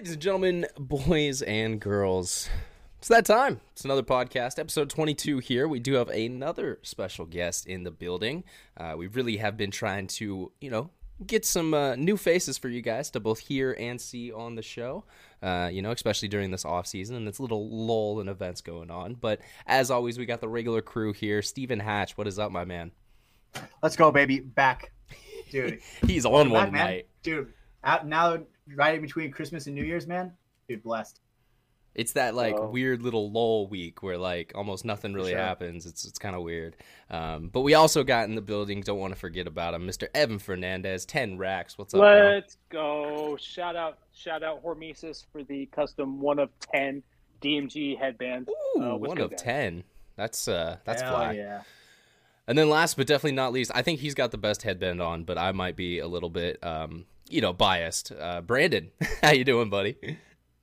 Ladies and gentlemen, boys and girls, it's that time. It's another podcast, episode 22 here. We do have another special guest in the building. Uh, we really have been trying to, you know, get some uh, new faces for you guys to both hear and see on the show. Uh, you know, especially during this off season and this little lull in events going on. But as always, we got the regular crew here. Stephen Hatch, what is up, my man? Let's go, baby. Back, dude. He's on Back, one man. night. Dude, out now, right in between Christmas and New Year's, man. Dude, blessed. It's that like weird little lull week where like almost nothing really sure. happens. It's it's kind of weird. Um, but we also got in the building. Don't want to forget about him, Mr. Evan Fernandez, ten racks. What's up? Let's go. Shout out shout out Hormesis for the custom one of ten DMG headband. Ooh, Uh, one of guys? ten. That's uh, that's Hell fly. yeah. And then last but definitely not least, I think he's got the best headband on, but I might be a little bit, um, you know, biased. Uh, Brandon, how you doing, buddy?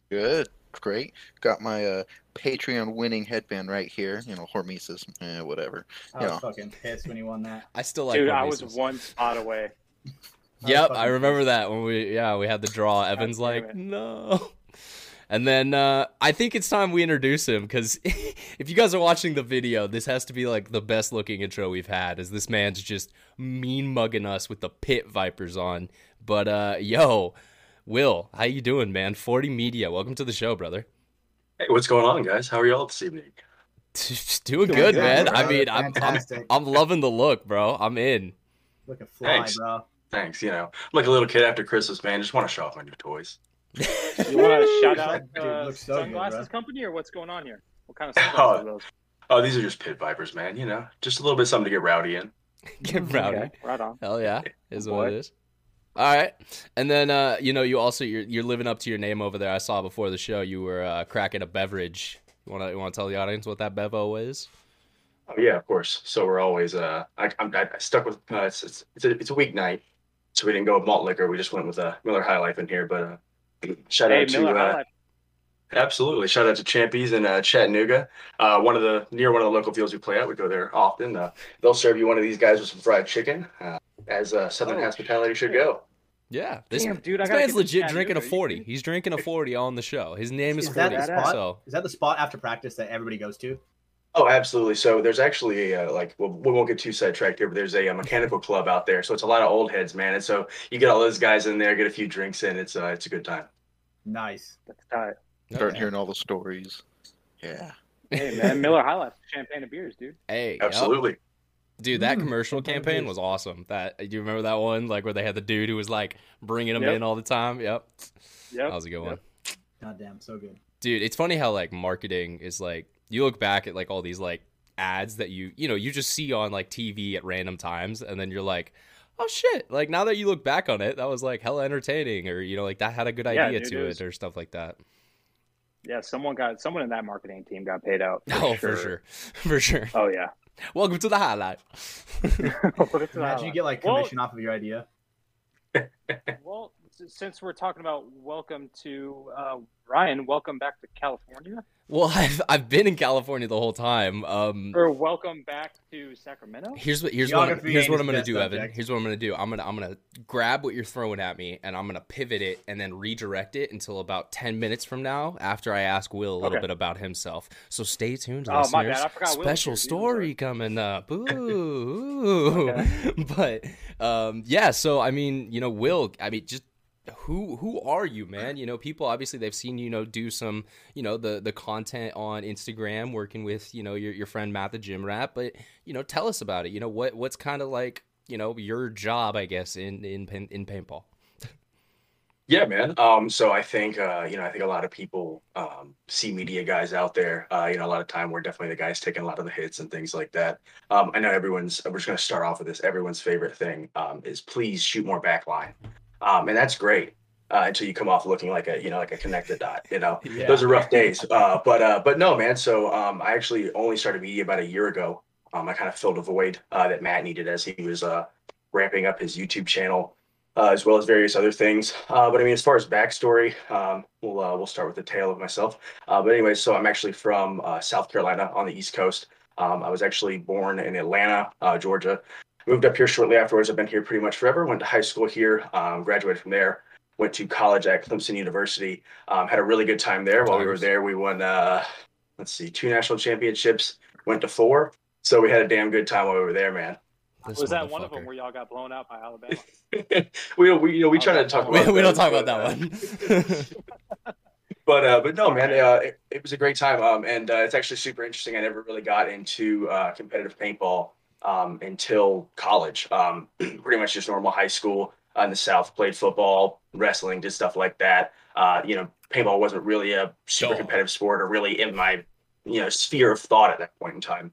Good, great. Got my uh, Patreon winning headband right here. You know, Hormesis, eh, whatever. I was Yeah. fucking pissed when he won that. I still like. Dude, I was one spot away. Yep, I fucking remember that when we yeah we had the draw. Evan's like it. no, and then uh, I think it's time we introduce him because if you guys are watching the video, this has to be like the best looking intro we've had. As this man's just mean mugging us with the pit vipers on. But uh, yo, Will, how you doing, man? Forty Media, welcome to the show, brother. Hey, what's going on, guys? How are y'all this evening? Just doing Doing good, good, man. bro. I mean, I'm, I'm I'm loving the look, bro. I'm in. Looking fly, Thanks. bro. Thanks. You know, like a little kid after Christmas, man. Just want to show off my new toys. You want to shout out Dude, uh, looks so sunglasses bro. company or what's going on here? What kind of sunglasses are those? Oh, these are just pit vipers, man. You know, just a little bit something to get rowdy in. Get rowdy. Okay, right on. Hell yeah, is what Boy. it is. All right, and then uh, you know you also you're you're living up to your name over there. I saw before the show you were uh, cracking a beverage. You want to you want to tell the audience what that bevo is? Oh yeah, of course. So we're always uh, I, I'm I, I stuck with uh, it's it's it's a, it's a weeknight, so we didn't go with malt liquor. We just went with a uh, Miller High Life in here. But uh, shout Hey, out to Miller uh, Life. Absolutely. Shout out to Champies in uh, Chattanooga. Uh, one of the near one of the local fields we play at. We go there often. Uh, they'll serve you one of these guys with some fried chicken, uh, as uh, Southern Oh, hospitality should go. Yeah, this, Damn, dude, I this gotta man's legit Chattanooga. drinking a forty. He's drinking a forty on the show. His name is Is forty. the spot? So Is that the spot after practice that everybody goes to? Oh, absolutely. So there's actually uh, like well, we won't get too sidetracked here, but there's a, uh mechanical club out there. So it's a lot of old heads, man. And so you get all those guys in there, get a few drinks in. It's uh, it's a good time. Nice. That's tight. Start Okay. hearing all the stories. Yeah. Hey man, Miller High Life, champagne and beers, dude. Hey, yep. Absolutely. dude, that Mm, commercial campaign was awesome. That do you remember that one? Like where they had the dude who was like bringing them Yep. in all the time. Yep, Yep. that was a good Yep. one. God damn, so good. dude it's funny how like marketing is like you look back at like all these like ads that you you know you just see on like tv at random times and then you're like oh shit like now that you look back on it that was like hella entertaining or you know like that had a good Yeah, idea dude, to it it, or stuff like that Yeah, someone got someone in that marketing team got paid out. oh for sure for sure Oh yeah. Welcome to the highlight. Imagine you get like Well- commission off of your idea. Well, since we're talking about welcome to uh, Ryan, welcome back to California, well I've, I've been in california the whole time um or welcome back to Sacramento. Here's what here's what I'm, here's what I'm gonna best do, Evan. Here's what I'm gonna do. I'm gonna I'm gonna grab what you're throwing at me, and I'm gonna pivot it, and then redirect it until about ten minutes from now, after I ask Will a little Okay. bit about himself. So stay tuned, Oh, my listeners. bad. I forgot Special here, story coming up. Ooh, Okay. but um, yeah. So I mean, you know, Will. I mean, just who who are you man you know people obviously they've seen you know do some you know the the content on instagram working with you know your, your friend matt the gym rat but you know tell us about it you know what what's kind of like you know your job i guess in in in paintball Yeah, man. Um, so I think uh, you know, I think a lot of people um, see media guys out there. Uh, you know, a lot of time we're definitely the guys taking a lot of the hits and things like that. Um, I know everyone's. We're just going to start off with this. Everyone's favorite thing um, is please shoot more backline, um, and that's great uh, until you come off looking like a you know like a connected dot. You know, Yeah. those are rough days. Uh, but uh, but no, man. So um, I actually only started media about a year ago. Um, I kind of filled a void uh, that Matt needed as he was uh, ramping up his YouTube channel, uh, as well as various other things. Uh, but I mean, as far as backstory, um, we'll uh, we'll start with the tale of myself. Uh, but anyway, so I'm actually from uh, South Carolina on the East Coast. Um, I was actually born in Atlanta, uh, Georgia. Moved up here shortly afterwards. I've been here pretty much forever. Went to high school here. Um, graduated from there. went to college at Clemson University. Um, had a really good time there. While we were there, we won uh, let's see, two national championships. Went to four, so we had a damn good time while we were there, man. This Was that one of them where y'all got blown out by Alabama? we we you know we try to talk we, about we don't talk about that one. but uh, but no, man, uh, it, it was a great time. Um, and uh, it's actually super interesting. I never really got into uh, competitive paintball um, until college. Um, pretty much just normal high school uh, in the South. Played football, wrestling, did stuff like that. Uh, you know, paintball wasn't really a super competitive sport or really in my you know sphere of thought at that point in time.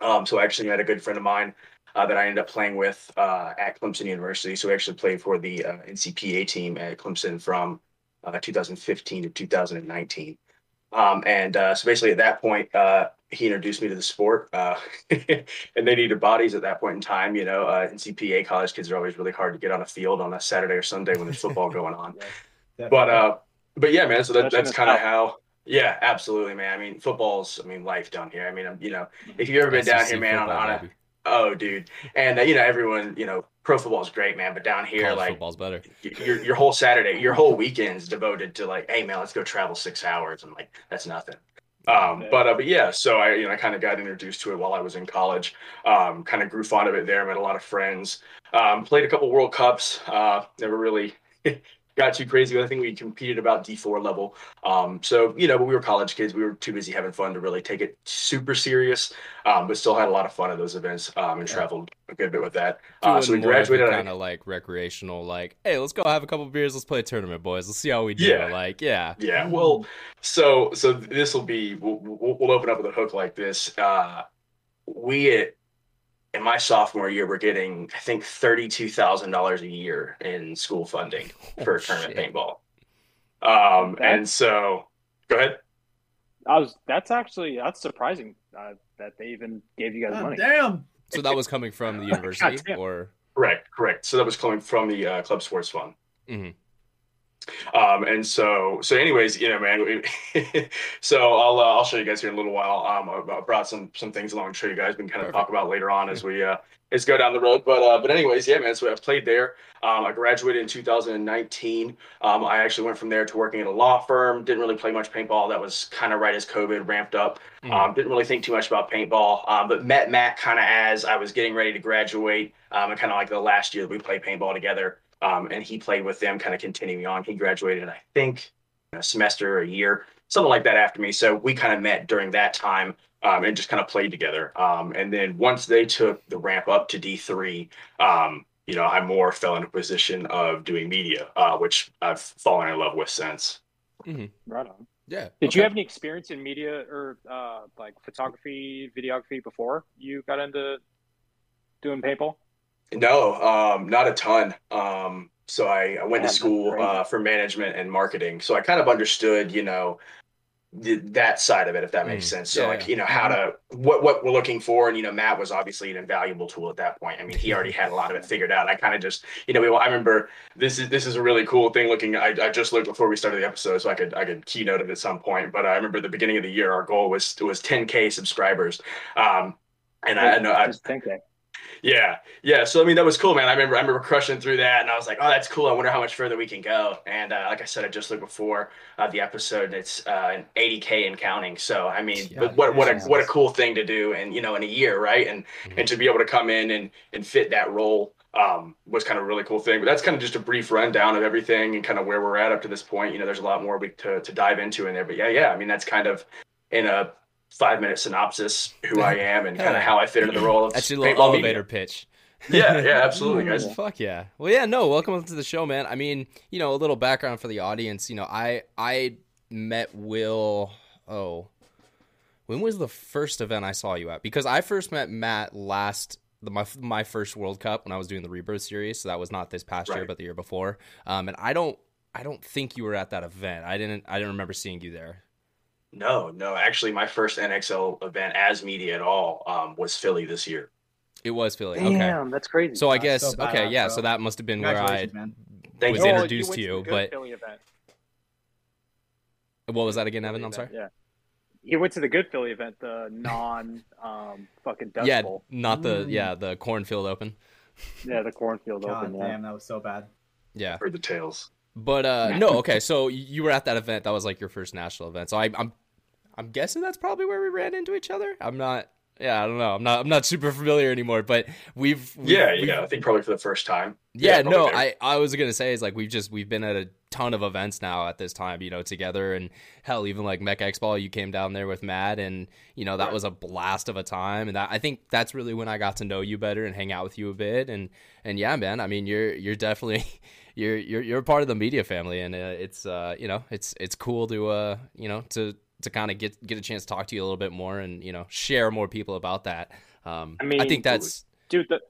Um, so I actually met a good friend of mine uh, that I ended up playing with uh, at Clemson University. So we actually played for the uh, NCPA team at Clemson from uh, 2015 to 2019. Um, and uh, so basically at that point, uh, he introduced me to the sport, uh, and they needed bodies at that point in time. You know, uh, NCPA college kids are always really hard to get on a field on a Saturday or Sunday when there's football going on. But uh, but yeah, man. So that, that's kind of how. Yeah, absolutely, man. I mean, football's, I mean, life down here. I mean, I'm, you know, if you've ever been down here, man, on, football, on a, oh, dude, and uh, you know, everyone, you know, pro football is great, man, but down here, College like, football's better. your your whole Saturday, your whole weekend's devoted to like, hey man, let's go travel six hours, and like that's nothing. Um, but uh, but yeah, so I you know I kind of got introduced to it while I was in college. Um, kind of grew fond of it there. Met a lot of friends. Um, played a couple World Cups. Uh, never really got too crazy. I think we competed about D four level. Um, so you know, but we were college kids. We were too busy having fun to really take it super serious. Um, but still had a lot of fun at those events. Um, and Yeah. traveled a good bit with that. Uh, so we Doing more of the graduated. Kind of like recreational, like, hey, let's go have a couple beers, let's play a tournament, boys. Let's see how we do. Yeah. Like, yeah, Yeah, well, so so this will be we'll, we'll open up with a hook like this. Uh, we in my sophomore year we're getting I think thirty two thousand dollars a year in school funding for Oh, tournament shit. paintball. Um, That's- and so go ahead. I was. That's actually that's surprising uh, that they even gave you guys God money. damn. So that was coming from the university, or Correct, correct. So that was coming from the uh, club sports fund. Mhm. Um, and so, so anyways, you know, man, we, so I'll, uh, I'll show you guys here in a little while. Um, I I brought some, some things along to show you guys. We can kind of talk about later on as we, uh, as go down the road. But, uh, but anyways, yeah, man, so I played there. Um, I graduated in 2019. Um, I actually went from there to working at a law firm. Didn't really play much paintball. That was kind of right as COVID ramped up. Mhm. Um, didn't really think too much about paintball, um, but met Matt kind of as I was getting ready to graduate, um, and kind of like the last year that we played paintball together. Um, and he played with them, kind of continuing on. He graduated, I think, a semester or a year, something like that after me. So we kind of met during that time um, and just kind of played together. Um, and then once they took the ramp up to D3, um, you know, I more fell into a position of doing media, uh, which I've fallen in love with since. Right on. yeah. Did okay. you have any experience in media or uh, like photography, videography before you got into doing paintball? No, um, not a ton. Um, so I, I went Man, to school uh, for management and marketing. So I kind of understood, you know, th- that side of it, if that makes Mm, sense. So yeah, like, yeah. you know, how to what what we're looking for, and you know, Matt was obviously an invaluable tool at that point. I mean, he already had a lot of it figured out. I kind of just, you know, we, I remember this is this is a really cool thing. Looking, I, I just looked before we started the episode, so I could I could keynote it at some point. But I remember the beginning of the year, our goal was was 10k subscribers. Um, and I, I know I, just think that. Yeah, yeah. So I mean, that was cool, man. I remember, I remember crushing through that, and I was like, "Oh, that's cool. I wonder how much further we can go." And uh, like I said, I just looked before uh, the episode, and it's uh, an 80k and counting. So I mean, Yeah, but what what a what a cool thing to do, and you know, in a year, right? And Mhm. and to be able to come in and and fit that role um, was kind of a really cool thing. But that's kind of just a brief rundown of everything and kind of where we're at up to this point. You know, there's a lot more we, to to dive into in there, but yeah, yeah. I mean, that's kind of in a five minute synopsis who I am and kind of how I fit into the role of That's your little paintball media. elevator pitch. Yeah, yeah, absolutely, guys. Fuck yeah. Well, yeah, no, welcome to the show, man. I mean, you know, a little background for the audience. You know, I I met Will. Oh, when was the first event I saw you at? Because I first met Matt last the, my my first World Cup when I was doing the Rebirth series. So that was not this past year, but the year before. Um, and I don't I don't think you were at that event. I didn't I didn't remember seeing you there. No, no. Actually, my first NXL event as media at all um, was Philly this year. It was Philly. Okay. Damn, that's crazy. So I That's guess so okay, yeah. bro. So that must have been where I man. Was you. Oh, introduced went to you, but- Philly event. what was that again, Evan? Philly I'm sorry. event, Yeah. He went to the good Philly event, the non um fucking Dust yeah, Bowl. not the Mm. yeah the cornfield open. Yeah, the cornfield God open. Yeah. damn, that was so bad. Yeah, Heard the tales. But uh, no, okay. So you were at that event. That was like your first national event. So I, I'm, I'm guessing that's probably where we ran into each other. I'm not. Yeah, I don't know. I'm not. I'm not super familiar anymore. But we've. we've Yeah, we've- yeah. I think probably for the first time. Yeah, probably no, there. I, I was gonna say is like we've just we've been at a ton of events now at this time, you know, together and hell, even like Mech X Ball, you came down there with Matt, and you know that Right. was a blast of a time, and that, I think that's really when I got to know you better and hang out with you a bit, and and yeah, man, I mean you're you're definitely you're you're you're a part of the media family, and uh, it's uh you know it's it's cool to uh you know to to kind of get get a chance to talk to you a little bit more and you know share more people about that. Um, I I think that's dude. The,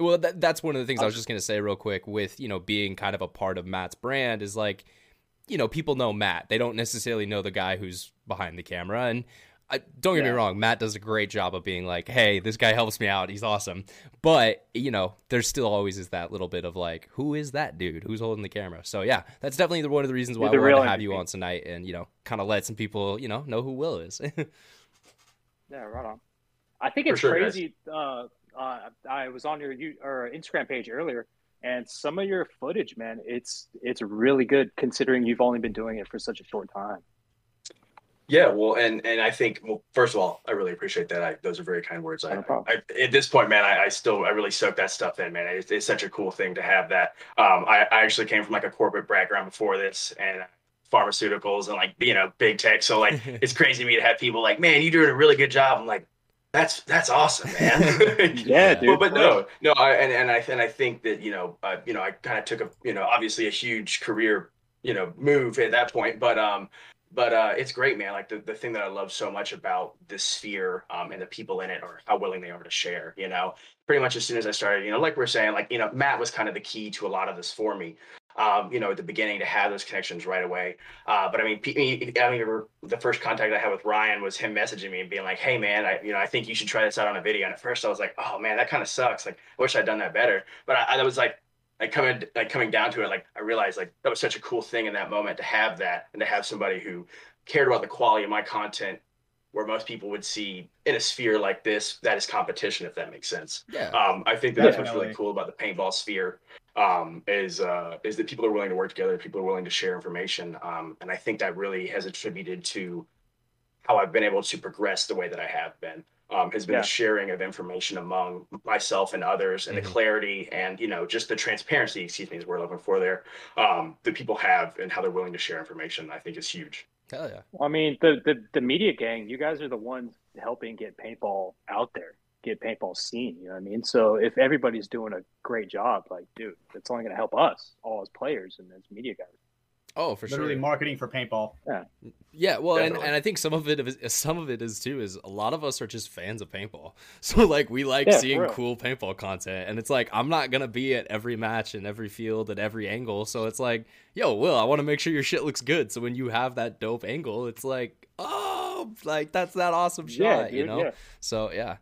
well, that, that's one of the things I was just going to say real quick with, you know, being kind of a part of Matt's brand is like, you know, people know Matt. They don't necessarily know the guy who's behind the camera. And I, don't get me wrong, Matt does a great job of being like, hey, this guy helps me out. He's awesome. But, you know, there's still always is that little bit of like, who is that dude? Who's holding the camera? So, yeah, that's definitely the- one of the reasons why You're I wanted to real have you on tonight and, you know, kind of let some people, you know, know who Will is. yeah, right on. I think it's sure, crazy. Uh, uh, I was on your you or Instagram page earlier, and some of your footage, man, it's it's really good considering you've only been doing it for such a short time. Yeah, well, and and I think, well, first of all, I really appreciate that. I, those are very kind words. I, No. I at this point, man, I, I still I really soak that stuff in, man. It's, it's such a cool thing to have that. Um, I, I actually came from like a corporate background before this, and pharmaceuticals and like you know big tech. So like it's crazy to me to have people like, man, you're doing a really good job. I'm like, that's that's awesome, man. Yeah, dude. Well, but no, no, I, and and I and I think that you know, uh, you know, I kind of took a you know, obviously a huge career, you know, move at that point, but um, but uh, it's great, man. Like the, the thing that I love so much about this sphere um, and the people in it, or how willing they are to share. You know, pretty much as soon as I started, you know, like we're saying, like you know, Matt was kind of the key to a lot of this for me. Um, you know, at the beginning to have those connections right away. Uh, but I mean, I mean, the first contact I had with Ryan was him messaging me and being like, "Hey, man, I, you know, I think you should try this out on a video." And at first, I was like, "Oh man, that kind of sucks. Like, I wish I'd done that better." But I, I was like, like coming, like coming down to it, like I realized like that was such a cool thing in that moment to have that and to have somebody who cared about the quality of my content, where most people would see in a sphere like this, that is competition, if that makes sense. yeah. Um, I think that's Yeah. what's really cool about the paintball sphere um, is uh, is that people are willing to work together, people are willing to share information, um, and I think that really has attributed to how I've been able to progress the way that I have been. Um, has been Yeah. the sharing of information among myself and others, and Mhm. the clarity and you know just the transparency. Excuse me, is what we're looking for there. Um, that people have and how they're willing to share information. I think is huge. Hell yeah. I mean, the, the the media gang, you guys are the ones helping get paintball out there, get paintball seen. You know what I mean? So if everybody's doing a great job, like, dude, it's only going to help us all as players and as media guys. Oh, for sure. Literally sure. marketing for paintball. Yeah, Yeah. well, and, Definitely. and I think some of it is some of it is too is a lot of us are just fans of paintball. So like we like Yeah, seeing cool paintball content, and it's like I'm not gonna be at every match and every field at every angle. So it's like, yo, Will, I want to make sure your shit looks good. So when you have that dope angle, it's like, oh, like that's that awesome shot, yeah, you know. yeah. So yeah,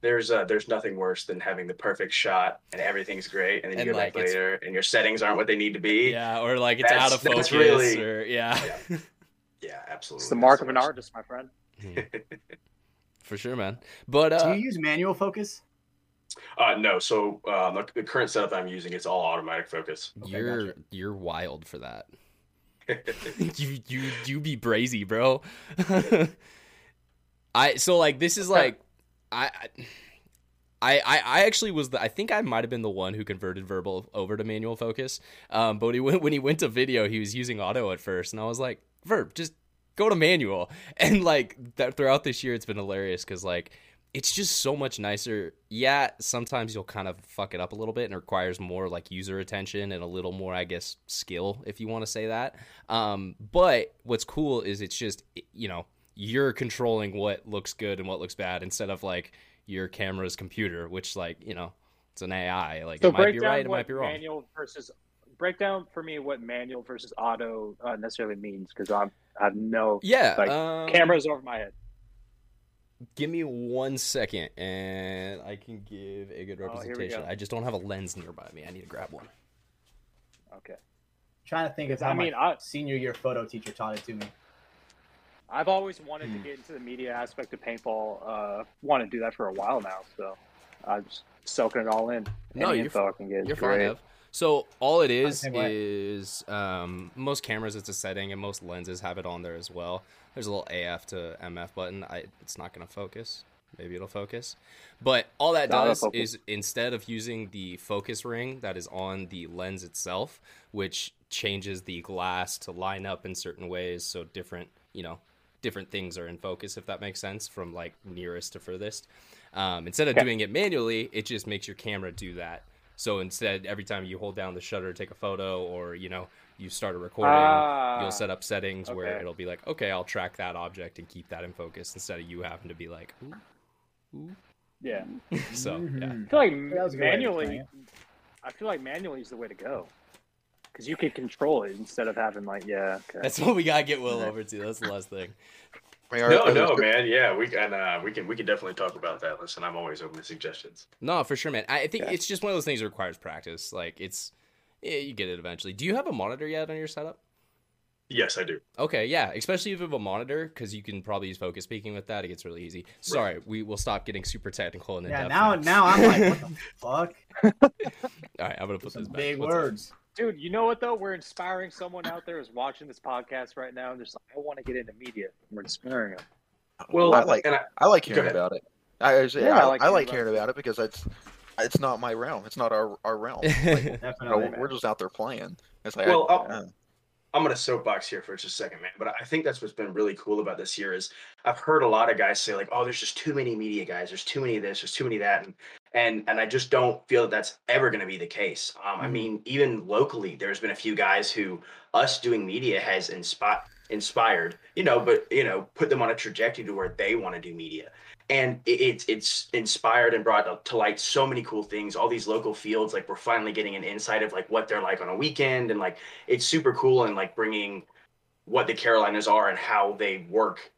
There's uh, there's nothing worse than having the perfect shot and everything's great, and then you And, go back like, it's- later and your settings aren't what they need to be. yeah, or like it's That's- out of that's focus, really- or yeah, Yeah, absolutely. It's the That's mark of an worst. artist, my friend. for sure, man. But Do uh, you use manual focus? Uh, no, so um, the, the current setup I'm using it's all automatic focus. Okay, you're gotcha. you're wild for that. you you you be brazy, bro. I so like this is like I. I, I, actually was the I think I might have been the one who converted verbal over to manual focus. Um, but he went, when he went to video, he was using auto at first, and I was like, "Verb, just go to manual." And like that throughout this year, it's been hilarious because like it's just so much nicer. Yeah, sometimes you'll kind of fuck it up a little bit and requires more like user attention and a little more, I guess, skill if you want to say that. Um, but what's cool is it's just you know you're controlling what looks good and what looks bad instead of like your camera's computer, which like you know it's an AI. Like So it might be right, it might be wrong. manual versus break down for me what manual versus auto uh, necessarily means because I'm I have no Yeah, like, um, cameras over my head. Give me one second, and I can give a good Oh, representation. go. I just don't have a lens nearby me. I need to grab one. Okay, trying to think of I how mean, my I- senior year photo teacher taught it to me. I've always wanted Hmm. to get into the media aspect of paintball. Uh, want to do that for a while now, so I'm just soaking it all in. No, you're info I can get. You're fine, great. Ev. So all it is is um, most cameras it's a setting, and most lenses have it on there as well. There's a little AF to MF button. I it's not gonna focus. Maybe it'll focus, but all that That'll does focus. is instead of using the focus ring that is on the lens itself, which changes the glass to line up in certain ways, so different you know different things are in focus if that makes sense from like nearest to furthest. Um, instead of Okay. doing it manually, it just makes your camera do that. So instead, every time you hold down the shutter, to take a photo, or you know, you start a recording, Ah, you'll set up settings where it'll be like, okay, I'll track that object and keep that in focus instead of you having to be like, ooh, Yeah. so yeah. I feel like That was a good way of manually, I feel like manually is the way to go. Because you can control it instead of having like, yeah, okay. That's what we gotta get Will over to. That's the last thing. I are- No, no, cer- man. Yeah, we can. Uh, we can. We can definitely talk about that. Listen, I'm always open to suggestions. No, for sure, man. I I think Yeah. it's just one of those things that requires practice. Like it's, yeah, you get it eventually. Do you have a monitor yet on your setup? Yes, I do. Okay, yeah, especially if you have a monitor, because you can probably use focus peaking with that. It gets really easy. Sorry, we will stop getting super technical and in Yeah, depth. now now I'm like, what the fuck? All right, I'm gonna put Some this back. big What's up? Words. Dude, you know what though? We're inspiring someone out there who's watching this podcast right now and just like, I want to get into media. We're inspiring them. Uh, well, I like and I, I like hearing about it. I, I, Yeah, I, I I like like, hearing hearing about it because it's it's not my realm. It's not our our realm. You know, we're just out there playing. It's like Well, I, I'll- yeah. I'm gonna soapbox here for just a second, man. But I think that's what's been really cool about this year is I've heard a lot of guys say like, "Oh, there's just too many media guys. There's too many of this. There's too many of that," and and and I just don't feel that that's ever gonna be the case. Um, I Mhm. mean, even locally, there's been a few guys who us doing media has inspired inspired, you know, but you know, put them on a trajectory to where they want to do media. And it, it's it's inspired and brought to light so many cool things. All these local fields, like we're finally getting an insight of like what they're like on a weekend, and like it's super cool and like bringing what the Carolinas are and how they work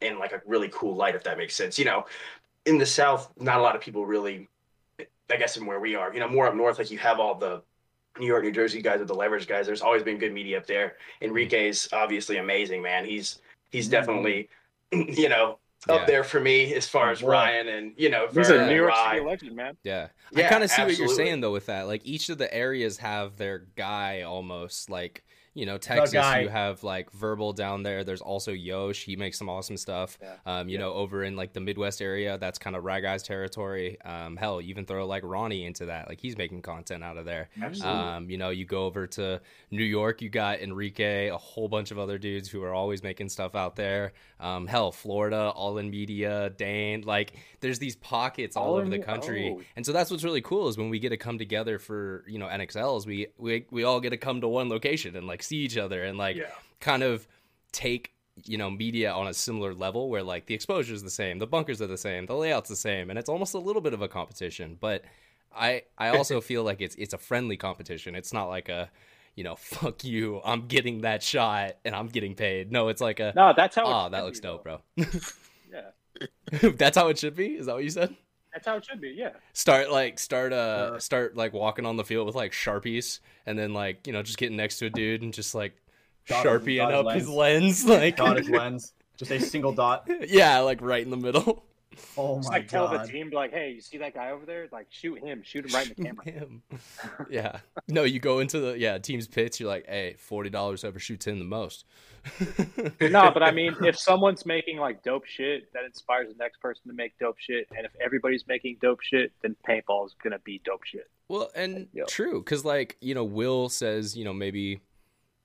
in like a really cool light, if that makes sense. You know, in the South, not a lot of people really, I guess, in where we are. You know, more up north, like you have all the New York, New Jersey guys with the leverage guys. There's always been good media up there. Enrique's obviously amazing, man. He's he's Mhm. definitely, you know, up Yeah. there for me as far as boy. Ryan and you know, He's a New York Rye. City legend, man. Yeah, I kind of see what you're saying though with that. Like each of the areas have their guy almost. Like you know, Texas, you have like Verbal down there. There's also Yosh. He makes some awesome stuff. Yeah. Um, you Yeah. know, over in like the Midwest area, that's kind of Rye Guy's territory. Um, hell, even throw like Ronnie into that. Like he's making content out of there. Absolutely. Um, you know, you go over to New York, you got Enrique, a whole bunch of other dudes who are always making stuff out there. Um, hell, Florida, All in Media, Dane, like there's these pockets all, All over in the country. oh. And so that's what's really cool is when we get to come together for, you know, NXLs, we we we all get to come to one location and like see each other and like Yeah. kind of take you know media on a similar level where like the exposure is the same the bunkers are the same the layout's the same and it's almost a little bit of a competition but i i also feel like it's it's a friendly competition it's not like a you know fuck you i'm getting that shot and i'm getting paid no it's like a No, that's how. oh that be, looks dope though. bro Yeah, that's how it should be is that what you said that's how it should be. Yeah. start like start uh Sure. start like walking on the field with like sharpies and then like you know just getting next to a dude and just like Dot his- sharpieing dot his up his lens like Dot his lens. Just a single dot. yeah like right in the middle Oh Just my like tell the team, like, hey, you see that guy over there? Like, shoot him, shoot him right in the camera. Him. yeah. No, you go into the yeah team's pits. You're like, hey, forty dollars whoever shoots in the most. No, but I mean, if someone's making like dope shit, that inspires the next person to make dope shit. And if everybody's making dope shit, then paintball is gonna be dope shit. well, and Yeah. true, because like you know, Will says you know maybe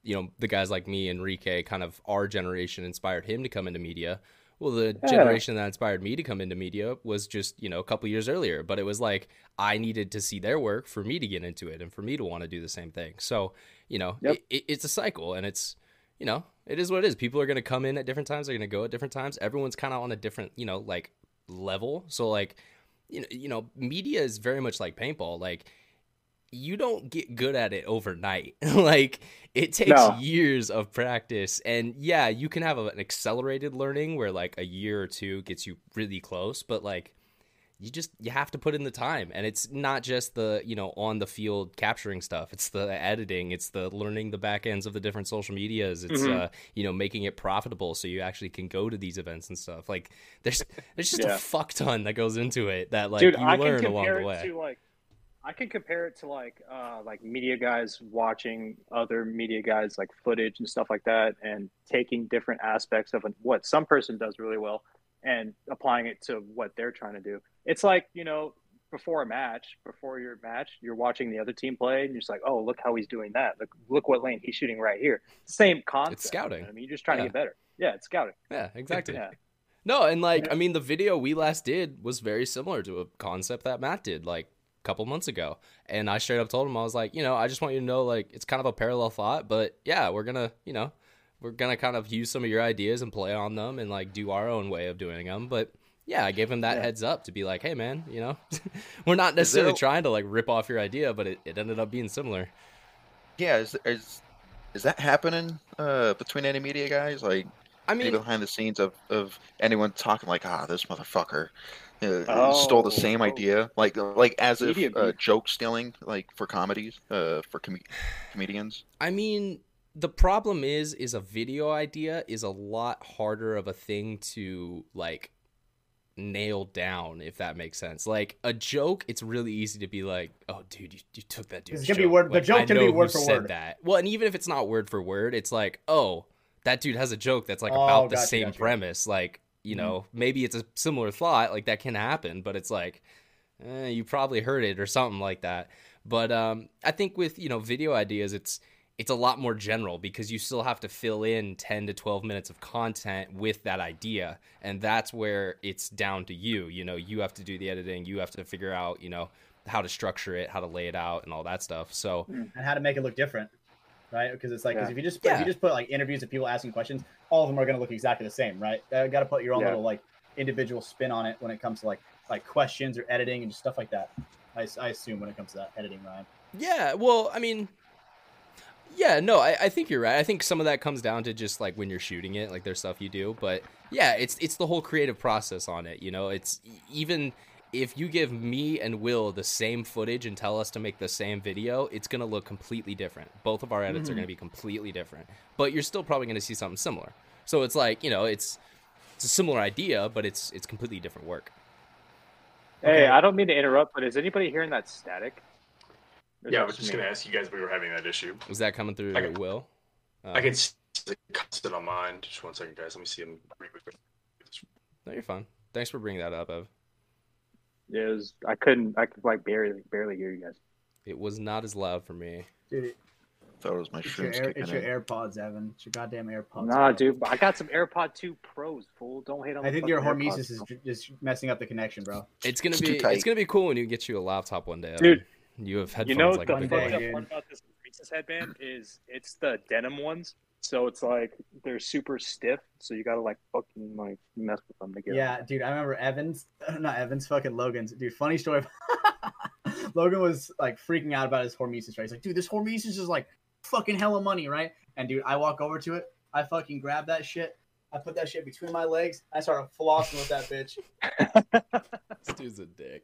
you know the guys like me, Enrique, kind of our generation inspired him to come into media. Well, the Yeah. generation that inspired me to come into media was just you know a couple years earlier, but it was like I needed to see their work for me to get into it and for me to want to do the same thing. So you know, Yep. it, it, it's a cycle, and it's you know, it is what it is. People are going to come in at different times. They're going to go at different times. Everyone's kind of on a different, you know, like level. So like, you know, you know, media is very much like paintball. Like, you don't get good at it overnight. like, it takes No. years of practice. And yeah, you can have an accelerated learning where like a year or two gets you really close, but like you just you have to put in the time. And it's not just the you know on the field capturing stuff. It's the editing. It's the learning the back ends of the different social medias. It's Mhm. uh you know making it profitable so you actually can go to these events and stuff. Like there's there's just Yeah. a fuck ton that goes into it that like Dude, you I can learn along the it way. to like, I can compare it to like uh, like media guys watching other media guys like footage and stuff like that, and taking different aspects of what some person does really well and applying it to what they're trying to do. It's like you know before a match, before your match, you're watching the other team play, and you're just like, oh, look how he's doing that. Look, look what lane he's shooting right here. Same concept. It's scouting. you know I mean, you're just trying Yeah. to get better. Yeah, it's scouting. Yeah, exactly. Yeah. No, and like Yeah. I mean, the video we last did was very similar to a concept that Matt did like a couple months ago, and I straight up told him I was like, you know, I just want you to know like it's kind of a parallel thought, but yeah, we're gonna, you know, we're gonna kind of use some of your ideas and play on them and like do our own way of doing them, but. Yeah, I gave him that Yeah. heads up to be like, hey man, you know, we're not necessarily there- trying to like rip off your idea, but it, it ended up being similar. Yeah, is is is that happening uh, between any media guys? Like I mean, behind the scenes of, of anyone talking like, ah, this motherfucker uh, stole the Oh, same oh. idea, like like as if Media uh, joke stealing, like for comedies, uh, for com- comedians. I mean, the problem is, is a video idea is a lot harder of a thing to like nail down, if that makes sense. Like a joke, it's really easy to be like, "Oh, dude, you, you took that dude's It's gonna be joke." word- the joke I can be word for said word. That well, and even if it's not word for word, it's like, "Oh, that dude has a joke that's like Oh, about the same premise." Like, you Mhm. know, maybe it's a similar thought, like that can happen, but it's like, eh, you probably heard it or something like that. But um, I think with you know video ideas, it's it's a lot more general because you still have to fill in 10 to 12 minutes of content with that idea and that's where it's down to you you know you have to do the editing you have to figure out you know how to structure it how to lay it out and all that stuff so mm. and how to make it look different, right? Because it's like 'cause Yeah. if you just put, if you just put like interviews of people asking questions, all of them are going to look exactly the same, right? Uh, you Got to put your own Yeah. little like individual spin on it when it comes to like like questions or editing and just stuff like that. I, I assume when it comes to that editing, Ryan. yeah well i mean yeah no I, I think you're right. I think some of that comes down to just like when you're shooting it like there's stuff you do. But yeah it's it's the whole creative process on it you know? It's even if you give me and will the same footage and tell us to make the same video it's going to look completely different. Both of our edits are Mhm. going to be completely different. But you're still probably going to see something similar. So it's like you know it's it's a similar idea but it's it's completely different work. Hey, Okay. I don't mean to interrupt, but is anybody hearing that static? Or Yeah, I that was just me? gonna ask you guys if we were having that issue. Was that coming through I can- will uh, I can see the constant on mine. Just one second, guys. Let me see him. real quick. no you're fine thanks for bringing that up ev Yeah, it was, I couldn't. I could like barely barely hear you guys. it was not as loud for me Dude, Thought it was my it's your, air, kicking it's your. AirPods, Evan. It's your goddamn AirPods. Nah, bro. dude, I got some AirPod 2 Pros. Fool, don't hate on. I the think your fucking hormesis AirPods, is just messing up the connection, bro. It's gonna It's be it's gonna be cool when you get you a laptop one day. Evan. Dude, you have headphones You know like the a big one fucked up dude. part about this Reese's headband is it's the denim ones, so it's like they're super stiff, so you gotta like fucking like mess with them to get. Yeah, dude, I remember Evans, not Evans, fucking Logan's. Dude, funny story. Logan was like freaking out about his hormesis, right? He's like, dude, this hormesis is like fucking hella money, right? And dude, I walk over to it, I fucking grab that shit, I put that shit between my legs, I started flossing with that bitch. This dude's a dick.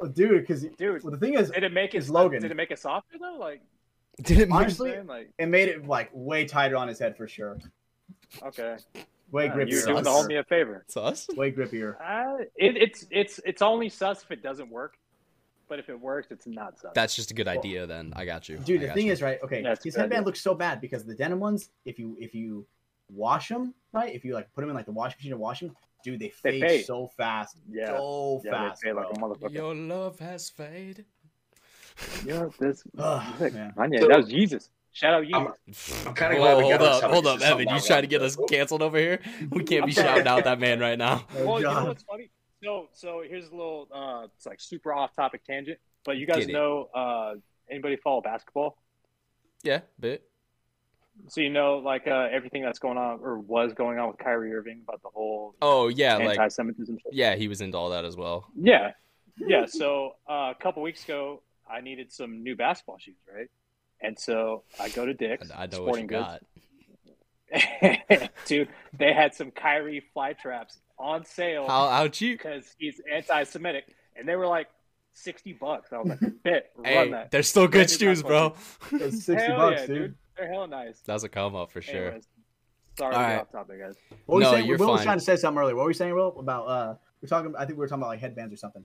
Oh, dude, because dude. well, the thing is, Did it make his It's Logan. Did it make it softer though? Like, Did it Honestly- you know what I'm saying? it made it like way tighter on his head for sure. okay, Way Yeah, grippier. you're doing the Sus. homie a favor. It's us? Way grippier. Uh, it, it's it's it's only sus if it doesn't work, but if it works, it's not sus. That's just a good idea then. I got you. Dude, I the thing you. is, right? Okay, That's his headband idea. looks so bad because the denim ones, if you if you wash them, right? If you like put them in like the washing machine and wash them, dude, they They fade, fade. so fast, yeah, so yeah, fast, they fade like a motherfucker. Your love has faded. Yeah, this. Ugh, Look, man. Kanye, So- that was Jesus. Shout out Jesus. I'm- I'm kinda glad we hold got this up, hold up, Evan. You about trying to get us canceled over here? We can't be shouting out that man right now. Oh, well, you know what's funny? So, so here's a little, uh, it's like super off topic tangent, but you guys Get it. know, uh, anybody follow basketball? Yeah, bit. So you know, like uh, everything that's going on or was going on with Kyrie Irving about the whole Oh yeah, like anti-Semitism. shit. yeah, he was into all that as well. Yeah, yeah. So uh, a couple weeks ago, I needed some new basketball shoes, right? And so I go to Dick's I, I know what you Sporting Goods. got. Dude, they had some Kyrie Flytraps on sale How how cheap? because he's anti-Semitic, and they were like sixty bucks. I was like, "Bet, run Hey, that." they're still good shoes, bro. It's sixty Hell bucks, yeah, dude. They're hella nice. That's a come up for sure. Anyways, sorry All to get right. off topic, guys. What were we No, saying? you're Will was fine. trying to say something earlier. What were we saying, Will? About uh, we're talking. I think we were talking about like headbands or something.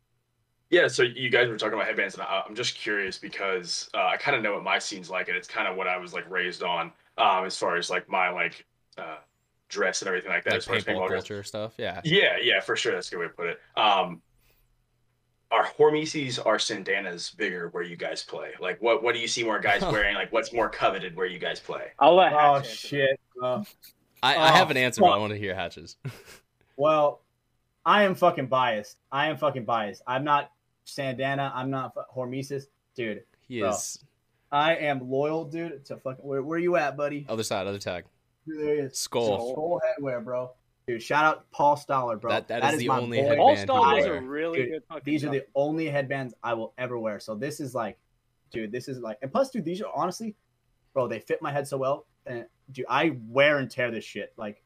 Yeah, so you guys were talking about headbands, and I- I'm just curious because uh, I kind of know what my scene's like, and it's kind of what I was like raised on, um, as far as like my like uh, dress and everything like that. Like as far as paintball paintball culture stuff. Yeah. Yeah, yeah, for sure. That's a good way to put it. Um, are Hormesis are Sandanas bigger where you guys play? Like, what what do you see more guys wearing? Like, what's more coveted where you guys play? I'll let Oh Hatch answer shit. bro. I, I uh, have Oh, an answer, but I want to hear Hatches. Well, I am fucking biased. I am fucking biased. I'm not Sandana. I'm not Hormesis, dude. He Bro. is I am loyal, dude. To fucking where, where you at, buddy? other side, other tag. There he is. Skull. Squll headwear, bro. Dude, shout out Paul Stoller, bro. That- that is the my only boy. headband All he Star was wear. a really Dude, good fucking. These are the only headbands I will ever wear. So this is like, dude, this is like, and plus, dude, these are honestly, bro, they fit my head so well. And dude, I wear and tear this shit. Like,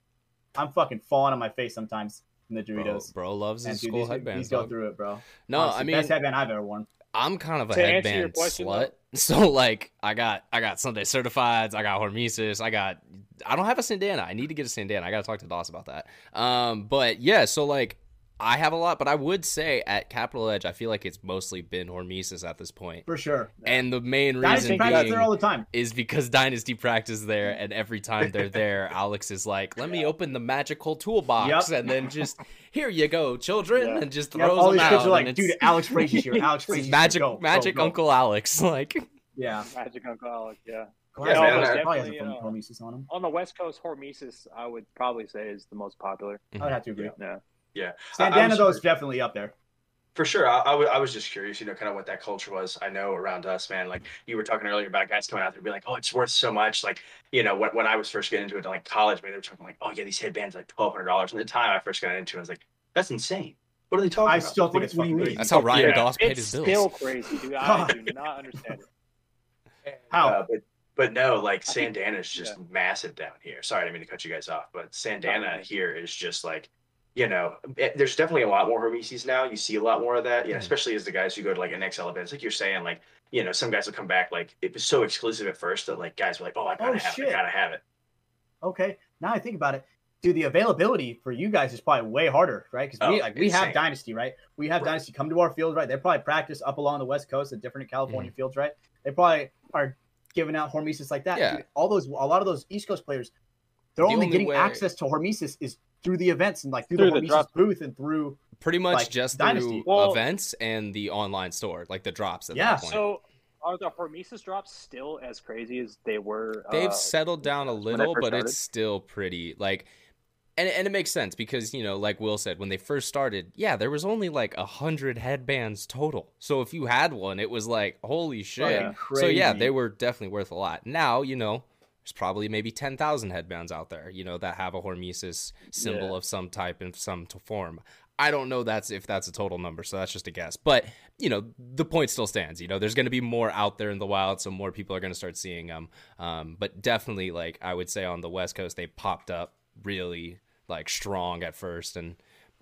I'm fucking falling on my face sometimes in the Bro, Doritos. bro loves and his dude, skull these, headbands. these go dog. through it, bro. No, Honestly, I mean the best headband I've ever worn. I'm kind of a To headband question, slut. So like I got I got Sunday certifieds, I got Hormesis, I got I don't have a Sandana. I need to get a Sandana. I gotta talk to Doss about that. Um but yeah, so like I have a lot, but I would say at Capital Edge, I feel like it's mostly been Hormesis at this point. For sure. And the main Dynasty reason practice being there all the time. is because Dynasty practice there, and every time they're there, Alex is like, "Let me open the magical toolbox," Yep. and then just here you go, children, Yeah. and just Yeah, throws all them these out. kids are like, dude, it's- Alex Fraige's here. Alex it's Fraige's here. magic, Go, go, magic go. Uncle Alex, like. Yeah. Magic Uncle Alex, yeah. Go Yeah, ahead, man, man, probably has a definitely, uh, Hormesis on him. On the West Coast, Hormesis, I would probably say is the most popular. I would have to agree. Yeah. Yeah, I- I Sandana was- though is definitely up there. For sure. I, I, wa- I was just curious, you know, kind of what that culture was. I know around us, man, like you were talking earlier about guys coming out there and being like, oh, it's worth so much. Like, you know, when, when I was first getting into it, like college, man, they were talking like, oh, yeah, these headbands are like $1,200. And the time I first got into it, I was like, that's insane. What are they talking I about? still think What- it's what do you mean? That's how Ryan Yeah. Doss paid It's his bills. still crazy, dude. I do not understand it. How? Uh, but but no, like Sandana is just massive down here. Sorry, I didn't mean to cut you guys off, but Sandana Oh. here is just like, you know, it- there's definitely a lot more Hormesis now. You see a lot more of that, you know, Mhm. especially as the guys who go to like NXL events, like you're saying, like you know, some guys will come back like it was so exclusive at first that like guys were like, oh, I gotta Oh, have it. I gotta have it. Okay, now I think about it, dude. The availability for you guys is probably way harder, right? Because we Oh, like we have. Dynasty, right? We have Right. Dynasty come to our fields, right? They probably practice up along the West Coast at different California fields, right? They probably are giving out Hormesis like that. Yeah. Dude, all those, a lot of those East Coast players, they're The only, only getting way- access to Hormesis is through the events and like through, Through the the drop- booth and through. Pretty much like, just Dynasty. through Well- events and the online store, like the drops at Yeah. that point. So, are the Hormesis drops still as crazy as they were? They've uh, settled down a little, but started? it's still pretty like and, and it makes sense because you know like will said when they first started yeah there was only like a hundred headbands total so if you had one it was like holy shit Fucking so yeah they were definitely worth a lot now you know there's probably maybe 10,000 headbands out there you know that have a hormesis symbol Yeah. of some type in some form I don't know that's if that's a total number, so that's just a guess. But you know, the point still stands. You know, there's going to be more out there in the wild, so more people are going to start seeing them. Um, but definitely, like I would say, on the West Coast, they popped up really like strong at first, and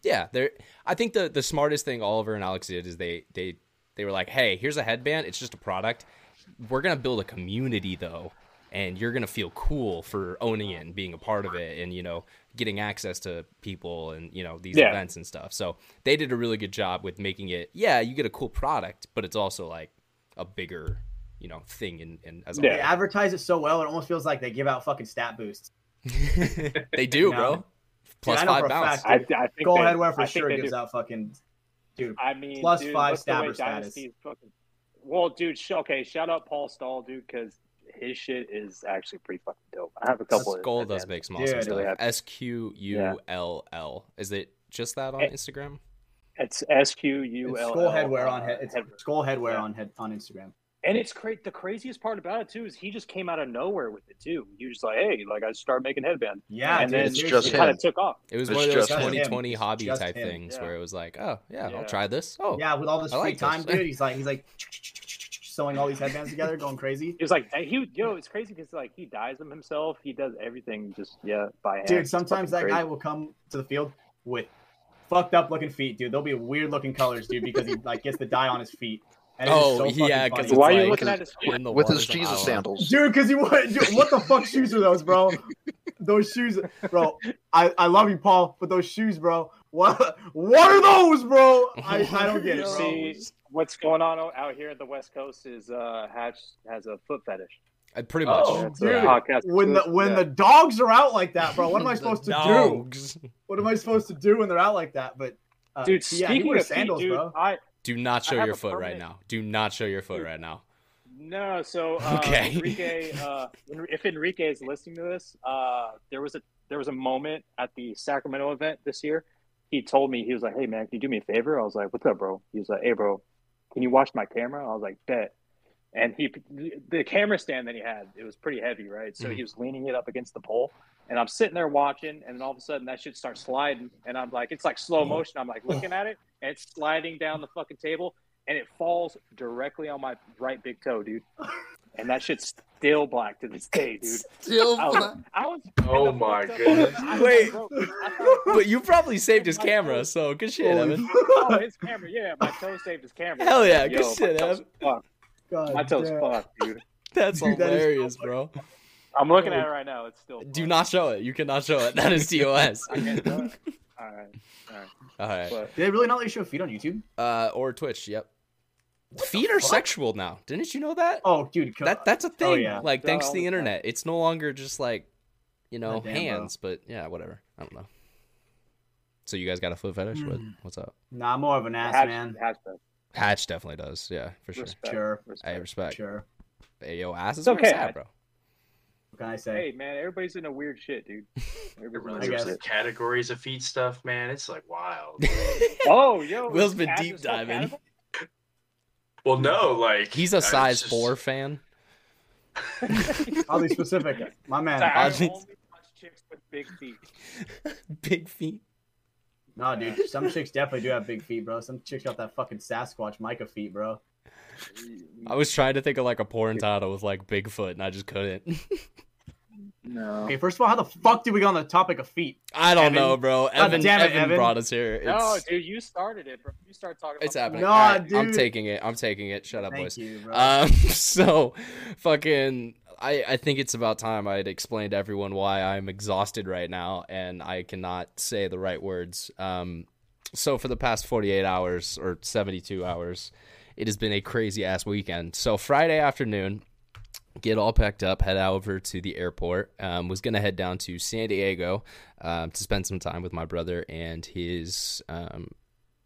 yeah, they're. I think the the smartest thing Oliver and Alex did is they they they were like, hey, here's a headband. It's just a product. We're gonna build a community though, and you're gonna feel cool for owning it and being a part of it, and you know, getting access to people and you know these Yeah. events and stuff. So they did a really good job with making it. Yeah, you get a cool product, but it's also like a bigger, you know, thing in, in as Yeah. They advertise it so well, it almost feels like they give out fucking stat boosts. they do, No. bro. Plus I five for a bounce. fact. I, I think Squll they- headwear for I sure they gives do. out fucking. Dude, I mean, plus dude, five what's the stabber status. Fucking... Well, dude, sh- okay, shout out Paul Stall, dude, because his shit is actually pretty fucking dope. I have a couple. of Squll his does headbands. make some Dude, awesome really stuff. S Q U L L. Is it just that on Eh, Instagram? It's S Q U it's L. squll headwear on head. It's headwear. squll headwear Yeah. on head on Instagram. And it's great. The craziest part about it too is he just came out of nowhere with it too. He was just like, "Hey, like I started making headbands," Yeah, and dude, then it's just it kind of took off. It was It's one of those just him. 2020 hobby type him. things Yeah. where it was like, oh yeah, I'll try this. Oh Yeah, with all this I free like time, this. dude. He's like, he's like sewing all these headbands together, going crazy. It was like, "He, yo, it's crazy because like he dyes them himself. He does everything just yeah by hand." Dude, sometimes that fucking guy will come to the field with fucked up looking feet, dude. They'll be weird looking colors, dude, because he like gets the dye on his feet. And Oh, so fucking yeah, 'cause funny. it's Why are you like- looking at his feet? in with his Jesus sandals. dude? Because he what? Dude, what the fuck shoes are those, bro? those shoes, bro. I, I love you, Paul, but those shoes, bro. What what are those, bro? I, I don't get it, bro. See, what's going on out here at the West Coast is uh, Hatch has a foot fetish. Uh, pretty much. Oh, That's dude. podcast. When the when Yeah. the dogs are out like that, bro, what am I supposed to do? dogs. What am I supposed to do when they're out like that? But uh, dude, yeah, he speaking wears of feet, sandals, dude, bro. I Do not show your a foot right now. Do not show your foot right now. No, so uh, Okay. Enrique, uh, if Enrique is listening to this, uh, there was a there was a moment at the Sacramento event this year. He told me he was like, "Hey man, can you do me a favor?" I was like, "What's up, bro?" He was like, "Hey, bro, can you wash my camera?" I was like, "Bet." And he the camera stand that he had, it was pretty heavy, right? So Mhm. he was leaning it up against the pole, and I'm sitting there watching, and then all of a sudden that shit starts sliding, and I'm like, it's like slow motion. I'm like looking at it, and it's sliding down the fucking table, and it falls directly on my right big toe, dude. And that shit's still black to this day, dude. Still I was, I was Oh my goodness. I- Wait. I But you probably saved his camera, so good shit, Evan. oh, his camera, yeah, my toe saved his camera. Hell yeah, Yo, good shit, Evan. Ev. fucked. God My toe's damn. fucked, dude. That's Dude, that is so hilarious, funny. bro. I'm looking at it right now. It's still. Do fucked. not show it. You cannot show it. That is TOS. I can't do it. All right, All right. but Did they really not let you show feet on YouTube? Uh, or Twitch. Yep. Feet are fuck? sexual now. Didn't you know that? Oh, dude, co- That that's a thing. yeah. Like Yeah, thanks to the the time. internet, it's no longer just like, you know, God damn, bro. hands. But yeah, whatever. I don't know. So you guys got a foot fetish? What, Hmm. what's up? nah, I'm more of an ass hatch, man. hatchback. Hatch definitely does. Yeah, for sure. Respect. Sure, respect. I respect. sure. Hey, yo, ass is okay, where it's at, Hatch. bro. What can I say? Hey man, everybody's into weird shit, dude. Everybody's I into guess. shit. categories of feet stuff, man. It's like wild. Oh, yo, Will's been deep diving. cannibal? Well, no, like He's a I size just- four fan. I'll be specific. My man. I I only think- touch chicks with big feet. Big feet. No, dude. Some chicks definitely do have big feet, bro. Some chicks got that fucking Sasquatch Micah feet, bro. I was trying to think of like a porn title with like Bigfoot, and I just couldn't. No. Okay, first of all, how the fuck did we get on the topic of feet? I don't Evan. know, bro. Evan, damn it, Evan, Evan. brought us here. It's, No, dude, you started it, bro. You started talking. it's happening. No, All right, I'm taking it. I'm taking it. Shut up, Thank boys. you, bro. Um, so, fucking, I, I think it's about time I'd explain to everyone why I'm exhausted right now and I cannot say the right words. Um, so for the past 48 hours or 72 hours, it has been a crazy ass weekend. So Friday afternoon, get all packed up, head over to the airport. Um, was gonna head down to San Diego um, to spend some time with my brother and his. Um,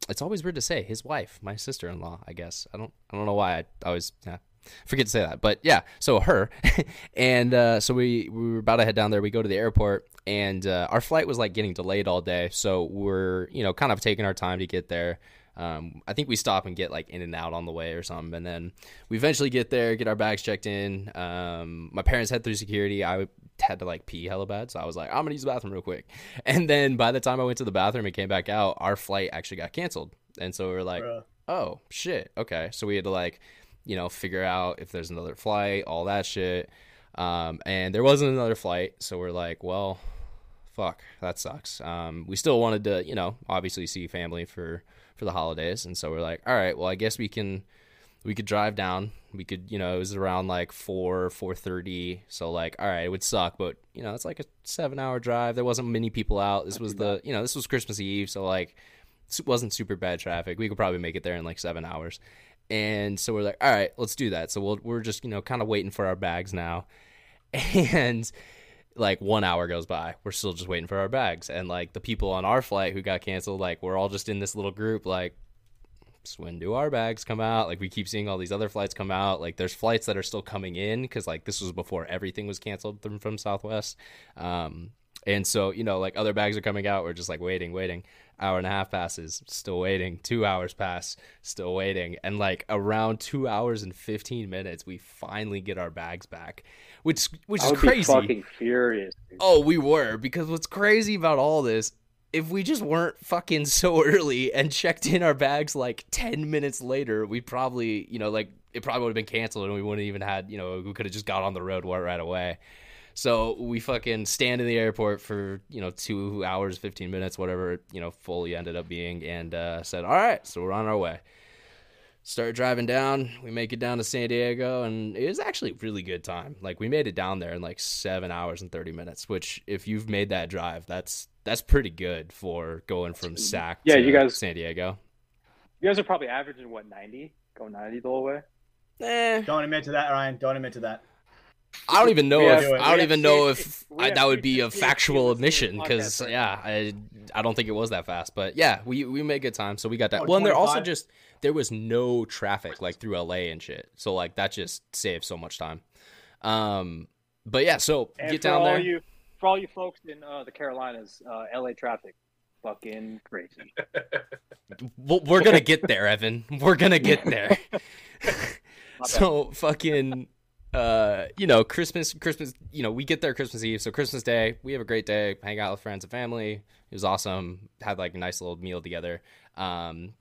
it's always weird to say his wife, my sister-in-law. I guess I don't. I don't know why I always yeah, forget to say that, but yeah. So her, and uh, so we we were about to head down there. We go to the airport, and uh, our flight was like getting delayed all day. So we're you know kind of taking our time to get there. Um, I think we stop and get like in and out on the way or something, and then we eventually get there, get our bags checked in. Um, my parents head through security. I had to like pee hella bad, so I was like, I'm gonna use the bathroom real quick. And then by the time I went to the bathroom and came back out, our flight actually got canceled, and so we were like, Bruh. oh shit, okay. So we had to like, you know, figure out if there's another flight, all that shit. Um, and there wasn't another flight, so we're like, well, fuck, that sucks. Um, we still wanted to, you know, obviously see family for for the holidays, and so we're like, all right, well, I guess we can we could drive down. We could, you know, it was around like four, four thirty. So like, all right, it would suck, but you know, it's like a seven hour drive. There wasn't many people out. This was the, you know, this was Christmas Eve, so like, it wasn't super bad traffic. We could probably make it there in like seven hours. And so we're like, all right, let's do that. So we'll, we're just, you know, kind of waiting for our bags now. And like one hour goes by. We're still just waiting for our bags. And like the people on our flight who got canceled, like we're all just in this little group, like, when do our bags come out? Like we keep seeing all these other flights come out. Like there's flights that are still coming in because like this was before everything was canceled from, from Southwest. Um, and so you know like other bags are coming out. We're just like waiting, waiting. Hour and a half passes, still waiting. Two hours pass, still waiting. And like around two hours and fifteen minutes, we finally get our bags back, which which I is crazy. fucking furious. Dude. Oh, we were because what's crazy about all this, if we just weren't fucking so early and checked in our bags like ten minutes later, we probably, you know, like it probably would have been canceled and we wouldn't even had, you know, we could have just got on the road right away. So we fucking stand in the airport for you know two hours, fifteen minutes, whatever you know fully ended up being, and uh, said, "All right, so we're on our way." start driving down. We make it down to San Diego, and it was actually a really good time. Like we made it down there in like seven hours and thirty minutes. Which, if you've made that drive, that's that's pretty good for going from Sac Yeah, to you guys- San Diego. You guys are probably averaging what ninety, going ninety the whole way. Eh, Don't admit to that, Ryan. Don't admit to that. I don't even know We if have- I don't even know CHP if we I, that would be a factual admission because yeah, I I don't think it was that fast. But yeah, we we made good time, so we got that. Oh, well, and there also just there was no traffic like through LA and shit, so like that just saved so much time. Um, but yeah, so And get down there. you for all you folks in uh, the Carolinas, uh, LA traffic, fucking crazy. We'll- We're gonna get there, Evan. We're gonna get there. so fucking uh you know christmas christmas you know we get there christmas eve so christmas day we have a great day hang out with friends and family. It was awesome. Had like a nice little meal together. Um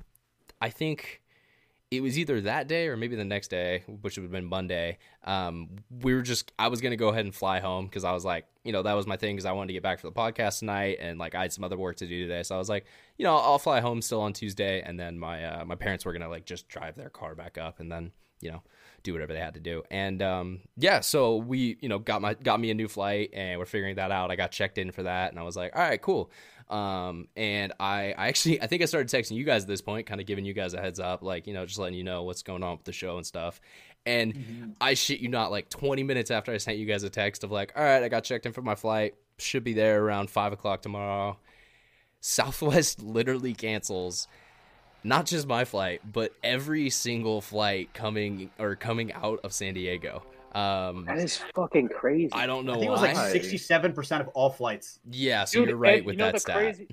i think it was either that day or maybe the next day which would have been monday. Um we were just i was gonna go ahead and fly home because i was like you know that was my thing because i wanted to get back for the podcast tonight and like i had some other work to do today. So i was like you know i'll fly home still on tuesday and then my uh, my parents were gonna like just drive their car back up and then you know do whatever they had to do. And um yeah so we you know got my got me a new flight and we're figuring that out. I got checked in for that and i was like all right cool. Um and i i actually i think i started texting you guys at this point kind of giving you guys a heads up like you know just letting you know what's going on with the show and stuff. And i shit you not like 20 minutes after i sent you guys a text of like all right i got checked in for my flight. Should be there around five o'clock tomorrow. Southwest literally cancels not just my flight, but every single flight coming or coming out of San Diego. Um, That is fucking crazy. I don't know I think it was like sixty-seven percent of all flights. yeah, so Dude, you're right with you know that the stat. Crazy,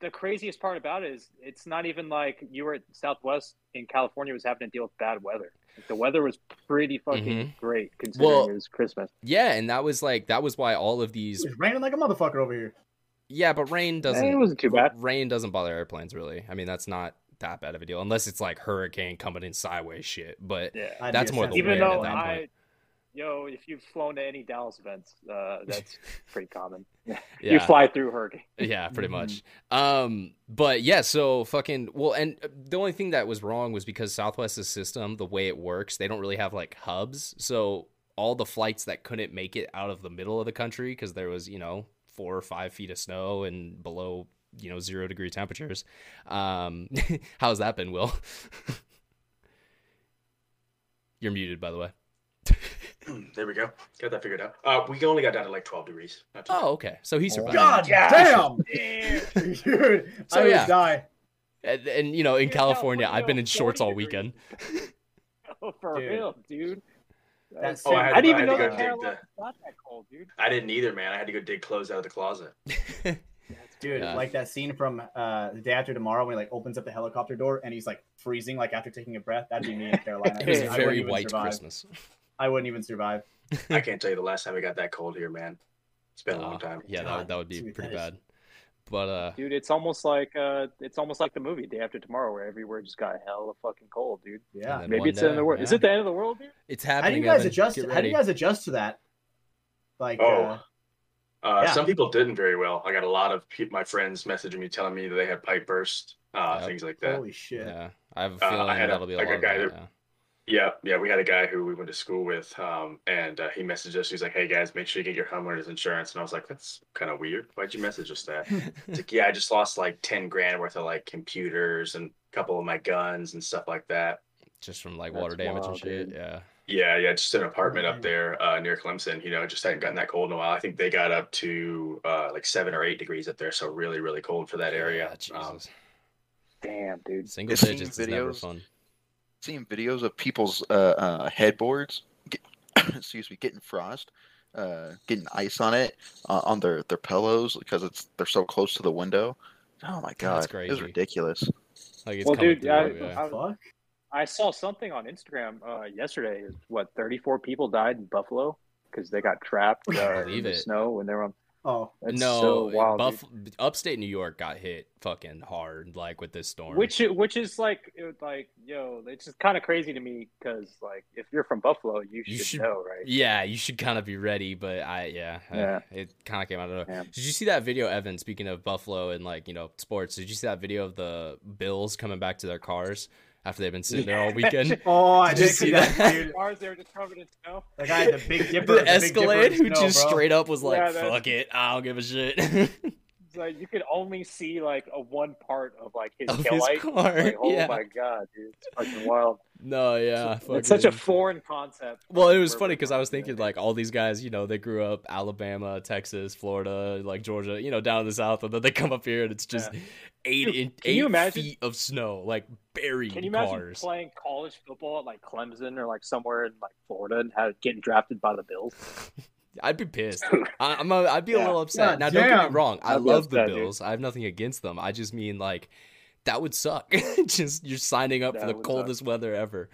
the craziest part about it is it's not even like you were at Southwest in California was having to deal with bad weather. Like, the weather was pretty fucking Mhm. great considering Well- it was Christmas. Yeah, and that was like that was why all of these. It's raining like a motherfucker over here. Yeah, but rain Eh, doesn't. it wasn't too bad. Rain doesn't bother airplanes really. I mean, that's not that bad of a deal unless it's like hurricane coming in sideways shit. But Yeah. That's more the Even though at that I, point. yo, if you've flown to any Dallas events, uh, that's pretty common. You fly through hurricane. yeah, pretty Mhm. much. Um, but yeah, so fucking well, and the only thing that was wrong was because Southwest's system, the way it works, they don't really have like hubs. So all the flights that couldn't make it out of the middle of the country because there was you know four or five feet of snow and below you know zero degree temperatures. Um, how's that been, Will? You're muted, by the way. there we go. Got that figured out. Uh, we only got down to like 12 degrees. Oh, okay. So he survived. God Yeah. damn, dude! So, I would yeah. die. And, and you know, in In California, California, I've been in shorts all weekend. Oh, for Dude. real, dude. That's Oh, I had I didn't I even had to know the got that cold, dude. I didn't either, man. I had to go dig clothes out of the closet. Dude, Yeah. like that scene from uh, the day after tomorrow when he like opens up the helicopter door and he's like freezing like after taking a breath. That'd be me in Carolina. It was I a wouldn't very white survive. Christmas. I wouldn't even survive. I can't tell you the last time I got that cold here, man. It's been a Uh, long time. Yeah, that would, that would be dude, pretty that is- bad. But uh, Dude, it's almost like uh, it's almost like the movie Day After Tomorrow, where everywhere just got hell hella fucking cold, dude. Yeah. Maybe one it's the end of the world. Is it the end of the world, dude? it's happening. How do you guys Evan. adjust? How do you guys adjust to that? Like, Oh. uh, Uh, Yeah. Some people didn't very well. I got a lot of pe- my friends messaging me telling me that they had pipe burst, uh, Yep. things like that. holy shit! Yeah, I have a Uh, I had that'll be a like a lot of guy that, that- yeah. Yeah, yeah. We had a guy who we went to school with, um, and uh, he messaged us. He's like, "Hey guys, make sure you get your homeowners insurance." And I was like, "That's kind of weird. Why'd you message us that?" It's like, "Yeah, I just lost like ten grand worth of like computers and a couple of my guns and stuff like that." Just from like That's water damage and shit. dude. Yeah. Yeah, yeah, just an apartment up there uh, near Clemson. You know, just hadn't gotten that cold in a while. I think they got up to uh, like seven or eight degrees up there, so really, really cold for that area. Yeah, Um, Damn, dude. Single I've digits is never fun. Seeing videos of people's uh, uh, headboards, get, excuse me, getting frost, uh, getting ice on it uh, on their, their pillows because it's they're so close to the window. Oh my god, That's crazy. was ridiculous. Like it's Well, dude, through, I- yeah. I- I saw something on Instagram uh, yesterday. What, 34 people died in Buffalo because they got trapped uh, in the it. snow when they were on. Oh, That's no, so wild. Buff- upstate New York got hit fucking hard, like with this storm. Which which is like like yo, it's just kind of crazy to me because like if you're from Buffalo, you should, You should- know, right? Yeah, you should kind of be ready, but I yeah, Yeah. it kind of came out of nowhere. Yeah. Did you see that video, Evan? Speaking of Buffalo and like you know sports, did you see that video of the Bills coming back to their cars after they've been sitting there all weekend. Oh, I Did you did see see that? that, dude. Cars they were just covered in snow. The guy had the big dipper. the big dipper Escalade, in who snow, just bro. straight up was like, Yeah, "Fuck it, I don't give a shit." It's like you could only see like a one part of like his Of tail his light. car, Like, oh yeah. my god, dude, it's fucking wild. No, yeah, it's such a foreign concept. Well, it was funny because I was thinking like all these guys, you know, they grew up Alabama, Texas, Florida, like Georgia, you know, down in the south, and then they come up here and it's just eight Dude, in, can you eight imagine- feet of snow, like buried Can you imagine cars. playing college football at like Clemson or like somewhere in like Florida and have, getting drafted by the Bills? I'd be pissed. I, I'm a, I'd be a little upset. God now, don't get me wrong. I I'd be love the upset, dude. Bills. I have nothing against them. I just mean like that would suck. just you're signing up for the would suck. coldest weather ever.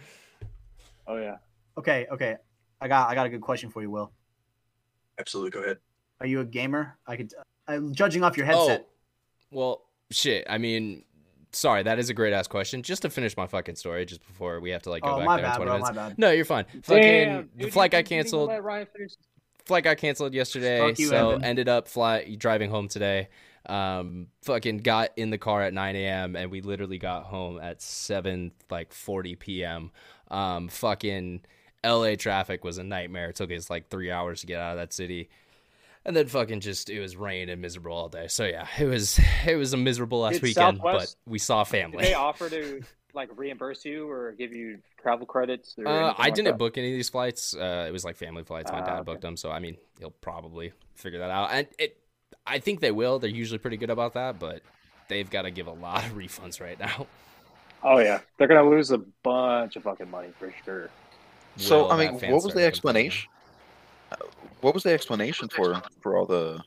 Oh yeah. Okay, okay. I got I got a good question for you, Will. Absolutely, go ahead. Are you a gamer? I could. Uh, judging off your headset. Oh, well, shit. I mean, sorry, that is a great ass question. Just to finish my fucking story, just before we have to like go Oh, back my there in 20 bro. minutes. My bad. No, you're fine. Fucking Damn, the dude, flight got canceled. let Ryan finish- Flight got canceled yesterday, you, so Evan. ended up fly driving home today. Um, fucking got in the car at 9 a.m. and we literally got home at 7 like 40 p.m. Um, fucking L.A. traffic was a nightmare. It took us like three hours to get out of that city. And then fucking just it was rain and miserable all day. So yeah, it was it was a miserable last Did weekend, Southwest- but we saw family. they offer to like reimburse you or give you travel credits? Uh, I like didn't that? book any of these flights. Uh, it was like family flights. My Ah, dad okay. booked them, so I mean, he'll probably figure that out. And it, I think they will. They're usually pretty good about that, but they've got to give a lot of refunds right now. Oh yeah, they're gonna lose a bunch of fucking money for sure. So Will I mean, what was the explanation? Uh, What was the explanation for for all the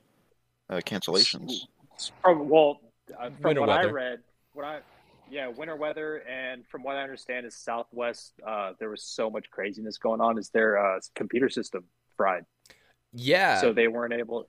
uh, cancellations? It's From well, uh, from Winter what I read, what I yeah, winter weather, and from what I understand, is Southwest. Uh, there was so much craziness going on. Is their uh, computer system fried? Yeah. So they weren't able.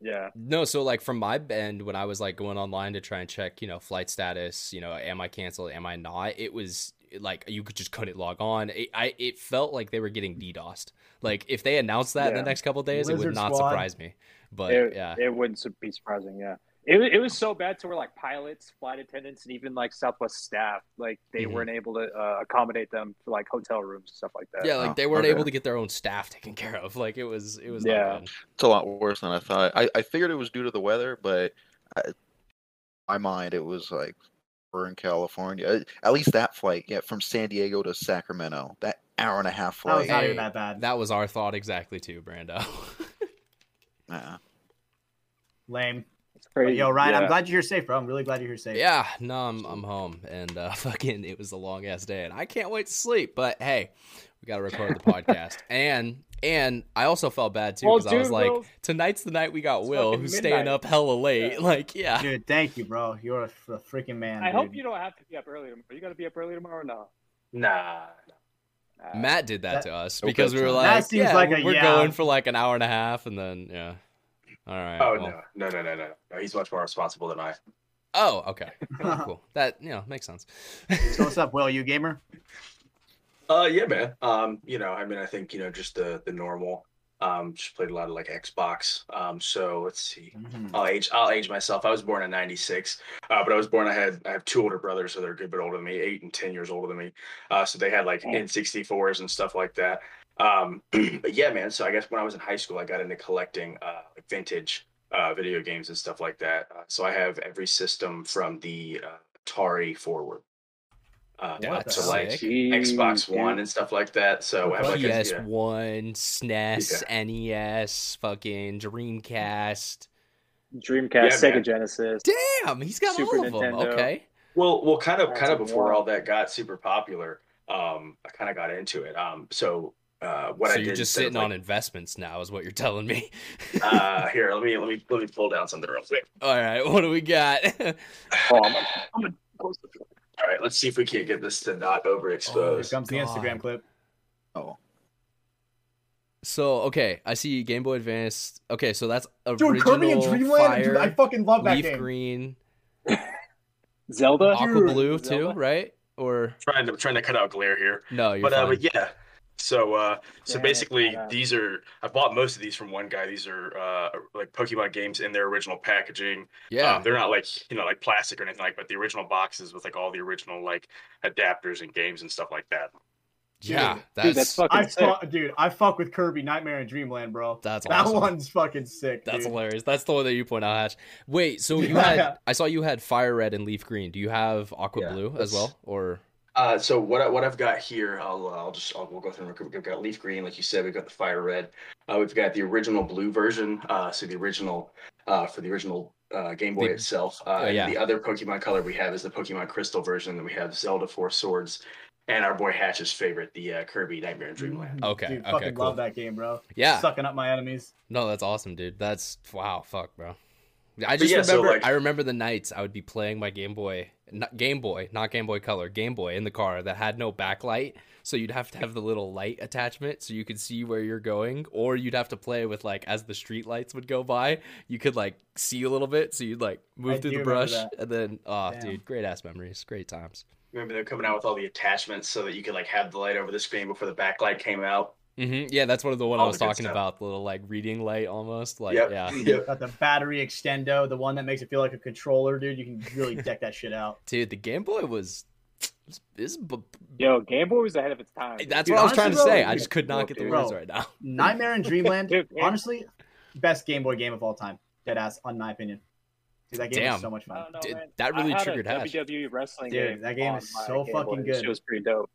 Yeah, No, so like from my end, when I was like going online to try and check, you know, flight status, you know, am I canceled, am I not? It was like you could just couldn't log on. It, I it felt like they were getting DDoSed. Like if they announced that in the next couple days, it would not Squad. surprise me. But it, yeah, it wouldn't be surprising. Yeah, it wa- it was so bad to where like pilots, flight attendants, and even like Southwest staff, like they Mhm. weren't able to uh, accommodate them for like hotel rooms and stuff like that. yeah, like Oh, they weren't okay. able to get their own staff taken care of. Like it was, it was Yeah. not. It's a lot worse than I thought. I, I figured it was due to the weather, but I, my mind it was like we're in California. At least that flight, yeah, from San Diego to Sacramento, that hour and a half That was not even that bad. That was our thought exactly too, Brando. Nah. Lame. It's But crazy. yo, Ryan, yeah. I'm glad you're here safe, bro. I'm really glad you're here safe. yeah, no, I'm I'm home, and uh, fucking, it was a long ass day, and I can't wait to sleep. But hey, we got to record the podcast, and and I also felt bad too Well, because I was like, Will- tonight's the night we got It's Will, fucking who's staying up hella late. Yeah. Like, yeah, Dude, thank you, bro. You're a freaking man. I dude. hope you don't have to be up early tomorrow. You got to be up early tomorrow? No. Nah. Uh, Matt did that, That- to us Okay, because we were like, That seems yeah, like a we're yeah. going for like an hour and a half, and then yeah, all right. Oh well- no, no, no, no, no, no. He's much more responsible than I. Oh, okay, cool, cool. That you know makes sense. so what's up, Will? You gamer? Uh, yeah, man. Um, you know, I mean, I think you know just the the normal. Um, just played a lot of like Xbox. Um, so let's see. Mhm. I'll age. I'll age myself. I was born in '96, uh, but I was born. I had I have two older brothers, so they're a good bit older than me, eight and ten years older than me. Uh, so they had like Oh. N64s and stuff like that. Um, but yeah, man. So I guess when I was in high school, I got into collecting uh, like vintage uh, video games and stuff like that. Uh, so I have every system from the uh, Atari forward. Uh, Yeah, up that's to like sick. Xbox One dude. and stuff like that. So I have like a, PS yeah. One, SNES, NES, fucking Dreamcast. Dreamcast, Yeah, Sega man. Genesis. Damn, he's got Super all of them. Okay. Well, well, kind of, That's kind of before lot. all that got super popular, um, I kind of got into it. Um, so uh, what so I you're just instead of, sitting on investments now, is what you're telling me. uh, here, let me let me let me pull down something real quick. all right, what do we got? Oh, I'm, I'm gonna post. All right, let's see if we can't get this to not overexpose Here overexpose. comes the God. Instagram clip. Oh, so okay, I see Game Boy Advance. Okay, so that's Dude, original Kirby and Dreamland. Fire, dude, I fucking love that Leaf game. Green, Zelda. Aqua Dude. Blue too, right? Or trying to trying to cut out glare here, no, you're but uh, fine. but yeah. So, uh, so Yeah, basically, these are I bought most of these from one guy. These are uh, like Pokemon games in their original packaging. Yeah. Um, they're not like you know like plastic or anything like, but the original boxes with like all the original like adapters and games and stuff like that. yeah. Dude, That's Dude, that's fucking I sick. fuck, dude. I fuck with Kirby Nightmare and Dreamland, bro. That's that awesome. one's fucking sick. That's dude. hilarious. That's the one that you point out, Hatch. Wait, so you Yeah. had I saw you had fire red and leaf green. Do you have aqua Yeah, blue as well, or Uh, so what I, what I've got here, I'll uh, I'll just I'll, we'll go through. real. We've got leaf green, like you said. We've got the fire red. Uh, we've got the original blue version. Uh, so the original uh, for the original uh, Game Boy The- itself. Uh, Oh, yeah. the other Pokemon color we have is the Pokemon Crystal version. And we have Zelda Four Swords, and our boy Hatch's favorite, the uh, Kirby Nightmare and Dreamland. Okay, Dude, okay, fucking cool. love that game, bro. yeah? Sucking up my enemies. No, that's awesome, dude. That's wow, fuck, bro. I just yeah, so, remember. like- I remember the nights I would be playing my Game Boy, not Game Boy, not Game Boy Color, Game Boy in the car that had no backlight, so you'd have to have the little light attachment so you could see where you're going, or you'd have to play with like as the street lights would go by, you could like see a little bit, so you'd like move I through the brush, that. and then oh, Damn. dude, great ass memories, great times. Remember they're coming out with all the attachments so that you could like have the light over the screen before the backlight came out. Hmm Yeah, that's one of the one I was talking stuff. about, the little like reading light almost, like yep. yeah. Yep. Got the battery extendo, the one that makes it feel like a controller, dude. You can really deck that shit out. Dude, the Game Boy was. This, Yo, Game Boy was ahead of its time. that's Dude, what I was trying to honestly, say. I just could not get the bro, words right now. Nightmare and Dreamland, Dude, honestly, best Game Boy game of all time. Dead ass, on my opinion. Dude, that game Damn. was so much fun. know, Dude, that really I had triggered a Hatch. WWE wrestling Dude, game. that game is so fucking Boy. good. Shit was pretty dope.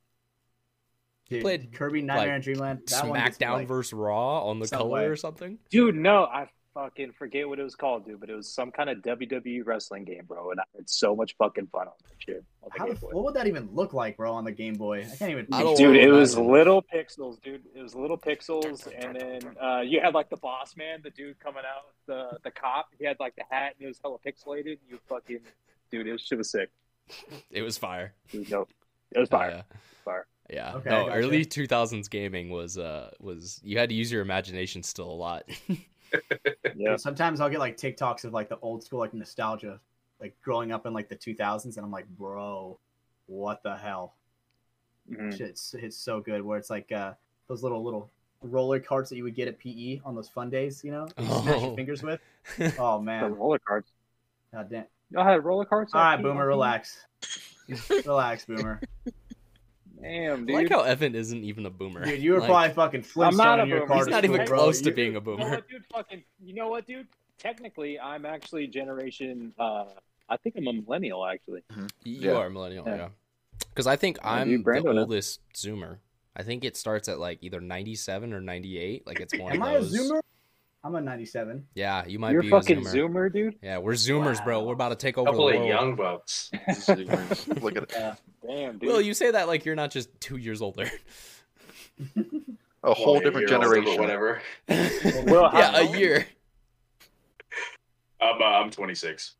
Dude, played, Kirby Nightmare like, and Dreamland. That SmackDown like, versus Raw on the some color way. or something. Dude, no, I fucking forget what it was called, dude, but it was some kind of WWE wrestling game, bro, and I had so much fucking fun on that shit on the How the, what would that even look like, bro, on the Game Boy? I can't even. I don't Dude, wanna it was imagine. little pixels, dude. It was little pixels, and then uh, you had like the boss man, the dude coming out, the the cop. He had like the hat, and it was hella pixelated. You fucking, dude, it was shit was sick. It was fire. It was dope. It was fire. Yeah. Fire. Yeah. Okay, no, gotcha. early 2000s gaming was uh was you had to use your imagination still a lot. Yeah. Dude, sometimes I'll get like TikToks of like the old school like nostalgia, like growing up in like the 2000s, and I'm like, bro, what the hell? Mhm. Shit's it's so good. Where it's like uh, those little little roller carts that you would get at PE on those fun days, you know, that you smash Oh. your fingers with. Oh The man, roller carts. God damn. Y'all had roller carts. All right, at Boomer, relax, relax, Boomer. Damn, I dude. like how Evan isn't even a boomer. Dude, you were Like, probably fucking I'm not Flintstone a in your boomer. car. He's to not school, even bro. close to being a You know boomer. what, dude? Fucking, you know what, dude? Technically, I'm actually generation. Uh, I think I'm a millennial, actually. You Yeah. are a millennial, Yeah. yeah. Because I think Yeah, I'm dude, the Brando knows. oldest Zoomer. I think it starts at like either 97 or 98. Like it's one Am of I a those. Zoomer? I'm a 97. Yeah, you might You're be fucking a Zoomer. Zoomer, dude. Yeah, we're Zoomers, bro. We're about to take over the couple of world. young bucks. Look at it. Damn, dude. Will, you say that like you're not just two years older. A whole Well, different you're older, but generation. Whatever. Will, how yeah, a year. I'm uh, I'm 26.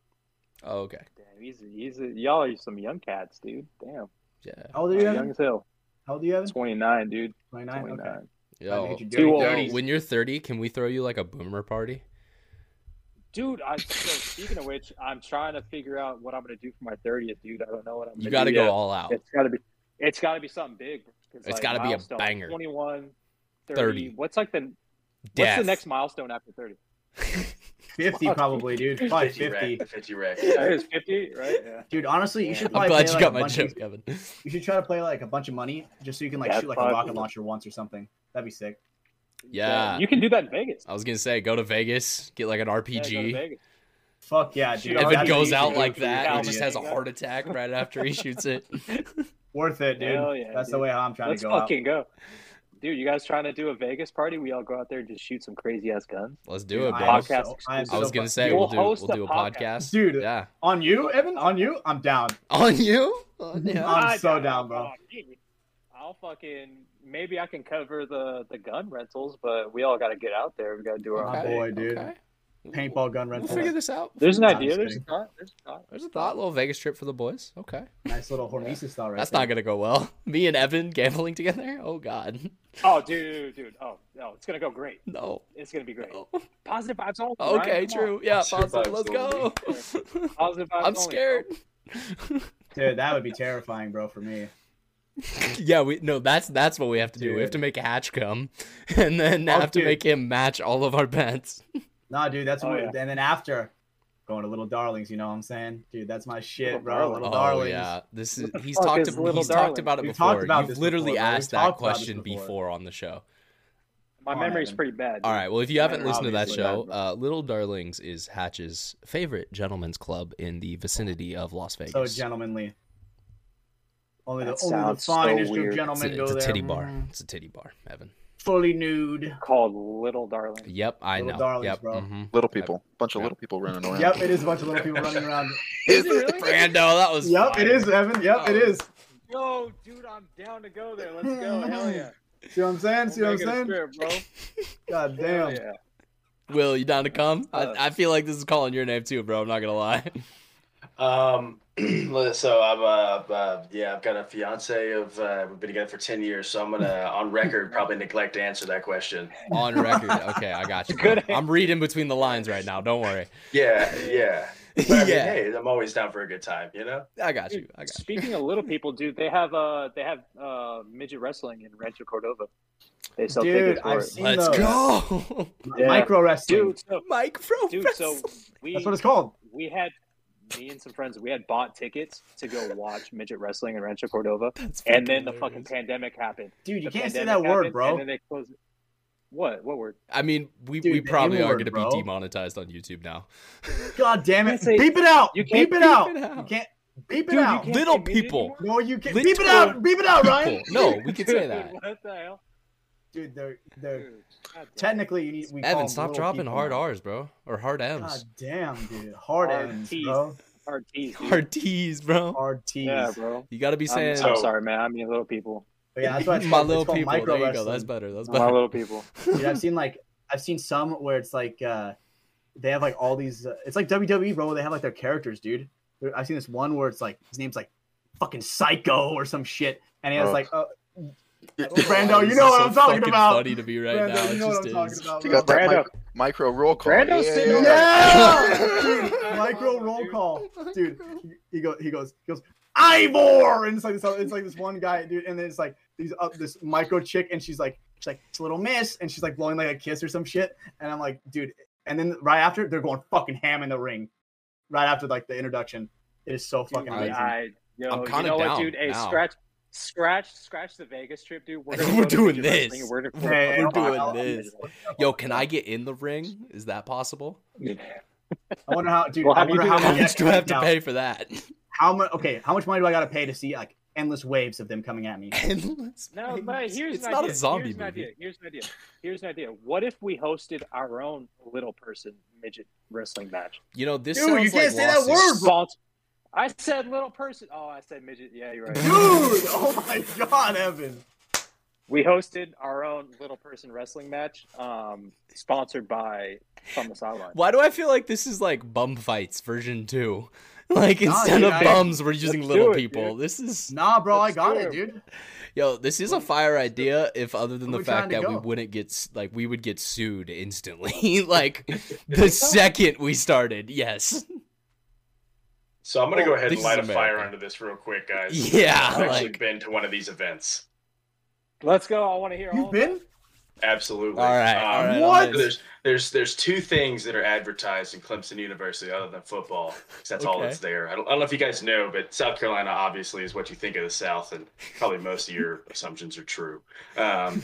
Oh, okay. Damn, he's he's a, y'all are some young cats, dude. Damn, Yeah. How old are you, young Evan? as hell. How old are you, Evan? 29, dude. 29. 29. Okay. Yo, Get your Too old. dirties. when you're 30, can we throw you like a boomer party? Dude, I so speaking of which, I'm trying to figure out what I'm gonna do for my 30th, dude. I don't know what I'm. You got got to to go all out. It's gotta be. It's gotta be something big. It's like, gotta be a banger. 21, 30. 30. What's like the what's the next milestone after 30? 50 probably, dude. Probably 50 rack. 50. 50 rack. Yeah, it is 50, right? Yeah. Dude, honestly, you should I'm glad pay, you like, got my bunch of- joke, You should try to play like a bunch of money just so you can like Yeah, shoot like a rocket launcher once or something. That'd be sick. Yeah. You can do that in Vegas. I was gonna say, go to Vegas, get like an Yeah, go to RPG. Vegas. Fuck yeah, dude. If it goes out like that, he just has a heart attack right after he shoots it. Worth it, dude. Yeah, That's the way I'm trying Let's to go Let's fucking go. Dude, you guys trying to do a Vegas party? We all go out there and just shoot some crazy ass guns. Let's do Dude, it, I bro. am Podcast so- I am exclusive. I was gonna say we'll We'll do we'll a do a podcast. podcast. Dude. Yeah. On you, Evan? On you? I'm down. On you? On you? I'm so down, bro. I'll fucking maybe I can cover the the gun rentals, but we all got to get out there. We got to do our My own boy, dude. Okay. Paintball gun rentals. We'll figure this out. There's an idea. There's a thought. There's a thought. There's a thought, little Vegas trip for the boys. Okay. Nice little Hormesis style right That's there. not gonna go well. Me and Evan gambling together? Oh god. Oh, dude, dude. Oh, no, it's gonna go great. No. It's gonna be great. no. Positive vibes only. Okay, Ryan, come on. true. Yeah, Positive positive. vibes Let's go. Positive vibes I'm only, scared. Dude, that would be terrifying, bro, for me. yeah, we no. That's that's what we have to do. We have to make Hatch come, and then Oh, have to make him match all of our bets. Nah, dude, that's Oh, what. yeah. And then after, going to Little Darlings. You know what I'm saying, dude? That's my shit, Little bro. Darlings. Little Oh Darlings. yeah, this is he's talked is ab- Little he's talked about it We've before. talked about You've literally before, asked that talked about this question before. before on the show. My Come on, memory's Evan. pretty bad. All dude. right. Well, if you haven't Yeah, listened to that show, bad, uh, Little Darlings is Hatch's favorite gentleman's club in the vicinity of Las Vegas. So gentlemanly. Only the, only the sounds so finest of weird. it's gentlemen a, go it's a there. titty bar. Mm. It's a titty bar, Evan. Fully nude. Called Little Darling. Yep, I Little know. Darlings, yep. bro. mhm. Little people, bunch of Yep. little people running around. Yep, it is a bunch of little people running around. Is it really? Brando, that was. Yep, fire. it is, Evan. Yep, it Oh. is. Yo, dude, I'm down to go there. Let's go. Hell yeah. See what I'm saying? See what I'm We'll make it a saying? trip, bro. God Hell damn. yeah. Will, you down to come? Uh, I, I feel like this is calling your name too, bro. I'm not gonna lie. Um, so I'm uh, uh yeah, I've got a fiance of uh, we've been together for ten years, so I'm gonna on record probably neglect to answer that question. On record. Okay, I got you. Good. I'm reading between the lines right now. Don't worry. Yeah, yeah. But, I mean, yeah, hey, I'm always down for a good time, you know. I got you. I got you. Speaking of little people, dude, they have uh they have uh midget wrestling in Rancho Cordova. They sell Dude, tickets for I've it. seen Let's those. go, Yeah. Micro wrestling. Dude, so Mike Pro. dude, so we That's what it's called. we had me and some friends we had bought tickets to go watch midget wrestling in Rancho Cordova, and then the fucking pandemic happened. Dude, you The can't say pandemic that word, bro. And then they closed it. What? What word? I mean, we, Dude, we probably are going to be demonetized on YouTube now. God damn it. can't say- Beep it out. you can't it beep out. it out. You can't beep it Dude, you out. Little people. No, you can't. Little- Beep it out. Beep it out, Ryan. People. No, we can say that. What the hell? Dude, they're they're Dude, technically you need. We call Evan, them stop dropping people hard. R's, bro, or hard M's. God M's. damn, dude. Hard, Hard ends, T's. bro. hard T's. Dude. Hard T's, bro. Hard T's. Yeah, bro. You got to be I'm, saying I'm sorry, man. I mean, little people. But yeah, that's why it's my called, little it's people. micro There you go. That's better. That's better. My little people. Dude, I've seen like I've seen some where it's like uh they have like all these. Uh, it's like WWE, bro. They have like their characters, dude. I've seen this one where it's like his name's like fucking Psycho or some shit, and he has Oh. like uh, Oh, Brando, oh, you know what so I'm talking fucking about. Funny to me right Brando, now. you It know what I'm just talking is. about. You got that Brando. mic- micro roll call. Brando's yeah, yeah. over Yeah, there. dude, micro roll call, dude. He goes, he goes, he goes, Ivor, and it's like this, it's like this one guy, dude, and then it's like these up this micro chick, and she's like, she's like, it's a little miss, and she's like blowing like a kiss or some shit, and I'm like, dude, and then right after they're going fucking ham in the ring, right after like the introduction, it is so fucking Dude, amazing. I, yo, I'm kinda know what, dude? Hey, now. scratch, scratch, scratch the Vegas trip, dude. We're, We're doing this. We're, We're Hey, we're doing I'll- this. Yo, can I get in the ring? Is that possible? I wonder how, dude. Well, I wonder how? How much do I have to now, pay for that? How much? Okay, how much money do I got to pay to see like endless waves of them coming at me? Endless No, waves. but here's it's an not idea. a zombie here's an idea. Here's an idea. Here's an idea. What if we hosted our own little person midget wrestling match? You know, this Dude, sounds you can't like say that word, bro. Sponsor- I said little person. Oh, I said midget. Yeah, you're right. Dude, oh my god, Evan. We hosted our own little person wrestling match, um, sponsored by From the Sideline. Why do I feel like this is like bum fights version two? Like Nah, instead dude, of I- bums, we're using little it, people. dude. This is Nah, bro, Let's I got it, it. dude. yo. This is a fire idea. If other than Where the fact to that we wouldn't get like we would get sued instantly. like the second we started. Yes. So I'm gonna Oh, go ahead and light a is fire under this real quick, guys. Yeah, I've actually been to one of these events. Let's go. I want to hear all You've of been? Absolutely. All right. Um, all right. what? There's there's there's two things that are advertised in Clemson University other than football. That's all that's there. I don't, I don't know if you guys know, but South Carolina obviously is what you think of the South, and probably most of your assumptions are true. Um,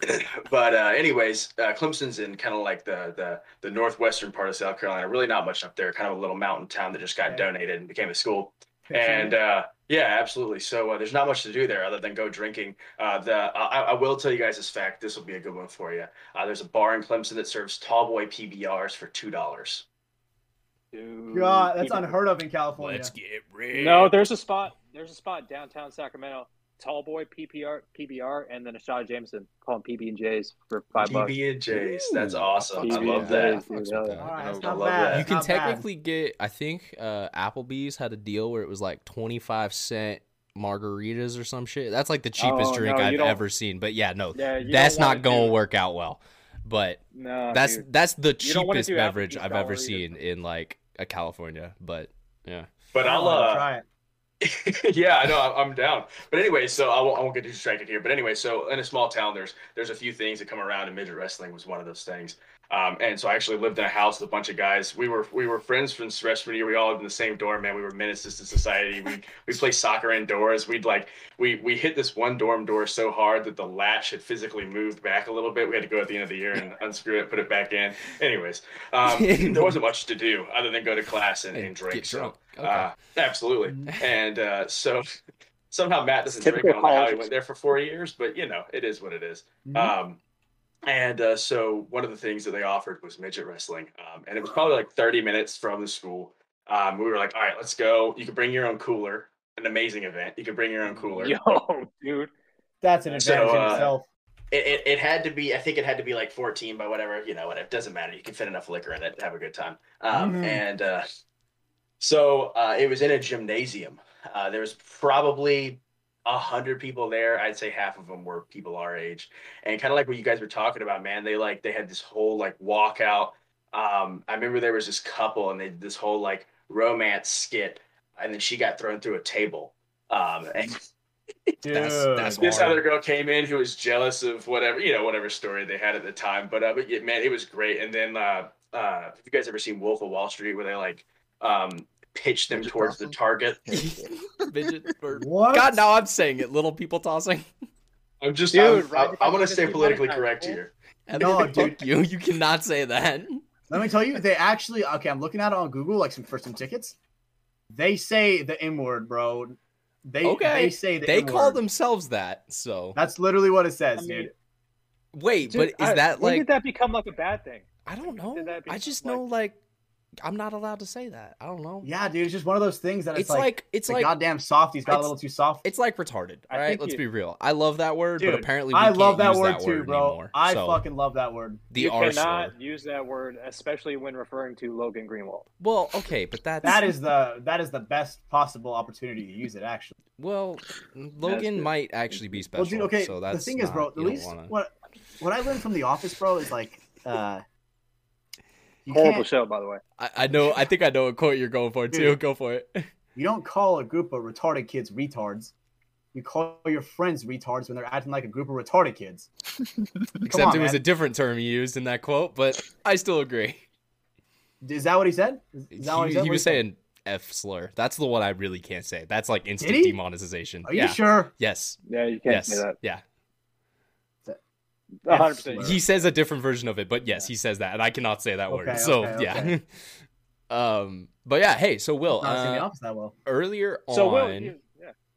but uh, anyways, uh, Clemson's in kind of like the, the the northwestern part of South Carolina. Really not much up there. Kind of a little mountain town that just got Okay. donated and became a school. And uh, yeah, absolutely. So uh, there's not much to do there other than go drinking. Uh, the I, I will tell you guys this fact. This will be a good one for you. Uh, there's a bar in Clemson that serves tallboy PBRs for two dollars. God, that's unheard of in California. Let's get real. No, there's a spot. There's a spot downtown Sacramento. Tallboy PPR, PBR, and then a shot Jameson. calling PB and J's for five bucks. PB and J's. That's Ooh, awesome. I love that. J's, yeah. All right, I love that. You can not bad. technically get. I think uh, Applebee's had a deal where it was like twenty five cent margaritas or some shit. That's like the cheapest Oh, drink no, I've don't- ever seen. But yeah, no, Yeah, that's don't wanna going to work out well. But No, that's dude. that's the You don't wanna cheapest beverage Applebee's I've ever Dollarita. seen in like a California. But yeah, But I I'll uh, try it. yeah, I know. I'm down. But anyway, so I won't, I won't get distracted here. But anyway, so in a small town, there's there's a few things that come around, and midget wrestling was one of those things. Um, and so I actually lived in a house with a bunch of guys. We were we were friends from freshman year. We all lived in the same dorm, man. We were menaces to society. We we played soccer indoors. We'd like we we hit this one dorm door so hard that the latch had physically moved back a little bit. We had to go at the end of the year and unscrew it, put it back in. Anyways, um, there wasn't much to do other than go to class and, And and drink. get So drunk. Okay. uh, absolutely. And uh, so somehow Matt doesn't drink. I don't know how he went there for four years, but you know, it is what it is. Mhm. Um, and uh, so one of the things that they offered was midget wrestling, um, and it was probably like 30 minutes from the school. Um, we were like, all right, let's go. You can bring your own cooler. An amazing event. You can bring your own cooler. Yo, dude. That's an So, advantage in uh, itself. It, it, it had to be, I think it had to be like 14 by whatever, you know, whatever. It doesn't matter. You can fit enough liquor in it to have a good time. Um, Mhm. And uh, so uh, it was in a gymnasium. Uh, there was probably a hundred people there. I'd say half of them were people our age. And kind of like what you guys were talking about, man, they like, they had this whole like walkout. Um, I remember there was this couple and they did this whole like romance skit and then she got thrown through a table. Um, and Dude. that's- that's this hard. other girl came in who was jealous of whatever you know whatever story they had at the time but uh but yeah, man it was great and then uh uh have you guys ever seen wolf of wall street where they like um pitch them Midget towards the target Midget or- What? God, now I'm saying it. Little people tossing. i'm just Dude, i'm, right, I'm, I'm I gonna wanna stay politically correct cool. here No, No, dude. you. You cannot say that. Let me tell you, they actually okay. I'm looking at it on Google, like some for some tickets. They say the M word, bro. They Okay. they say the They N-word. call themselves that. So That's literally what it says, I mean, dude. wait, Dude, but is I- that when like did that become like a bad thing? I don't know. I just like- know like I'm not allowed to say that. I don't know. Yeah, dude. It's just one of those things that it's, like it's like, it's the like goddamn softies got a little too soft. it's like retarded. All right, let's you- be real. I love that word, Dude, but apparently we I can't love that use word that too, word bro. anymore. I so fucking love that word. the you R cannot slur. use that word, especially when referring to Logan Greenwald. Well, okay, but that's That is the that is the best possible opportunity to use it. Actually, well, Logan might actually be special. well, dude. Okay, so the that's thing is, bro. The least wanna- what what I learned from The Office, bro, is like, uh, you Horrible can't show, by the way. I, I know. I think I know what quote you're going for too. Dude. Go for it. you don't call a group of retarded kids retards. You call your friends retards when they're acting like a group of retarded kids. Except on, it was man. a different term he used in that quote, but I still agree. Is that what he said? Is, is that what he, he said? he What was said? saying F slur. That's the one I really can't say. That's like instant demonetization. Are you yeah. sure? Yes. Yeah, you can't Yes. say that. Yeah. A hundred percent. He says a different version of it, but yes, he says that, and I cannot say that word. Okay, So okay, yeah. um. But yeah. Hey. So Will. Not seen The Uh, Office that well. earlier So on. Will, you, yeah.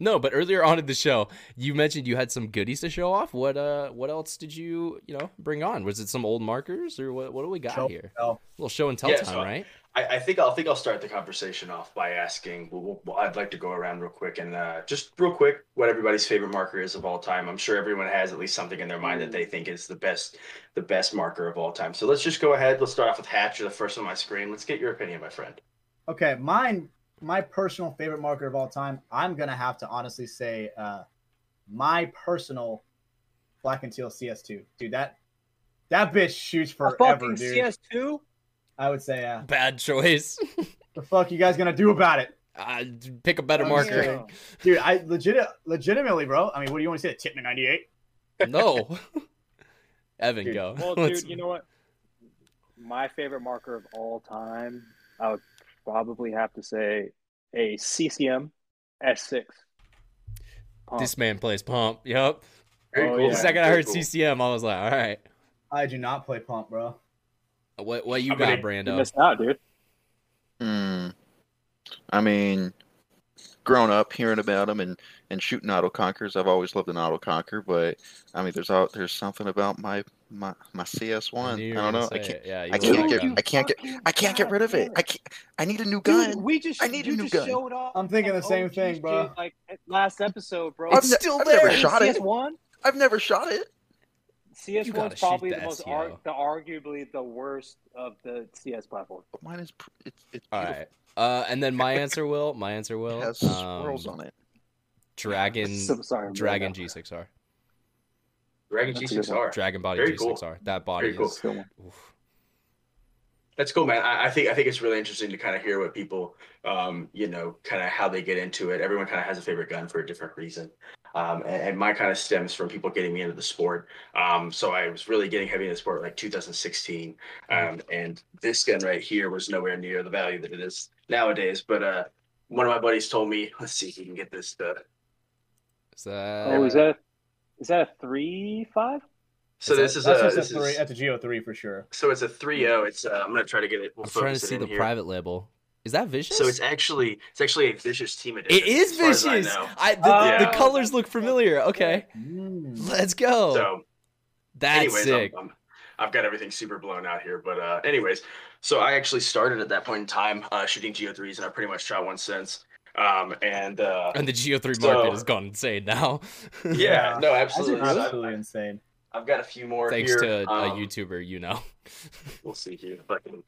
No, but earlier on in the show, you mentioned you had some goodies to show off. What uh, what else did you you know bring on? Was it some old markers or what? What do we got Show here? and tell. A little show and tell Yeah, time, so- right? I, I think I'll think I'll start the conversation off by asking. Well, well, I'd like to go around real quick and uh, just real quick, what everybody's favorite marker is of all time. I'm sure everyone has at least something in their mind that they think is the best, the best marker of all time. So let's just go ahead. Let's start off with Hatch. You're the first on my screen. Let's get your opinion, my friend. Okay, mine, my personal favorite marker of all time. I'm gonna have to honestly say, uh, my personal black and teal CS2, dude. That that bitch shoots A forever, fucking dude. CS2? I would say, uh, Bad choice. the fuck you guys gonna do about it, uh, pick a better I'm marker. kidding. dude? I legit, legitimately, bro. I mean, what do you want to say? Tippmann 98. No. Evan, Dude, go. Well, Let's- dude, you know what? My favorite marker of all time, I would probably have to say a CCM S6. Pump. this man plays pump. Yep. Oh, cool. yeah. The second I heard cool. CCM, I was like, all right. I do not play pump, bro. What what you I'm got, gonna- You Brando? missed out, dude. Hmm. I mean, growing up hearing about them and, and shooting Autocockers, I've always loved an Autococker. But I mean, there's all, there's something about my my my CS one. knew I don't know. I can't. it. Yeah, you I can't get. that. I can't get. I can't get rid of it. I can't. I need a new gun. Dude, we just I need a you new gun. I'm thinking the same OG thing, bro. Like last episode, bro. It's I've ne- still I've never there. shot it. CS1. I've never shot it. CS You gotta one's probably the the most ar- the arguably the worst of the CS platforms. But mine is. pr- It's it's All beautiful. right. Uh, and then my answer will. My answer It will. has swirls um, on it. Dragon. So sorry, Dragon G6R. Dragon That's a good G6R. Dragon body G6R. That body Very cool. is. not. oof. That's cool, man. I, I think I think it's really interesting to kind of hear what people, um, you know, kind of how they get into it. Everyone kind of has a favorite gun for a different reason, um, and, and mine kind of stems from people getting me into the sport. Um, so I was really getting heavy into the sport like 2016, um, and this gun right here was nowhere near the value that it is nowadays. But uh, one of my buddies told me, let's see if you can get this to Is that, Oh, is that is that a three five? So Is this that- is That's a just a this three. is That's a Geo three for sure. so it's a three zero. It's uh, I'm gonna try to get it. We'll I'm trying to see the here. private label. Is that vicious? So it's actually it's actually a vicious team edition. it is as far as I vicious. I, the, Oh, the colors look familiar. Okay, Mm. let's go. So That's anyways, sick. I'm, I'm, I've got everything super blown out here, but uh, anyways, so I actually started at that point in time uh, shooting Geo threes, and I pretty much shot one since. Um, and uh, and the Geo three so- market has gone insane now. yeah, no, That's absolutely. I've, absolutely insane. I've got a few more Thanks here. to a um, YouTuber, you know. We'll see here if I can.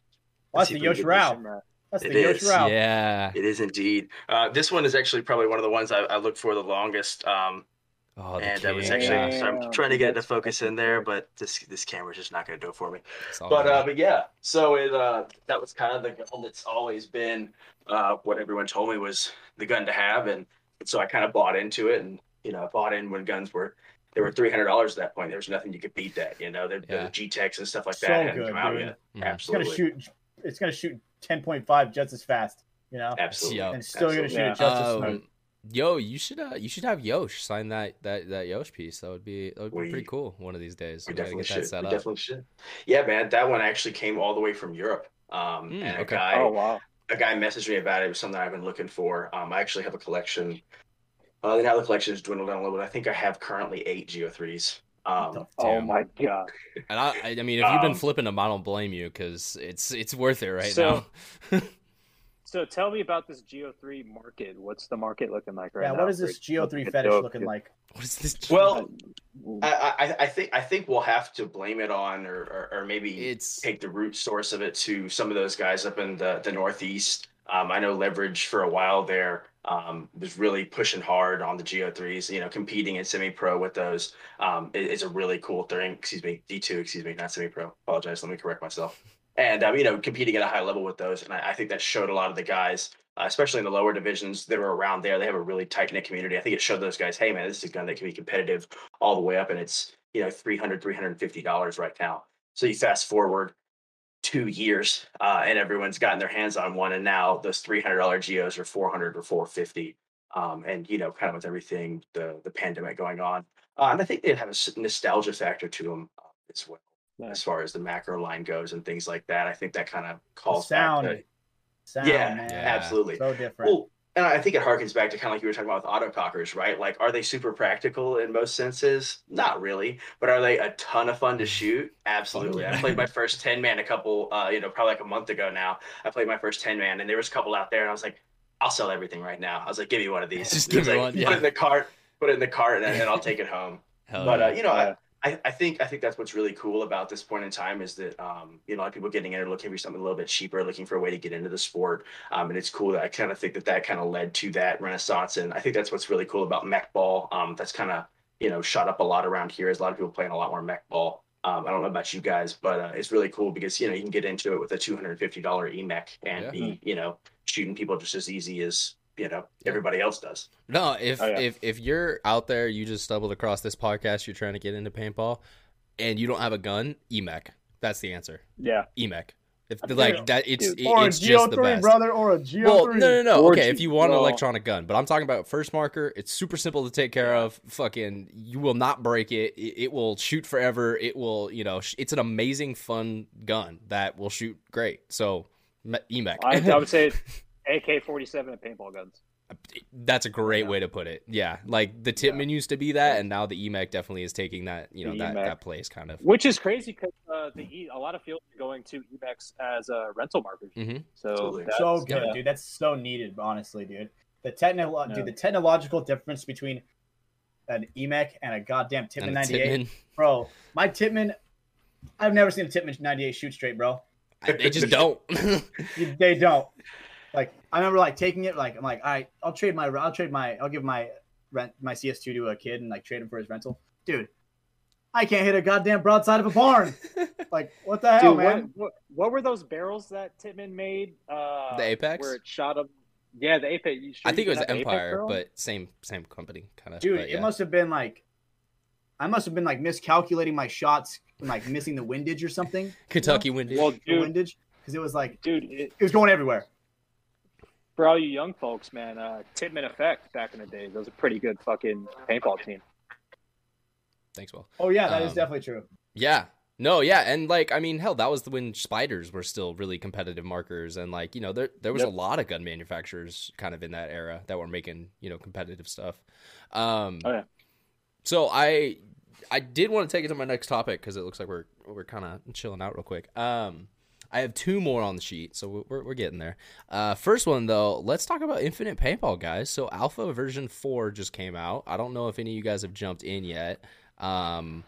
Well, that's the if we Yosh can get Rao. That's It the Yosh is, Rao. Yeah. It is indeed. Uh, this one is actually probably one of the ones I, I looked for the longest. Um, Oh, the and I was king. actually so I'm trying to get it to focus in there, but this this camera's just not going to do it for me. But good. uh, but yeah, so it uh that was kind of the gun that's always been uh what everyone told me was the gun to have, and so I kind of bought into it, and you know I bought in when guns were they were three hundred dollars at that point. There was nothing you could beat that, you know. The, Yeah. the Gteks and stuff like So that hadn't good, come out dude. yet. Mhm. It's gonna shoot. It's gonna shoot ten point five just as fast. You know, absolutely, Yeah. and it's still gonna Absolutely. shoot it just as smooth. Yo, you should uh, you should have Yosh sign that that that Yosh piece. That would be that would be We- pretty cool one of these days. We We definitely get that should. set We up. definitely should. Yeah, man, that one actually came all the way from Europe. Um, Mm, and a okay. guy Oh wow. a guy messaged me about it. It was something I've been looking for. Um, I actually have a collection. Uh, now the collection is dwindled down a little bit. I think I have currently eight Geo threes. Um, Oh my god. And I, I I mean, if you've been Um, flipping them, I don't blame you because it's it's worth it right So- now. So tell me about this Geo three market. What's the market looking like right yeah, now? what is this for- Geo three fetish dope, looking dude? like? what is this? well, Uh, I, I, I think I think we'll have to blame it on, or, or, or maybe it's take the root source of it to some of those guys up in the, the Northeast. Um, I know Leverage for a while there um, was really pushing hard on the Geo threes. You know, competing in semi pro with those um, is, is a really cool thing. Excuse me, D two. Excuse me, not semi pro. Apologize. Let me correct myself. And um, you know, competing at a high level with those, and I, I think that showed a lot of the guys, uh, especially in the lower divisions that are around there. They have a really tight knit community. I think it showed those guys, hey man, this is a gun that can be competitive all the way up, and it's you know 300 350 dollars right now. So you fast forward two years, uh, and everyone's gotten their hands on one, and now those three hundred dollar geos are four hundred or four fifty. Um, and you know, kind of with everything the the pandemic going on, uh, and I think they have a nostalgia factor to them uh, as well, Yeah. as far as the macro line goes and things like that. I think that kind of The calls sound, back to sound, yeah, man. Yeah. absolutely. so different. Well, and I think it harkens back to kind of like you were talking about with autocockers, right? Like, are they super practical in most senses? Not really, but are they a ton of fun to shoot? Absolutely. yeah. I played my first ten man a couple, uh, you know, probably like a month ago now. I played my first ten man, and there was a couple out there, and I was like, I'll sell everything right now. I was like, give me one of these. Just give me like, one, Put yeah. it in the cart, put it in the cart, and, and I'll take it home Hell but yeah. uh, you know, Yeah. I, I, I think I think that's what's really cool about this point in time is that um, you know, a lot of people getting in are looking for something a little bit cheaper, looking for a way to get into the sport, um, and it's cool that I kind of think that that kind of led to that renaissance, and I think that's what's really cool about mech ball. Um, that's kind of you know shot up a lot around here. Is a lot of people playing a lot more mech ball. Um, I don't know about you guys, but uh, it's really cool because you know you can get into it with a two hundred and fifty dollar EMEK and Yeah. be you know shooting people just as easy as you know Yeah. everybody else does. No, if Oh, yeah. if if you're out there, you just stumbled across this podcast, you're trying to get into paintball, and you don't have a gun, E EMEK. That's the answer. Yeah. EMEK. If like that, it's Dude, it- or a it's Geo just the three, best. brother, or a Geo Well, no, no, no. Or Okay, G- if you want an electronic gun, but I'm talking about first marker. It's super simple to take care of. Fucking, you will not break it. It, it will shoot forever. It will, you know, it's an amazing, fun gun that will shoot great. So, me- E I, I would say AK forty seven and paintball guns. That's a great Yeah. way to put it. Yeah, like the Tippmann used to be that, and now the EMEK definitely is taking that, you know, The that EMEK. that place kind of. Which is crazy because uh, the E- a lot of fields are going to EMEKs as uh, rental markers. hmm So that's- so good, yeah. dude. That's so needed, honestly, dude. The technical, Yeah. dude, the technological difference between an EMEK and a goddamn Tippmann 98, bro. My Tippmann, I've never seen a Tippmann 98 shoot straight, bro. they just don't. They don't. Like I remember like taking it, like I'm like, all right, I'll trade my, I'll trade my, I'll give my rent my CS2 to a kid and like trade him for his rental, dude. I can't hit a goddamn broadside of a barn. like, what the hell, Dude, man? what what were those barrels that Tippmann made? Uh, The Apex? where it shot up. Yeah, the Apex. You sure I you think it was didn't have the Apex Empire, but same same company kind of. Dude, but it must have been like, I must have been like miscalculating my shots, and, like missing the windage or something. Kentucky windage. well, The dude, windage, because it was like dude, it, it was going everywhere. For all you young folks, man, uh, Tippmann Effect back in the day, those are pretty good fucking paintball team. Thanks, Will. Oh yeah, that is Um, definitely true. Yeah. No, yeah, and like I mean, hell, that was when spiders were still really competitive markers, and like you know, there there was Yep. a lot of gun manufacturers kind of in that era that were making you know competitive stuff. Um, Oh, yeah. So I I did want to take it to my next topic because it looks like we're we're kind of chilling out real quick. Um, I have two more on the sheet, so we're we're getting there. Uh, first one though, let's talk about Infinite Paintball, guys. So Alpha version four just came out. I don't know if any of you guys have jumped in yet. Um,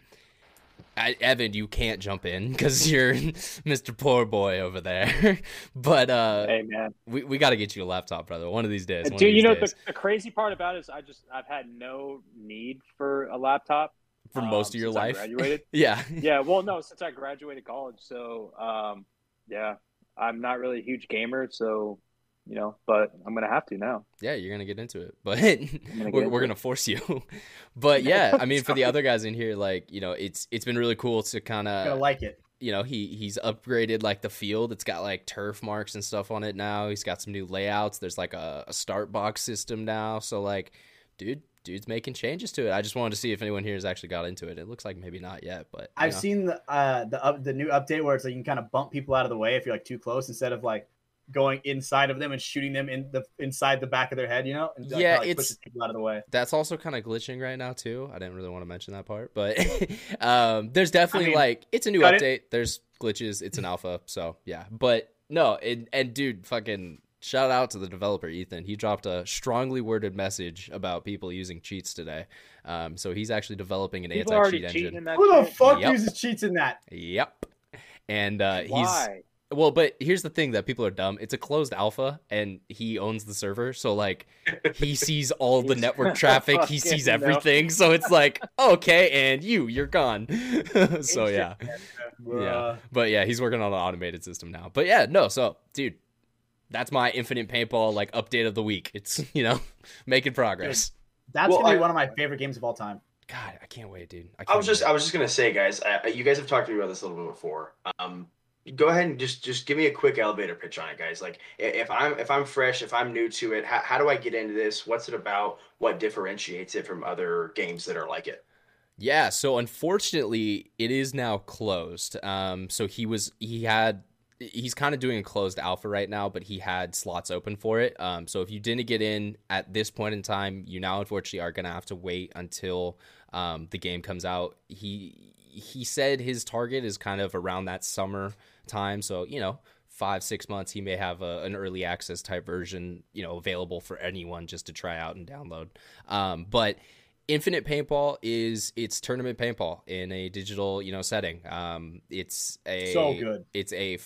I, Evan, you can't jump in because you're Mr. Poor Boy over there. but uh, Hey, man, we we got to get you a laptop, brother. One of these days. dude, you know the, the crazy part about it is I just I've had no need for a laptop for um, most of your since I life. graduated. yeah. yeah, well, no, since I graduated college, so um, yeah, I'm not really a huge gamer, so you know, but I'm gonna have to now. Yeah, you're gonna get into it, but gonna we're, we're gonna force you. but yeah, I mean, for the other guys in here, like you know, it's it's been really cool to kind of like it. you know he he's upgraded like the field. It's got like turf marks and stuff on it now. He's got some new layouts. There's like a, a start box system now. So like, dude, dude's making changes to it. I just wanted to see if anyone here has actually got into it. It looks like maybe not yet, but I've know. seen the uh the up, the new update where it's like you can kind of bump people out of the way if you're like too close instead of like going inside of them and shooting them in the inside the back of their head, you know? And like, Yeah, like, it's- people out of the way. that's also kind of glitching right now too. I didn't really want to mention that part, but um, there's definitely mean, like it's a new cut it. update. There's glitches. It's an alpha, so yeah. But no, and, and dude, fucking shout out to the developer Ethan. He dropped a strongly worded message about people using cheats today. Um, so he's actually developing an People anti-cheat engine. Who the shit? fuck Yep. uses cheats in that? Yep. And uh, he's Why? well, but here's the thing that people are dumb. It's a closed alpha, and he owns the server, so like he sees all the network traffic. He sees everything, so it's like okay, and you, you're gone. so yeah, yeah. but yeah, he's working on an automated system now. But yeah, no, so dude, that's my infinite paintball like update of the week. It's you know making progress. That's Well, gonna be I- one of my favorite games of all time. God, I can't wait, dude. I, I was just wait. I was just gonna say, guys. I, you guys have talked to me about this a little bit before. Um, go ahead and just just give me a quick elevator pitch on it, guys. Like if I'm if I'm fresh, if I'm new to it, how, how do I get into this? What's it about? What differentiates it from other games that are like it? Yeah, so unfortunately, it is now closed. Um, so he was he had he's kind of doing a closed alpha right now, but he had slots open for it. Um, so if you didn't get in at this point in time, you now unfortunately are gonna have to wait until um, the game comes out. He he said his target is kind of around that summer time, so you know five six months he may have a, an early access type version you know available for anyone just to try out and download. Um, but Infinite Paintball is it's tournament paintball in a digital, you know, setting. Um, it's a So good. It's a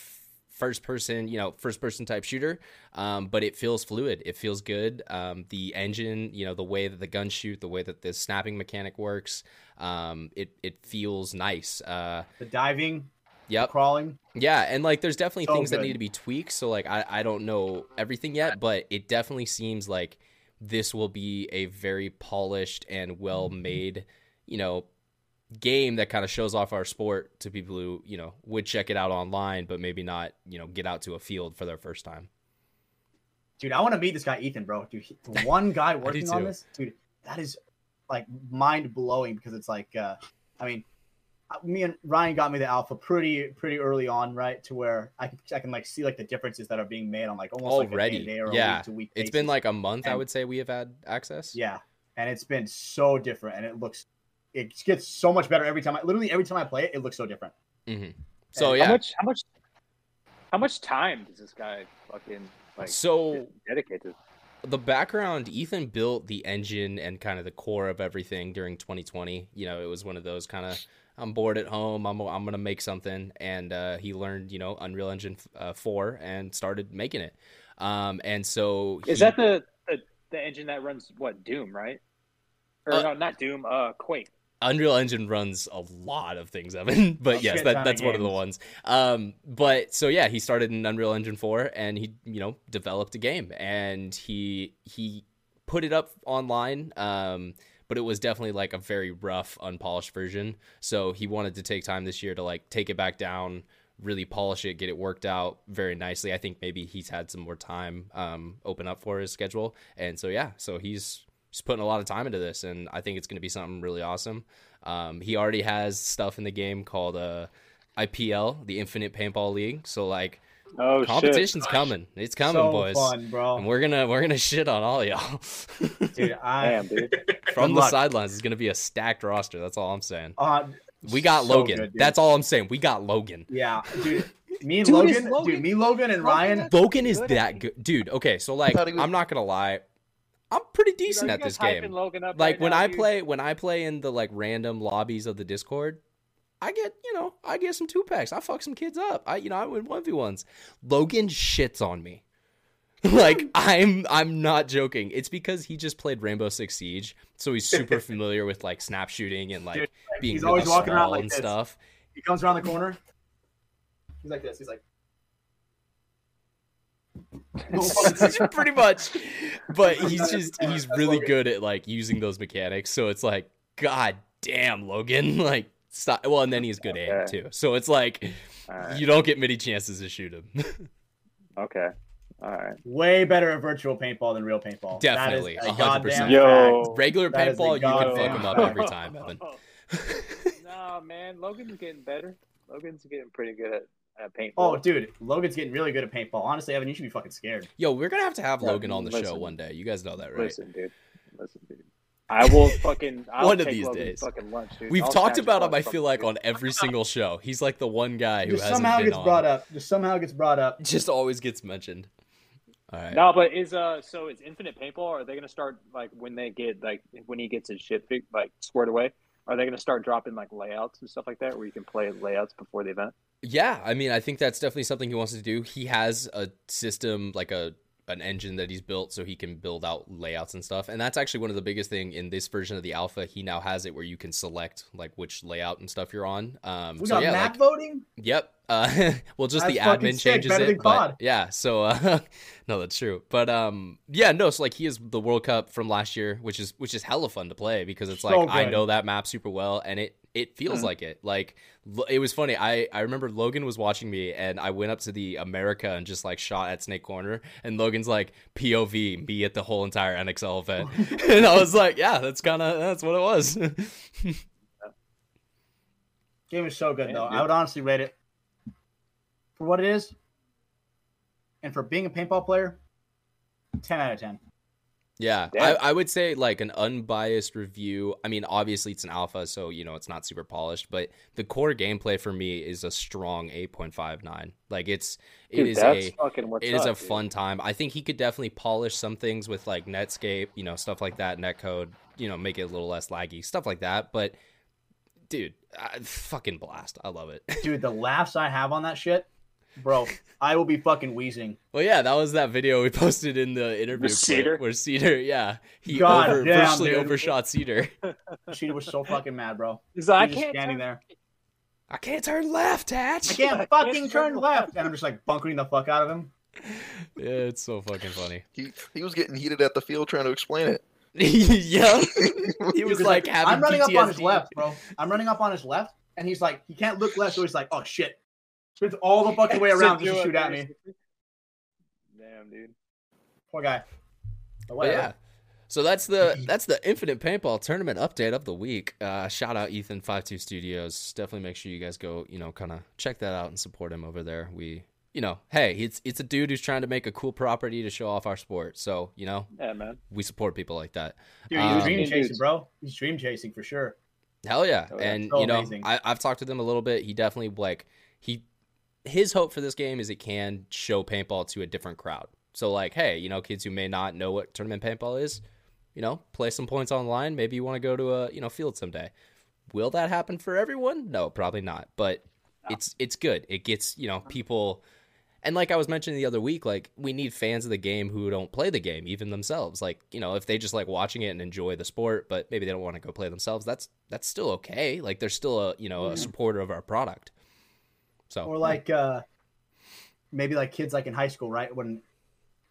first person, you know, first person type shooter, um, but it feels fluid. It feels good. Um, the engine, you know, the way that the guns shoot, the way that the snapping mechanic works, um, it it feels nice. Uh, The diving, yep. crawling. Yeah, and like there's definitely So things that need to be tweaked. So like I, I don't know everything yet, but it definitely seems like this will be a very polished and well made, you know, game that kind of shows off our sport to people who, you know, would check it out online, but maybe not, you know, get out to a field for their first time. Dude, I want to meet this guy Ethan, bro. Dude, he- one guy working on this, dude, that is like mind blowing because it's like, uh, I mean, uh, me and Ryan got me the alpha pretty pretty early on, right? To where I can I can like see like the differences that are being made on like almost like a Already. day-to-day or a Yeah. week-to-week It's been like a month, I would say we have had access. yeah, and it's been so different, and it looks it gets so much better every time. I literally every time I play it, it looks so different. hmm So And yeah. How much? How much? How much time does this guy fucking like so dedicate to? the background ethan built the engine and kind of the core of everything during 2020 you know it was one of those kind of i'm bored at home i'm, I'm gonna make something and uh, he learned you know unreal engine uh, 4 and started making it um, and so Is that the, the the engine that runs what Doom, right? Or Uh, no, not Doom. Uh, Quake. Unreal Engine runs a lot of things, Evan. But Oh, yes, that, that's one of the ones. Um, but so yeah, he started in Unreal Engine 4 and he, you know, developed a game and he he put it up online. Um, but it was definitely like a very rough, unpolished version. So he wanted to take time this year to like take it back down, really polish it, get it worked out very nicely. I think maybe he's had some more time um, open up for his schedule, and so yeah, so he's he's putting a lot of time into this, and I think it's going to be something really awesome. Um, he already has stuff in the game called uh, IPL, the Infinite Paintball League. So like Oh shit! competition's coming, it's coming, so boys. fun, bro. And we're gonna we're gonna shit on all y'all. Dude, I Damn, dude. From the sidelines, it's gonna be a stacked roster. That's all I'm saying. uh, We got so Logan. good. That's all I'm saying. We got Logan. yeah, dude. Me and Dude, Logan, Logan- dude, me, Logan, and Ryan. Logan is good that good, dude. Okay, so like, was- I'm not gonna lie, I'm pretty decent you at this game. Like right when now, I dude? play, when I play in the like random lobbies of the Discord, I get, you know, I get some two packs. I fuck some kids up. I, you know, I win one v ones. Logan shits on me. like I'm, I'm not joking. It's because he just played Rainbow Six Siege, so he's super familiar with like snap shooting and like Dude, being he's always walking around like and this. stuff. He comes around the corner. He's like this. He's like. pretty much but he's just he's really good at like using those mechanics so it's like god damn logan like stop well and then he's good aim Okay. too so it's like All right. you don't get many chances to shoot him Okay. All right. Way better at virtual paintball than real paintball. Definitely, that is a 100%. goddamn Yo. fact. regular That is a paintball you can fuck goddamn him up every time evan nah, man. Logan's getting better. Logan's getting pretty good at, at paintball. Oh, dude, Logan's getting really good at paintball. Honestly, Evan, you should be fucking scared. yo we're gonna have to have Yeah, logan on the show one day you guys know that right Listen, dude. Listen, dude. I will fucking. I'll One of these Logan's days. Fucking lunch, dude. we've I'll talked about him i feel like on every single show he's like the one guy who Just hasn't somehow been gets on brought up. Just somehow gets brought up. just always gets mentioned all right No, but is uh so is infinite paintball? Are they gonna start like when they get like when he gets his shit fig- like squared away? Are they gonna start dropping like layouts and stuff like that, where you can play layouts before the event? Yeah, I mean, I think that's definitely something he wants to do. He has a system, like a an engine that he's built, so he can build out layouts and stuff. And that's actually one of the biggest thing in this version of the alpha. He now has it where you can select like which layout and stuff you're on. Um, We so got yeah, map like, voting. Yep. Uh, well, just That's the admin sick, changes it, but yeah. So uh, no, that's true. But um, yeah, no. So like he is the World Cup from last year, which is which is hella fun to play because it's So like I know that map super well, and it it feels Mhm. like it. Like it was funny. I I remember Logan was watching me, and I went up to the America and just like shot at Snake Corner, and Logan's like POV me at the whole entire NXL event, and I was like, yeah, that's kind of that's what it was. Game is so good Yeah, though. dude. I would honestly rate it for what it is, and for being a paintball player, ten out of ten. Yeah, I, I would say like an unbiased review. I mean, obviously it's an alpha, so you know it's not super polished, but the core gameplay for me is a strong eight point five nine. Like it's it Dude, is a fucking what's it is a dude. fun time. I think he could definitely polish some things with like Netscape, you know, stuff like that, netcode, you know, make it a little less laggy, stuff like that. But dude, I, fucking blast! I love it. Dude, the laughs I have on that shit, bro, I will be fucking wheezing. Well, yeah, that was that video we posted in the interview clip Cedar? where Cedar, yeah, he God over, damn, virtually dude. overshot Cedar. She was so fucking mad, bro. He's like, He I just can't standing turn- there. I can't turn left, Hatch. I can't I fucking can't turn turn left, and I'm just like bunkering the fuck out of him. Yeah, it's so fucking funny. He he was getting heated at the field trying to explain it. yeah, he was Dude, like having I'm running PTSD. up on his left, bro. I'm running up on his left, and he's like, he can't look left, so he's like, oh shit. Spins all the fucking way around just to shoot at me. Damn, dude. Poor guy. But But yeah. So that's the that's the Infinite Paintball Tournament update of the week. Uh, shout out Ethan Five Two Studios. Definitely make sure you guys go, you know, kind of check that out and support him over there. We, you know, hey, it's it's a dude who's trying to make a cool property to show off our sport. So you know, Yeah, man. we support people like that. Dude, he's Um, dream chasing, bro. He's dream chasing for sure. Hell yeah. Oh, yeah. And So you know, amazing. I, I've talked to them a little bit. He definitely like he his hope for this game is it can show paintball to a different crowd. So like, hey, you know, kids who may not know what tournament paintball is, you know, play some points online. Maybe you want to go to a you know field someday. Will that happen for everyone? No, probably not. But it's it's good. It gets you know people And like I was mentioning the other week, like we need fans of the game who don't play the game even themselves. Like, you know, if they just like watching it and enjoy the sport, but maybe they don't want to go play themselves, that's that's still okay. Like they're still a, you know, a supporter of our product. So or like uh maybe like kids like in high school, right? When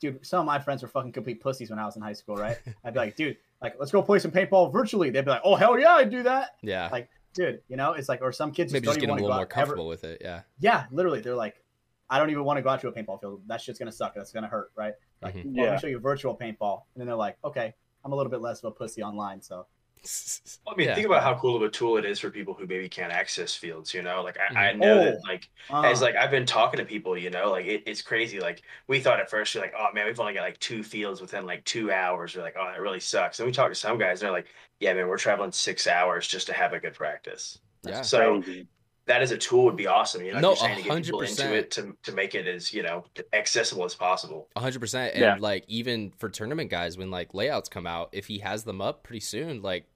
dude, some of my friends were fucking complete pussies when I was in high school, right? I'd be like, dude, like let's go play some paintball virtually. They'd be like, oh hell yeah, I'd do that, yeah. like dude. You know, it's like or some kids maybe just just don't getting a little want to more go ever. comfortable with it. Yeah. Yeah, literally, they're like, I don't even want to go out to a paintball field. That shit's gonna suck. That's gonna hurt, right? Like, Mhm. well, let Yeah. me show you virtual paintball, and then they're like, okay, I'm a little bit less of a pussy online, so I mean, Yeah. think about how cool of a tool it is for people who maybe can't access fields. You know, like I, I know Oh. that like uh, as like I've been talking to people, you know, like it, it's crazy. Like we thought at first, you're like, oh man, we've only got like two fields within like two hours. We're like, oh, that really sucks. And we talked to some guys, and they're like, yeah, man, we're traveling six hours just to have a good practice. Yeah. So Crazy. that as a tool would be awesome. You know, like No, you're to get people 100%. into it to to make it as you know accessible as possible. Hundred percent. And Yeah. like even for tournament guys, when like layouts come out, if he has them up pretty soon, like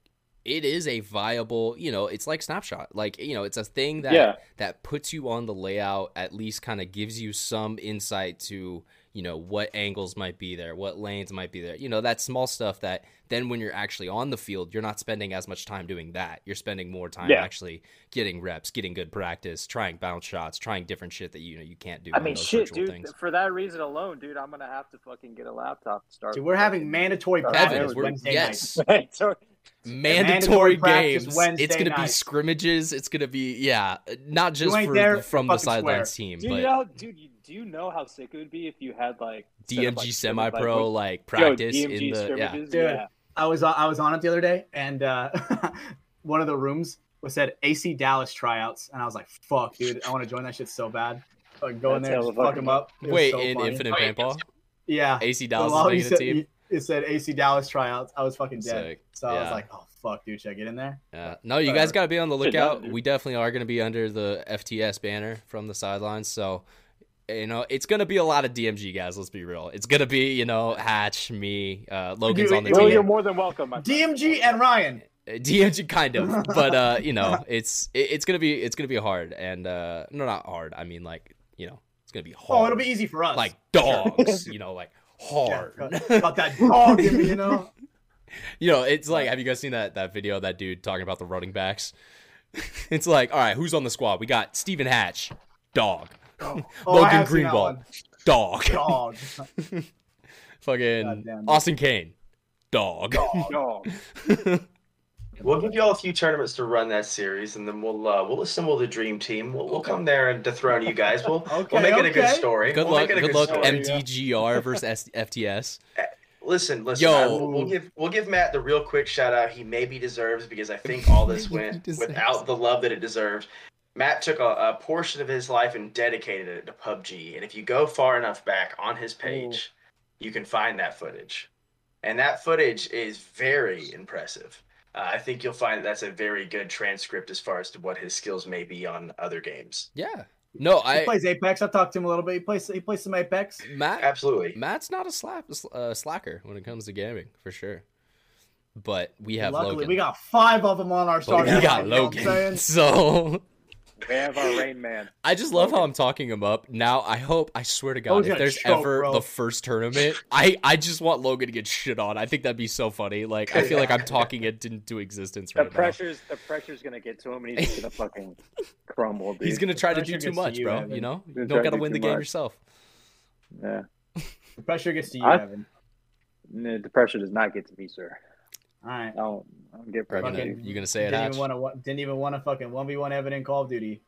it is a viable, you know, it's like snapshot. Like, you know, it's a thing that Yeah. that puts you on the layout, at least kind of gives you some insight to, you know, what angles might be there, what lanes might be there. You know, that small stuff that then when you're actually on the field, you're not spending as much time doing that. You're spending more time Yeah. actually getting reps, getting good practice, trying bounce shots, trying different shit that you know you can't do I mean, shit, dude. things. For that reason alone, dude, I'm gonna have to fucking get a laptop to start. dude, we're having mandatory practice we're- yes. nights. so, mandatory mandatory games. Wednesday it's gonna be scrimmages. It's gonna be yeah, not just for there, from the fucking swear. sidelines team, do but you know, dude? You, do you know how sick it would be if you had like instead of, DMG like, semi-pro yo, like practice DMG in the yeah. Dude. yeah. I was on, I was on it the other day, and uh, one of the rooms was said AC Dallas tryouts, and I was like, "Fuck, dude, I want to join that shit so bad." Like, go in there, and fuck fucking them up. It Wait, so in funny. Infinite Oh, yeah, Paintball, yeah, AC Dallas law is making a said- team. It said AC Dallas tryouts. I was fucking dead. Sick. So I was like, "Oh fuck, dude, should I get in there?" Yeah. No, you guys got to be on the Shit done, lookout. dude. we definitely are going to be under the FTS banner from the sidelines. So, you know, it's going to be a lot of DMG guys. Let's be real. It's going to be, you know, Hatch, me, uh, Logan's Dude, on the Well, team. you're more than welcome. DMG and Ryan. Uh, DMG kind of, but uh, you know, it's it, it's gonna be it's gonna be hard, and uh, no, not hard. I mean, like you know, it's gonna be hard. Oh, it'll be easy for us. like dogs, you know, like Yeah, hard. got that dog in me, you know. you know, it's like, have you guys seen that that video of that dude talking about the running backs? it's like, all right, who's on the squad? We got Stephen Hatch, dog. Oh, oh I Logan Greenwald, dog. Dog. Fucking Austin Kane, dog. Dog. We'll give y'all a few tournaments to run that series, and then we'll uh, we'll assemble the dream team. We'll, we'll come there and dethrone you guys. We'll Okay, we'll make it a good story. Good we'll luck. Make it a Good luck. story. MTGR versus FTS. Listen, listen. Yo. I- we'll, we'll give we'll give Matt the real quick shout out. He maybe deserves because I think all this went without the love that it deserved. Matt took a, a portion of his life and dedicated it to PUBG. And if you go far enough back on his page, you can find that footage. And that footage is very impressive. Uh, I think you'll find that's a very good transcript as far as to what his skills may be on other games. Yeah. No, He I plays Apex. I talked to him a little bit. He plays. He plays some Apex. Matt Absolutely. Matt's not a slap uh, slacker when it comes to gaming for sure. But we have Luckily, Logan. we got five of them on our But starting. we got lineup, you know Logan. So We have our Rain Man. I just love how I'm talking him up. Now I hope I swear to God, Logan's if there's choke, ever bro. the first tournament, I I just want Logan to get shit on. I think that'd be so funny. Like I feel like I'm talking it into existence The right now. pressure's the pressure's gonna get to him, and he's gonna fucking crumble. Dude. He's gonna try to do too gets to much, you, bro. Evan. You know, you don't try to gotta win the too game much. yourself. Yeah. The pressure gets to you, I- Evan. No, The pressure does not get to me, sir. All right. I don't, I don't get You're gonna, Fucking- you gonna say it, Didn't Hatch? even want to. Didn't even want to fucking one v one Evan in Call of Duty.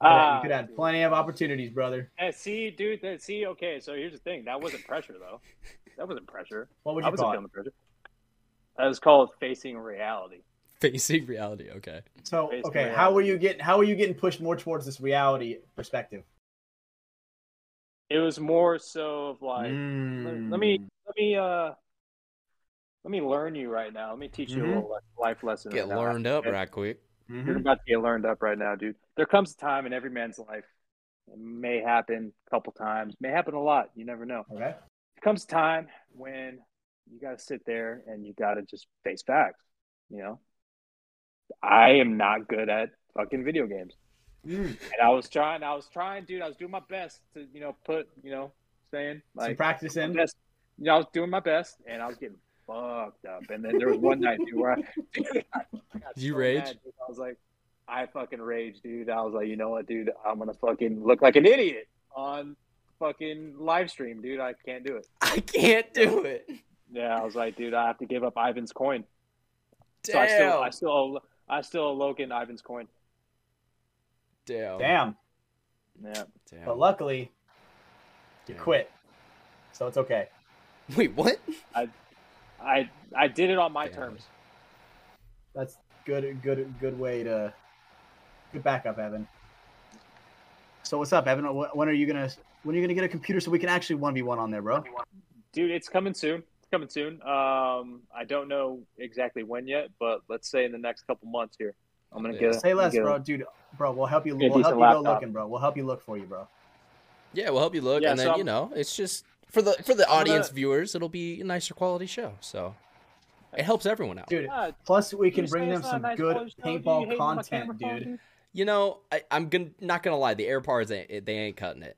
Ah, you could have plenty of opportunities, brother. Eh, see, dude. That, see, okay. So here's the thing. That wasn't pressure, though. That wasn't pressure. What would I you wasn't call feeling it? the pressure. That was called facing reality. Facing reality. Okay. So Based on okay, reality. how were you getting? How are you getting pushed more towards this reality perspective? It was more so of like, let, Mm. let me, let me, uh, let me learn you right now. Let me teach you a Mhm. little life lesson. Get right now. learned up Okay? right quick. Mhm. You're about to get learned up right now, dude. There comes a time in every man's life. It may happen a couple times, may happen a lot. You never know. Okay. There comes a time when you got to sit there and you got to just face facts. You know, I am not good at fucking video games. Mm, And I was trying, I was trying, dude. I was doing my best to, you know, put, you know, saying some like practice my in. best. You know, I was doing my best, and I was getting fucked up. And then there was one night, dude, where I, dude, I you so rage? mad, dude. I was like, I fucking rage, dude. I was like, you know what, dude? I'm gonna fucking look like an idiot on fucking live stream, dude. I can't do it. I can't do it. Yeah, I was like, dude, I have to give up Ivan's coin. Damn. So I still, I still, I still owe Logan Ivan's coin. Damn. Damn. Yeah. Damn. But luckily, you Damn. quit, so it's okay. Wait, what? I, I I did it on my Damn. terms. That's good. Good. Good way to. Good backup, Evan. So what's up, Evan? When are you gonna? When are you gonna get a computer so we can actually one v one on there, bro? Dude, it's coming soon. It's coming soon. Um, I don't know exactly when yet, but let's say in the next couple months here, I'm gonna Yeah. get. a- Say less, get a- bro, dude. Bro, we'll help you. Get We'll help decent you go looking, bro. We'll help you look for you, bro. Yeah, we'll help you look, Yeah, and then so you I'm- know, it's just for the for the audience gonna- viewers, it'll be a nicer quality show. So it helps everyone out. Dude, Yeah, plus we can bring them it's not a some nice good quality show, paintball hate on my content, camera dude. You know, I, I'm gonna not gonna lie, the AirPods ain't they ain't cutting it.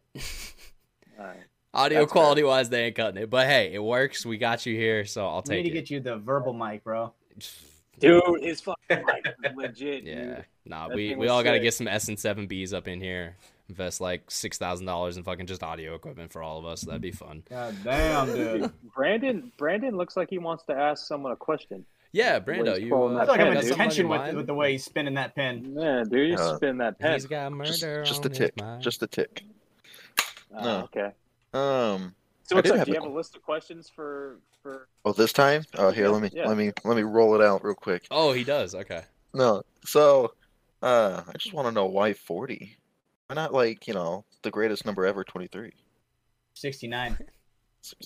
Alright. Audio That's fair. quality wise, they ain't cutting it. But hey, it works. We got you here, so I'll We need to it. get you the verbal mic, bro. Dude, his fucking mic is legit. Yeah, dude. nah, That we we was all got to get some SM7Bs up in here. Invest like six thousand dollars in fucking just audio equipment for all of us. That'd be fun. God damn, dude. Brandon, Brandon looks like he wants to ask someone a question. Yeah, When Brando, you. Uh, I feel like pen, I'm in dude. got something on detention your with, with the way he's spinning that pen. Yeah, dude, you Uh, spin that pen. He's got Just, murder. just on a his tick. mind. Just a tick. No. Okay. Um. So I what's up? have Do you have a list of questions for for? Oh, this time? Oh, here. Let me yeah. let me let me roll it out real quick. Oh, he does. Okay. No. So, uh, I just want to know why forty. Why not like you know the greatest number ever, twenty three? Sixty nine.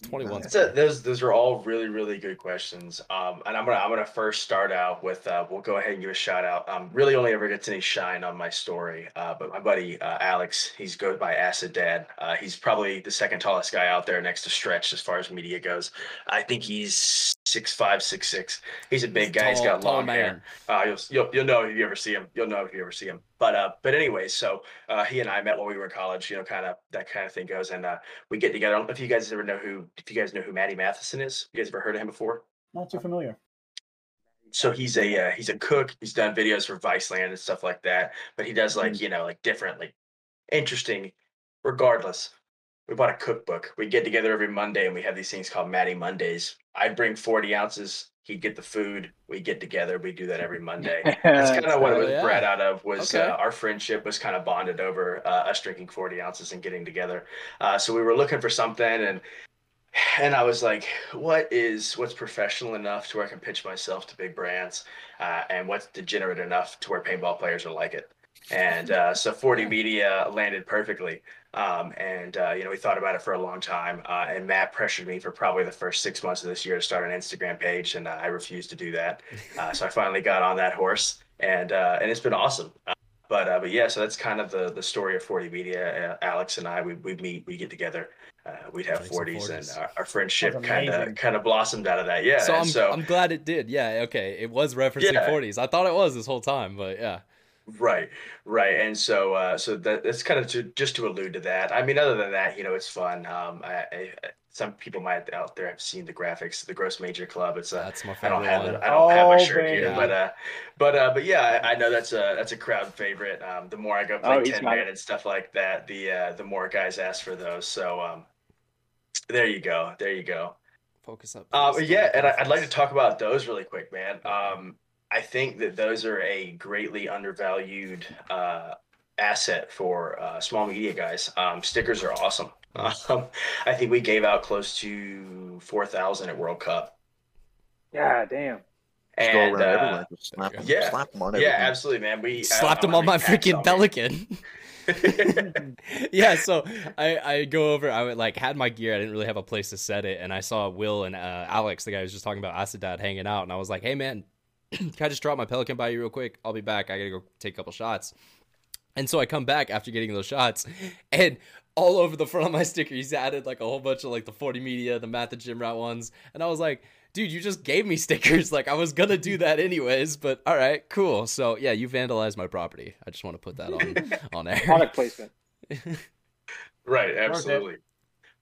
Twenty one. That's a, those those are all really really good questions. Um, and I'm gonna I'm gonna first start out with uh, we'll go ahead and give a shout out. Um, really only ever gets any shine on my story. Uh, but my buddy uh, Alex, he's goes by Acid Dad. Uh, he's probably the second tallest guy out there next to Stretch as far as media goes. I think he's six five six six. He's a big guy. He's got tall long hair. Uh, you'll, you'll you'll know if you ever see him. You'll know if you ever see him. But uh, but anyway, so uh, he and I met when we were in college. You know, kind of that kind of thing goes, and uh, we get together. I don't know if you guys ever know who, if you guys know who Matty Matheson is. You guys ever heard of him before? Not too familiar. So he's a uh, he's a cook. He's done videos for Viceland and stuff like that. But he does like you know like different like interesting. Regardless, we bought a cookbook. We get together every Monday and we have these things called Matty Mondays. I'd bring forty ounces. He'd get the food. We'd get together. We do that every Monday. That's kind of what it was yeah. bred out of. Was Okay. uh, our friendship was kind of bonded over uh, us drinking forty ounces and getting together. Uh, so we were looking for something and. And I was like, "What is what's professional enough to where I can pitch myself to big brands, uh, and what's degenerate enough to where paintball players will like it?" And uh, so 40 Media landed perfectly. Um, and uh, you know, we thought about it for a long time. Uh, and Matt pressured me for probably the first six months of this year to start an Instagram page, and uh, I refused to do that. Uh, so I finally got on that horse, and uh, and it's been awesome. Uh, but uh, but yeah, so that's kind of the the story of 40 Media. Uh, Alex and I, we we meet, we get together. Uh, we'd have Drink some 40s, and our, our friendship kind of kind of blossomed out of that. Yeah. so I'm so I'm glad it did. Yeah. Okay. It was referencing Yeah. 40s. I thought it was this whole time, but yeah. Right, right, and so uh, so that that's kind of to just to allude to that. I mean, other than that, you know, it's fun. Um, I, I, some people might out there have seen the graphics, the Gross Major Club. It's a That's my I don't have one. it. I don't have my Oh, shirt here, baby. but uh, but uh, but yeah, I, I know that's a that's a crowd favorite. Um, the more I go play Oh, he's ten got man it. and stuff like that, the uh, the more guys ask for those. So um, there you go, there you go. Focus up. Uh, yeah, and I, I'd like to talk about those really quick, man. Um, I think that those are a greatly undervalued uh, asset for uh, small media guys. Um, stickers are awesome. Um, I think we gave out close to four thousand at World Cup, Yeah, damn. Just go and around uh, slap, there them. Yeah. slap them on yeah, absolutely, man. We Slapped them on my freaking on pelican. yeah, so I I go over. I would, like had my gear. I didn't really have a place to set it, and I saw Will and uh, Alex, the guy who was just talking about Acid Dad, hanging out, and I was like, "Hey man, can I just drop my pelican by you real quick? I'll be back. I gotta go take a couple shots." And so I come back after getting those shots, and all over the front of my sticker, he's added like a whole bunch of like the 40 media, the Matt the Gym Rat ones, and I was like. dude, you just gave me stickers. Like I was gonna do that anyways, but all right, cool. So yeah, you vandalized my property. I just want to put that on on air. Product placement. Right, absolutely.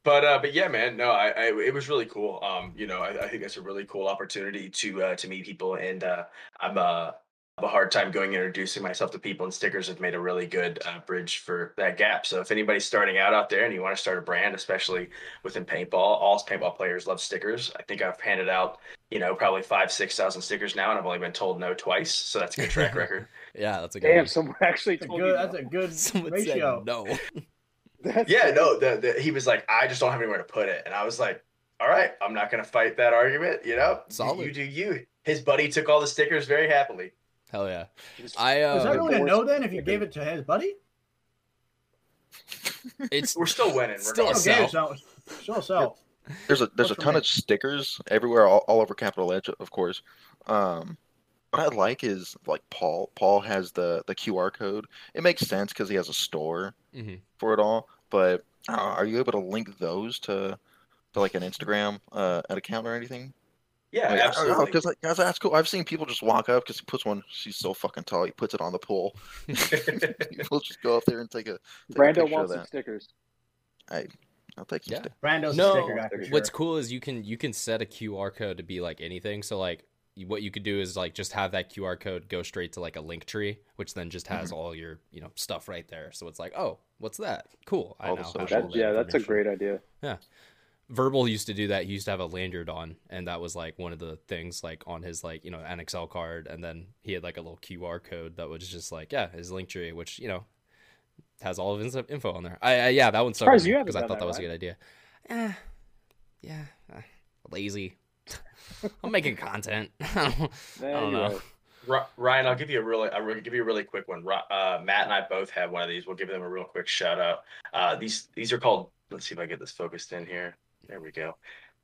But uh, but yeah, man, no, I, I it was really cool. Um, you know, I, I think that's a really cool opportunity to uh, to meet people, and uh, I'm uh have a hard time going introducing myself to people, and stickers have made a really good uh, bridge for that gap. So if anybody's starting out out there and you want to start a brand, especially within paintball, all paintball players love stickers. I think I've handed out, you know, probably five, six thousand stickers now, and I've only been told no twice. So that's a good track record. yeah, that's a good. Damn, one. someone actually That's a told good. me That's that. a good Someone ratio. said no. That's yeah, crazy. no, the, the, he was like, I just don't have anywhere to put it, and I was like, all right, I'm not gonna fight that argument. You know, You- Solid. You do you. His buddy took all the stickers very happily. Hell yeah. You just- I Does uh, everyone divorce know then if you gave it to his buddy? it's We're still winning. Still a regardless. sell. Okay, so sure, so There's a there's a ton your of stickers everywhere, all, all over Capitol Edge, of course. Um, what I like is like Paul. Paul has the the QR code. It makes sense because he has a store Mhm. for it all. But uh, are you able to link those to to like an Instagram uh, an account or anything? Yeah, Like, absolutely. Because like, guys, that's cool. I've seen people just walk up because he puts one. She's so fucking tall. He puts it on the pole. people just go up there and take a. Take a Brando picture wants of some stickers. I, I'll take some Yeah. stickers. Brando's No, sticker guy for sure. What's cool is you can you can set a QR code to be like anything. So like you- what you could do is like just have that QR code go straight to like a link tree, which then just has all your you know stuff right there. So it's like, oh, what's that? Cool. I All the now have social all That, yeah, that's a great idea. Yeah. Verbal used to do that. He used to have a lanyard on, and that was like one of the things like on his like you know NXL card, and then he had like a little QR code that was just like yeah his link tree, which you know has all of his info on there. I, I yeah that one you because I thought that, that was a good idea. Eh, yeah, uh, lazy. I'm making content. I don't Yeah, don't you're know. Ryan, I'll give you a really, I'll give you a really quick one. Uh, Matt and I both have one of these. We'll give them a real quick shout out. Uh, these these are called. Let's see if I get this focused in here. There we go.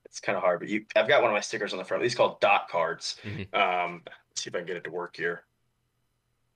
It's kind of hard, but you, I've got one of my stickers on the front. These called dot cards. Mhm. Um, let's see if I can get it to work here.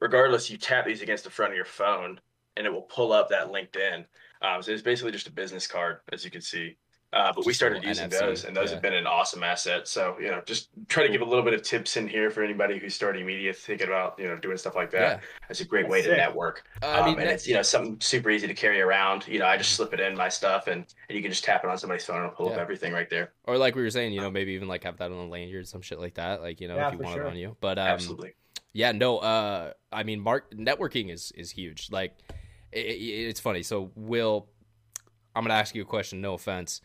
Regardless, you tap these against the front of your phone, and it will pull up that LinkedIn. Um, so it's basically just a business card, as you can see. Uh, but we Just a started using NFC, those, and those yeah. have been an awesome asset. So you know, just try to give a little bit of tips in here for anybody who's starting media, thinking about you know doing stuff like that. Yeah. It's a great That's way to network. I um, mean, and it's you know something super easy to carry around. You know, I just slip it in my stuff, and, and you can just tap it on somebody's phone and pull up everything right there. or like we were saying, you know, maybe even like have that on a lanyard, some shit like that. Like you know, Yeah, if you want sure. it on you. But um, Absolutely. Yeah, no. Uh, I mean, mark networking is is huge. Like, it, it, it's funny. So, Will, I'm gonna ask you a question. No offense.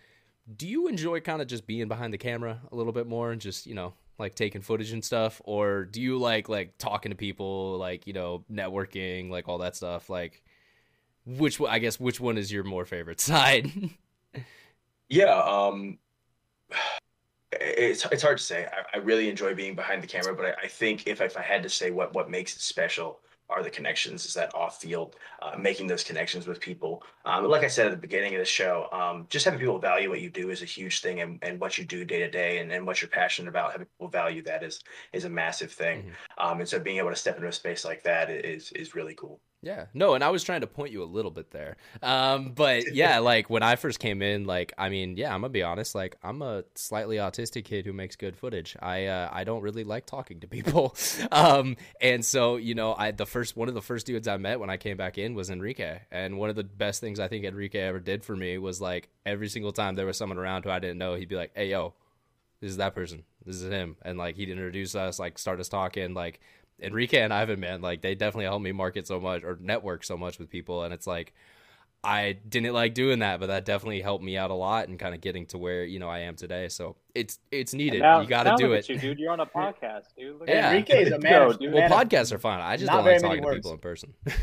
Do you enjoy kind of just being behind the camera a little bit more and just you know like taking footage and stuff, or do you like like talking to people, like you know networking, like all that stuff? Like, which I guess which one is your more favorite side? Yeah, um, it's it's hard to say. I, I really enjoy being behind the camera, but I, I think if if I had to say what what makes it special are the connections, is that off field, uh, making those connections with people. Um, like I said at the beginning of the show, um, just having people value what you do is a huge thing, and, and what you do day to day, and, and what you're passionate about, having people value that is is a massive thing. Um, and so being able to step into a space like that is is really cool. Yeah, no, and I was trying to point you a little bit there. Um, but yeah, like when I first came in, like I mean, yeah, I'm gonna be honest, like I'm a slightly autistic kid who makes good footage. I uh, I don't really like talking to people, um, and so you know, I the first one of the first dudes I met when I came back in was Enrique, and one of the best things I think Enrique ever did for me was like every single time there was someone around who I didn't know, he'd be like, "Hey, yo, this is that person. This is him," and like he'd introduce us, like start us talking, like. Enrique and Ivan, man, like they definitely helped me market so much or network so much with people. And it's like, I didn't like doing that, but that definitely helped me out a lot and kind of getting to where, you know, I am today. So it's, it's needed. Now- you got to do it. at you, dude. You're on a podcast, dude. Look Yeah. Enrique is a man. go, dude. Well, man podcasts are fine. I just not don't very like talking to words. people in person.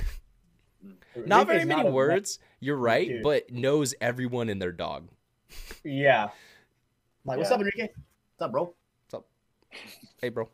Not very many a- words. You're right, Dude. but knows everyone and their dog. Yeah. Like, what's up, Enrique? What's up, bro? What's up? Hey, bro.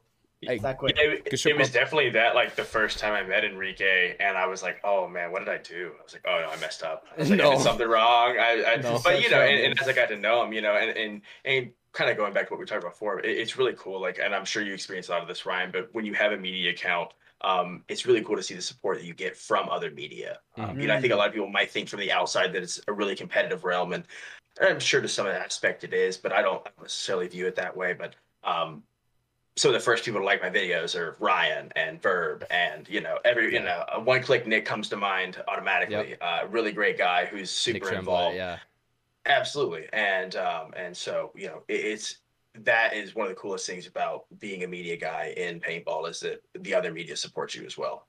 Hey, that quick. Yeah, it, it was definitely that like the first time I met Enrique, and I was like, "Oh man, what did I do?" I was like, "Oh no, I messed up. I, was like, I No. did something wrong." I, I No. but you know, and, and as I got to know him, you know, and and and kind of going back to what we talked about before, it, it's really cool. Like, and I'm sure you experienced a lot of this, Ryan. But when you have a media account, um, it's really cool to see the support that you get from other media. Um, You know, I think a lot of people might think from the outside that it's a really competitive realm, and I'm sure to some aspect it is, but I don't necessarily view it that way. But um, some of the first people to like my videos are Ryan and Verb, and you know every you know a one click Nick comes to mind automatically. Uh, really great guy who's super Tremblay, involved. yeah. Absolutely, and um, and so you know it, it's that is one of the coolest things about being a media guy in paintball is that the other media supports you as well.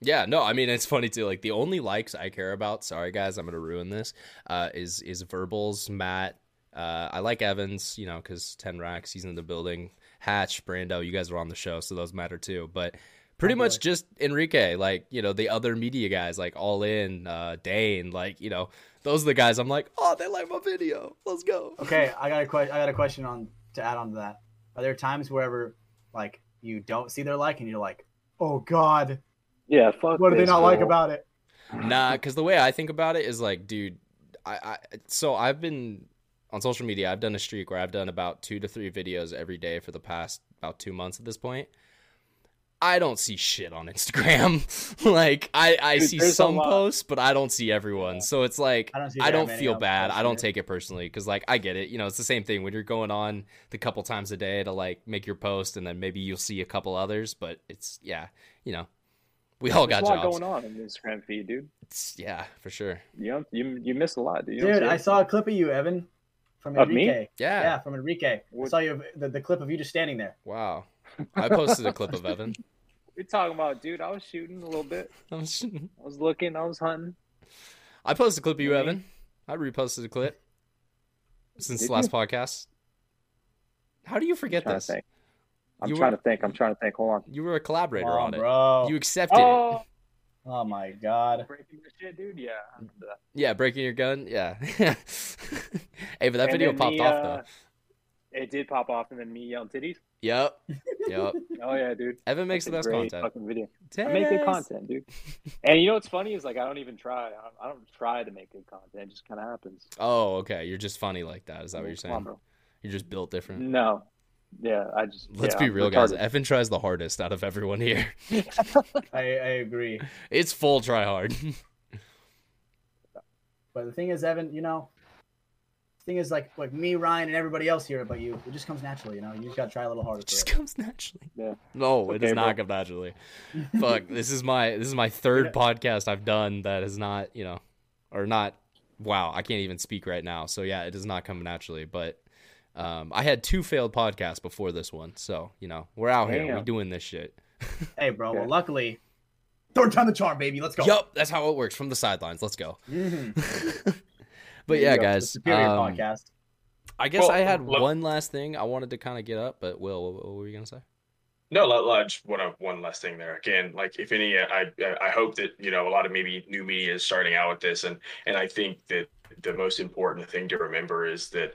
Yeah, no, I mean it's funny too. Like the only likes I care about, sorry guys, I'm gonna ruin this. Uh, is is verbals, Matt. Uh, I like Evans, you know, because ten racks, he's in the building. Hatch, Brando, you guys are on the show, so those matter too. But pretty Oh, much just Enrique, like you know, the other media guys, like All In, uh, Dane, like you know, those are the guys. I'm like, oh, they like my video. Let's go. Okay, I got a question. I got a question on to add on to that. Are there times wherever like you don't see their like and you're like, oh god, Yeah, fuck. what do they this not like about it? Nah, because the way I think about it is like, dude, I, I so I've been on social media. I've done a streak where I've done about two to three videos every day for the past about two months at this point. I don't see shit on Instagram. like I, I Dude, see some posts, but I don't see everyone. So it's like I don't I don't feel bad. I don't take it personally because like I get it. You know, it's the same thing when you're going on the couple times a day to like make your post, and then maybe you'll see a couple others. But it's yeah, you know, we all There's got a lot jobs. going on in the Instagram feed, dude. It's, yeah, for sure. You don't, you you miss a lot, dude. You Dude, I saw a clip of you, Evan, from Of me? Enrique. Yeah. Yeah, from Enrique. I saw you the, the clip of you just standing there. Wow. I posted a clip of Evan. What you talking about, dude? I was shooting a little bit. I was- I was looking. I was hunting. I posted a clip of you, Evan. I reposted a clip since Did the last you? podcast. How do you forget trying this? I'm You trying were- to think. I'm trying to think. Hold on. You were a collaborator Come on it. bro. You accepted it. Oh. Oh, my god. breaking the shit, dude. Yeah. I remember that. Yeah, breaking your gun. Yeah. hey, but that And video popped me, off uh, though. It did pop off, and then me yelling titties. Yep. Yep. Oh yeah, dude. Evan makes the best a content. Fucking video. I make good content, dude. and you know what's funny is like I don't even try. I don't, I don't try to make good content. It just kind of happens. Oh, okay. You're just funny like that. Is that what you're Come on, saying? bro. You're just built different. No. Yeah, I just. Let's yeah, be I'm real, guys. Evan tries the hardest out of everyone here. I, I agree. It's full try hard. But the thing is, Evan, you know, the thing is like like me, Ryan, and everybody else here, but you, it just comes naturally. You know, you just gotta try a little harder. It just it. comes naturally. Yeah. No, it Okay, does not come naturally. Fuck, this is my this is my third podcast I've done that is not, you know, or not. Wow, I can't even speak right now. So yeah, it does not come naturally. But um, I had two failed podcasts before this one, so you know we're out here, we Damn. doing this shit. Hey, bro. Okay. Well, luckily, third time the charm, baby. Let's go. Yup, that's how it works from the sidelines. Let's go. Mhm. but yeah, go. Guys, superior um, podcast. I guess Well, I had look- one last thing I wanted to kind of get up, but Will, what, what were you gonna say? No, lo- lo- just one one last thing there. Again, like if any, I I hope that you know a lot of maybe new media is starting out with this, and and I think that the most important thing to remember is that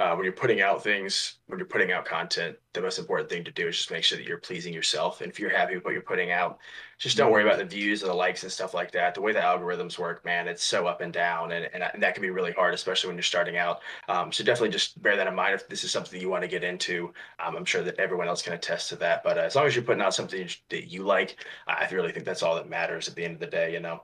uh, when you're putting out things, when you're putting out content, the most important thing to do is just make sure that you're pleasing yourself. And if you're happy with what you're putting out, just don't worry about the views and the likes and stuff like that. The way the algorithms work, man, it's so up and down, and and, and that can be really hard, especially when you're starting out. Um, so definitely just bear that in mind if this is something that you want to get into. Um, I'm sure that everyone else can attest to that. But uh, as long as you're putting out something that you like, I really think that's all that matters at the end of the day. You know.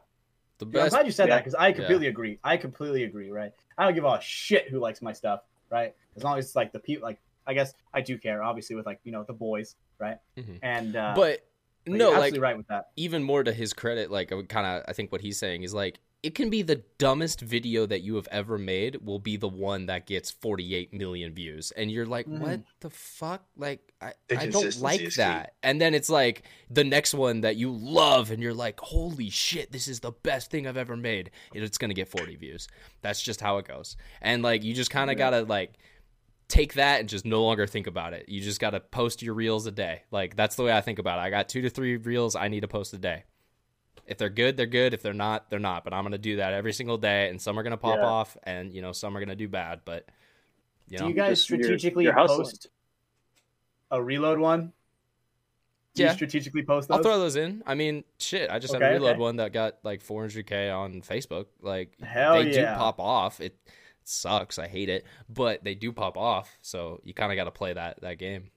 The Dude, I'm glad you said yeah. that because I completely agree. I completely agree. Right? I don't give a shit who likes my stuff. Right? As long as like the people. Like I guess I do care, obviously, with like you know the boys, right? Mhm. And uh, But but no, like right with that. even more to his credit, like kind of, I think what he's saying is like it can be the dumbest video that you have ever made will be the one that gets 48 million views, and you're like, Mhm. what the fuck? Like I, I don't like that. And then it's like the next one that you love, and you're like, holy shit, this is the best thing I've ever made. And it's gonna get 40 views. That's just how it goes. And like you just kind of Yeah. gotta like take that and just no longer think about it. You just got to post your reels a day. Like that's the way I think about it. I got 2 to 3 reels I need to post a day. If they're good, they're good. If they're not, they're not. But I'm going to do that every single day and some are going to pop Yeah. off and you know, some are going to do bad, but you do know. you guys strategically you're hustling. post a reload one? Do you Yeah. strategically post those? I'll throw those in. I mean, shit, I just had a reload okay. one that got like 400k on Facebook. Like Hell they do pop off. It sucks. I hate it, but they do pop off. So you kind of got to play that that game.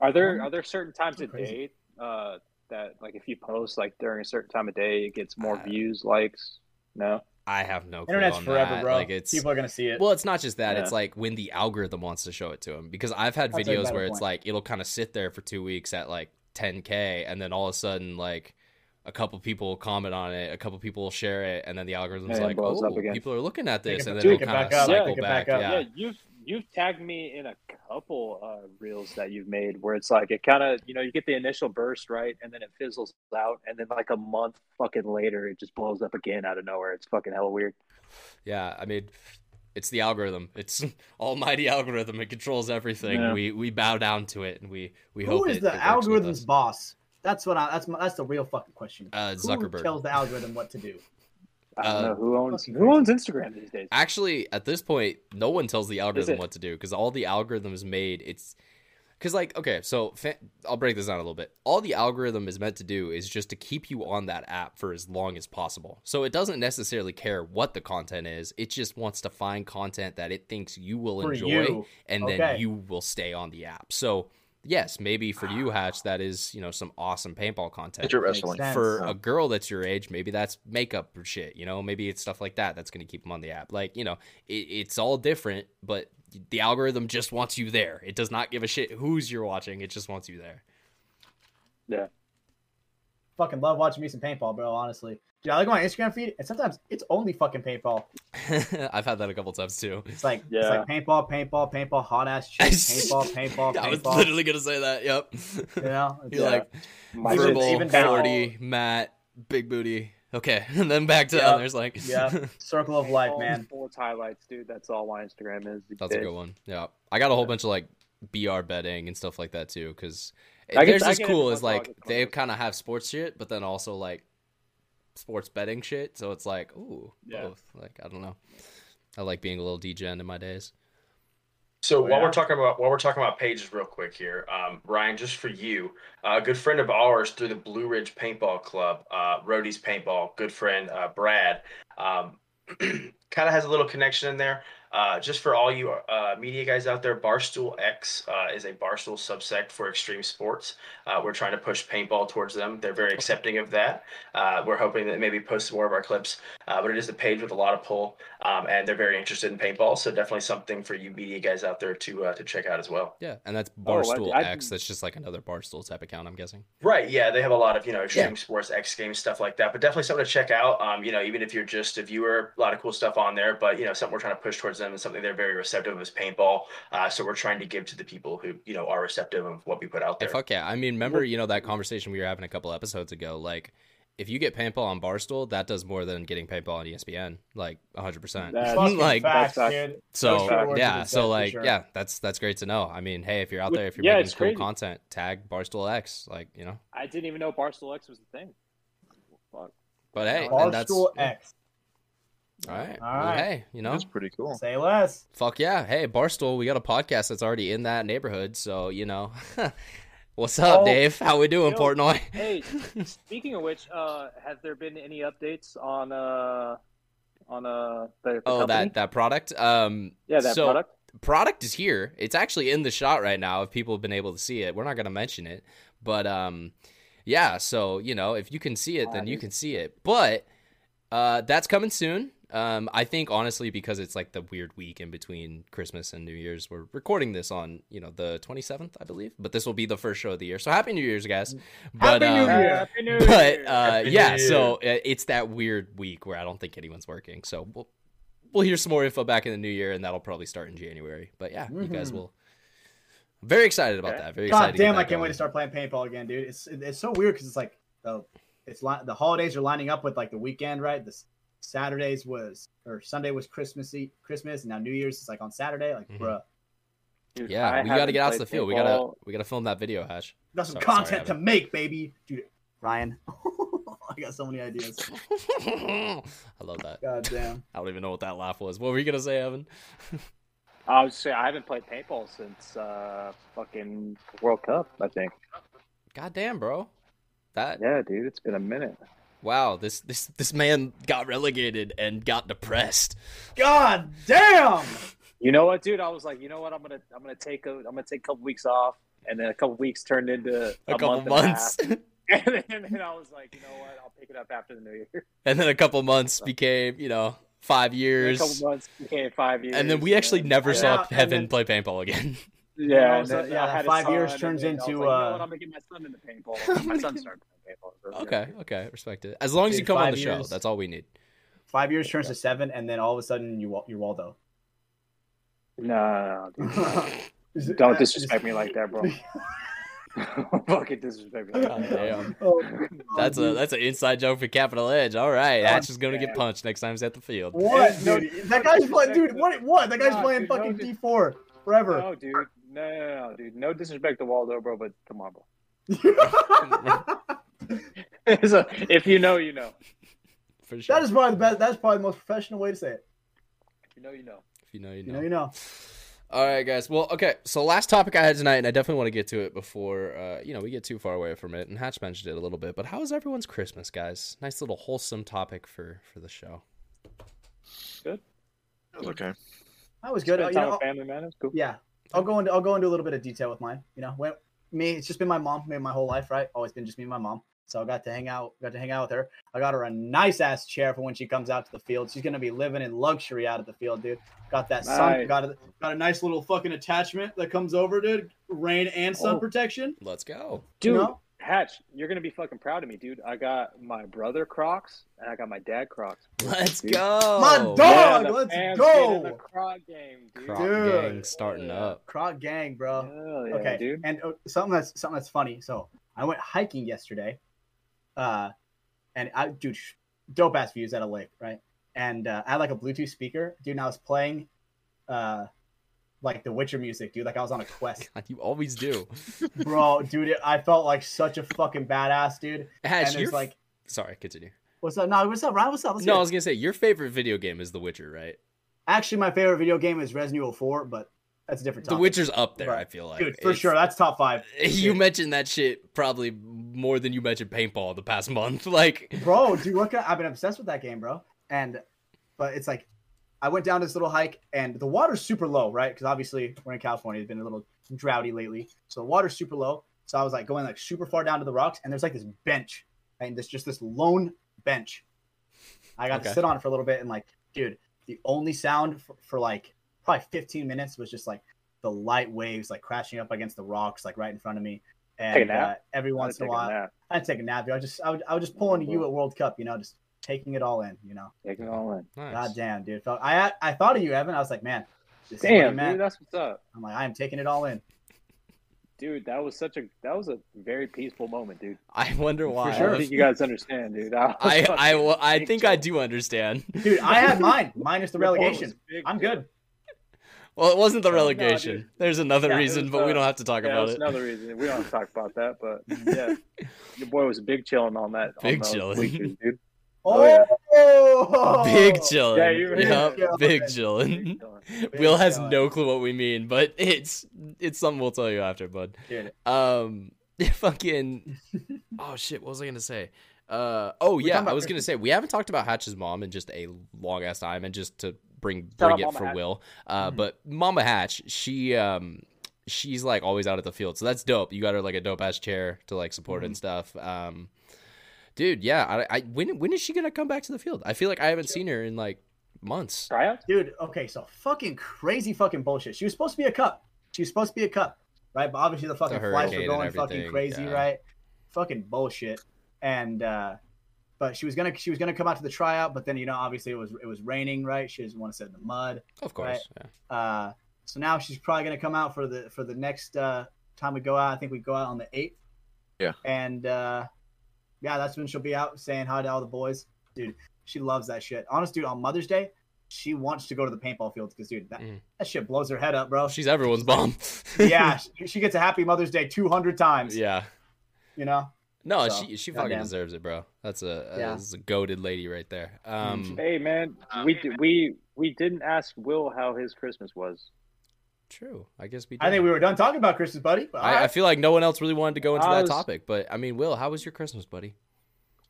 Are there Um, are there certain times so a day uh, that like if you post like during a certain time of day it gets more Uh, views, likes? No. I have no clue Internet's on forever, that. bro. Like it's People are gonna see it. well, it's not just that. Yeah. It's like when the algorithm wants to show it to them. Because I've had That's videos better where it's like it'll kind of sit there for two weeks at like 10k, and then all of a sudden like a couple people will comment on it, a couple people will share it, and then the algorithm's And like, oh, people are looking at this, and then it'll kind of back up, cycle pick back. back. Yeah. yeah, you've you've tagged me in a couple uh, reels that you've made where it's like it kind of you know you get the initial burst right and then it fizzles out and then like a month fucking later it just blows up again out of nowhere. It's fucking hella weird. Yeah, I mean, it's the algorithm. It's almighty algorithm. It controls everything. Yeah. We we bow down to it, and we we Who hope is it, the it algorithm's boss? That's what I. That's my, that's the real fucking question. Uh, Who Zuckerberg. tells the algorithm what to do? I don't Uh, know who owns who owns Instagram these days. Actually, at this point, no one tells the algorithm what to do because all the algorithms made it's because like okay, so fa- I'll break this down a little bit. All the algorithm is meant to do is just to keep you on that app for as long as possible. So it doesn't necessarily care what the content is. It just wants to find content that it thinks you will For enjoy, you. and then you will stay on the app. So yes, maybe for you, Hatch, that is you know some awesome paintball content It's your wrestling. for a girl that's your age, maybe that's makeup or shit. You know, maybe it's stuff like that that's going to keep them on the app. Like, you know, it, it's all different, but the algorithm just wants you there. It does not give a shit who's you're watching. It just wants you there. Yeah. Fucking love watching me some paintball, bro. Honestly, dude, I look at my Instagram feed, and sometimes it's only fucking paintball. I've had that a couple times too. It's like it's Yeah. like paintball, paintball, paintball, hot ass chick, paintball, paintball, I was paintball. literally gonna say that. Yep. You know, It's You're like My Even- verbal, shit's- even down- Matt, big booty. Okay, and then back to Yep. others. Like, yeah, circle of life, man. Sports highlights, dude. That's all my Instagram is. these That's a good one. Yeah, I got a whole bunch of like BR betting and stuff like that too. Because I get- there's I just get it cool from is like they kind of have sports shit, but then also like sports betting shit. So it's like, ooh, Yeah. both. Like I don't know. I like being a little degen in my days. So Oh, while yeah? we're talking about while we're talking about pages, real quick here, um, Ryan, just for you, uh, a good friend of ours through the Blue Ridge Paintball Club, uh, Roadies Paintball, good friend uh, Brad, um, kind of has a little connection in there. Uh, just for all you uh, media guys out there, Barstool X uh, is a Barstool subsect for extreme sports. Uh, we're trying to push paintball towards them. They're very accepting of that. Uh, we're hoping that maybe post more of our clips, uh, but it is a page with a lot of pull, um, and they're very interested in paintball. So definitely something for you media guys out there to uh, to check out as well. Yeah, and that's Oh, I- Barstool I- X. That's just like another Barstool type account. I'm guessing. Right. Yeah, they have a lot of you know extreme sports, X Games stuff like that. But definitely something to check out. Um, you know, even if you're just a viewer, a lot of cool stuff on there. But you know, something we're trying to push towards them and something they're very receptive of is paintball. Uh, so we're trying to give to the people who you know are receptive of what we put out Hey, there. fuck yeah! I mean, remember you know that conversation we were having a couple episodes ago? Like, if you get paintball on Barstool, that does more than getting paintball on ESPN. Like, 100. percent like facts, dude. So Those yeah, have been said so like sure. yeah, that's that's great to know. I mean, hey, if you're out there, if you're yeah, making it's cool crazy. content, tag Barstool X, like you know. I didn't even know Barstool X was a thing. Fuck. But hey, and that's Barstool yeah. X. all right. Well, hey, you know, That's pretty cool. Say less. fuck yeah, hey Barstool, we got a podcast that's already in that neighborhood, so you know. What's up, Oh, Dave? How we doing, yo. Portnoy? Hey, speaking of which, uh, has there been any updates on uh on uh the, the oh, company? that that product. Um, yeah that so, product? product is here. It's actually in the shot right now. If people have been able to see it, we're not going to mention it, but um, yeah. So you know, if you can see it, then you can see it. But uh, that's coming soon. Um, I think honestly because it's like the weird week in between Christmas and New Year's. We're recording this on you know the 27th, I believe. But this will be the first show of the year. So happy New Year's, guys. But Happy New um, Year. Happy New but Year. uh, Happy yeah, New so uh, it's that weird week where I don't think anyone's working. So we'll we'll hear some more info back in the new year, and that'll probably start in January. But yeah, you guys Mhm. will. I'm very excited about Okay. that. Very excited. God to get damn, that I can't wait going. to start playing paintball again, dude. It's it's so weird because it's like the it's li- the holidays are lining up with like the weekend, right? This Saturdays was or Sunday was Christmas Christmas, and now New Year's is like on Saturday. Like, Mhm. bruh, Dude, Yeah, I we got to get out to the field. We gotta we gotta film that video, Hatch. got some Sorry- sorry, content to make, baby, dude. Ryan, I got so many ideas. I love that. God damn. I don't even know what that laugh was. What were you gonna say, Evan? I would say I haven't played paintball since uh fucking World Cup. I think. God damn, bro. That Yeah, dude, it's been a minute. Wow. This this this man got relegated and got depressed. God damn. You know what, dude? I was like, you know what? I'm gonna I'm gonna take a I'm gonna take a couple weeks off, and then a couple weeks turned into a, A couple month months. And and, then, and then I was like, you know what? I'll pick it up after the new year. And then a couple months became, you know, five years. A years. couple months became five years. And then we actually and- never saw and Heaven then- play paintball again. Yeah, all of a and then yeah, I that had a five years turns and then into, like, you know uh, what? I'm gonna get my son into paintball. my son started playing paintball. so, yeah. okay, okay, respect it. As long as you come on five the show, that's all we need. Five years turns to seven, and then all of a sudden you Wa- you're Waldo. No, no, no, Is dude. don't disrespect me like that, bro. Fucking disrespect me. Like God that. damn. Oh, That's a that's an inside joke for Capital Edge. All right, God Hatch is gonna get punched next time he's at the field. What, No. That guy's playing, dude. What? What? That guy's Nah, playing dude, fucking dude. D four forever. No, dude. No, no, no, dude. No disrespect to Waldo, bro, but come on, bro. so, if you know, you know. For sure. that is probably the best. That's probably the most professional way to say it. If you know, you know. if you know, you You know. know, you know. All right, guys. Well, okay. So last topic I had tonight, and I definitely want to get to it before uh, you know we get too far away from it. And Hatch mentioned it a little bit, but how was everyone's Christmas, guys? Nice little wholesome topic for for the show. It was okay. That was good. Spend You know, with family, man. Cool. yeah, I'll go into I'll go into a little bit of detail with mine. You know, when me, it's just been my mom, me my whole life, right? Always been just me and my mom. So I got to hang out, got to hang out with her. I got her a nice ass chair for when she comes out to the field. She's gonna be living in luxury out at the field, dude. Got that sun, got a got a nice little fucking attachment that comes over, dude. Rain and sun Oh. protection. Let's go. Dude, You know? Hatch, you're gonna be fucking proud of me, dude. I got my brother Crocs and I got my dad Crocs. Let's Dude. go. My dog, the let's go. get in The Croc game, dude. Croc Dude. gang starting Yeah. up. Croc gang, bro. Yeah, okay, dude. and uh, something that's something that's funny. So I went hiking yesterday, uh, and I dude, dope ass views at a lake, right? And uh, I had like a Bluetooth speaker, dude. And I was playing, uh, like the Witcher music, dude. Like I was on a quest, God, you always do. bro, dude. It, I felt like such a fucking badass, dude. And it's like, sorry. Continue. what's up? No, what's up, Ryan? What's up? Let's No, I was gonna say your favorite video game is The Witcher, right? Actually, my favorite video game is Resident Evil 4, but that's a different The. Witcher's up there. I feel like, dude, for It's- sure. That's top five. You Dude. mentioned that shit probably more than you mentioned paintball the past month. Like, bro dude what can I, i've been obsessed with that game bro and but it's like i went down this little hike and the water's super low right because obviously we're in california it's been a little droughty lately so the water's super low so i was like going like super far down to the rocks and there's like this bench and there's just this lone bench i got Okay. to sit on it for a little bit and like dude the only sound for, for like probably 15 minutes was just like the light waves like crashing up against the rocks like right in front of me and Take a nap? uh, every once in a while. I'd take a nap. I just I would I would just pull into you at World Cup, you know, just taking it all in, you know. Taking it all in. nice. God damn, dude. Felt, I I thought of you, Evan. I was like, man, this is what I Damn, meant. dude, that's what's up. I'm like, I am taking it all in. Dude, that was such a that was a very peaceful moment, dude. I wonder why. I don't think you guys understand, dude. I, was I, I, fucking I think I do understand. Dude, I had mine, minus the Your boy was relegation. big I'm chill. good. Well, it wasn't the relegation. dude. There's another Yeah, reason, was, but we uh, don't have to talk Yeah, about it. another reason. We don't have to talk about that, but yeah, your boy was big chilling on that. Big those chilling. weekends, dude. Oh, Oh, yeah. Big chillin'. Yeah, you- Yep, Big big chillin'. chillin'. Big chilling. Will has chillin'. no clue what we mean, but it's it's something we'll tell you after, bud. Dude, Um, fucking. Oh shit! What was I gonna say? Uh oh We're yeah, I about was gonna say we haven't talked about Hatch's mom in just a long ass time, and just to bring Shout bring out it Mama for Hatch. Will. Uh, Mhm. but Mama Hatch, she um she's like always out at the field, so that's dope. You got her like a dope ass chair to like support Mm-hmm. and stuff. Um, dude, yeah. I, I when when is she gonna come back to the field? I feel like I haven't seen her in like months. Tryouts? dude, okay, so fucking crazy fucking bullshit. She was supposed to be a cup. She was supposed to be a cup, right? But obviously the fucking flights were going fucking crazy, yeah. right? Fucking bullshit. And uh but she was gonna she was gonna come out to the tryout, but then you know obviously it was it was raining, right? She doesn't want to sit in the mud. Of course. Yeah. Uh, so now she's probably gonna come out for the for the next uh, time we go out. I think we go out on the eighth. Yeah. And uh, yeah, that's when she'll be out saying hi to all the boys. Dude, she loves that shit. Honest, dude, on Mother's Day, she wants to go to the paintball fields because, dude, that, Mm. that shit blows her head up, bro. She's everyone's mom. yeah, she, she gets a happy Mother's Day two hundred times. yeah. You know. No, So, she she fucking goddamn. deserves it, bro. That's a Yeah. that's a goaded lady right there. Um, Hey man, we we we didn't ask Will how his Christmas was. True. I guess we. I think we were done talking about Christmas, buddy. But I, I feel like no one else really wanted to go into I that topic, but I mean, Will, how was your Christmas, buddy?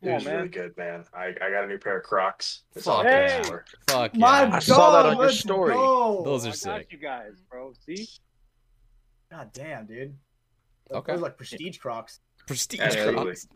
It was Yeah, man. really good, man. I, I got a new pair of Crocs. That's all I Fuck can yeah. ask for. Fuck My yeah. I saw that dog, on your let's story. go. Those I are got sick. you guys, bro. See, God damn, dude. Okay. Those are like prestige Crocs. Prestige Absolutely. Crocs.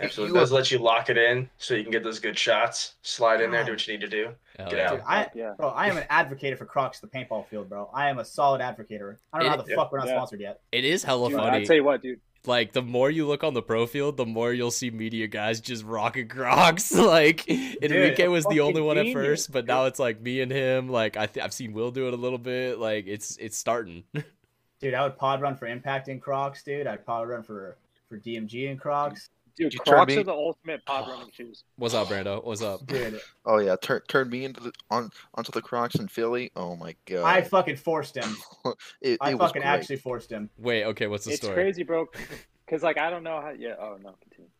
Absolutely. You- Those let you lock it in so you can get those good shots. Slide in there, do what you need to do. Hell Get yeah. out. Dude, I, yeah. bro, I am an advocate for Crocs the paintball field, bro. I am a solid advocate. I don't know how It- the fuck we're not yeah. sponsored yet. It is hella Dude, funny. I tell you what, dude. like the more you look on the pro field, the more you'll see media guys just rocking Crocs. like Enrique was the only one at first, but now it's like me and him. Like I th- I've seen Will do it a little bit. Like it's it's starting. Dude, I would pod run for Impact in Crocs, dude. I'd pod run for for DMG in Crocs. Dude, You turn Crocs me- are the ultimate pod running shoes. What's up, Brando? What's up? Dude, Oh yeah, turn turn me into the on onto the Crocs in Philly. Oh my god, I fucking forced him. it, I it fucking great. actually forced him. Wait, okay, what's the It's story? crazy, bro. Because like I don't know how. Yeah. Oh no. Continue.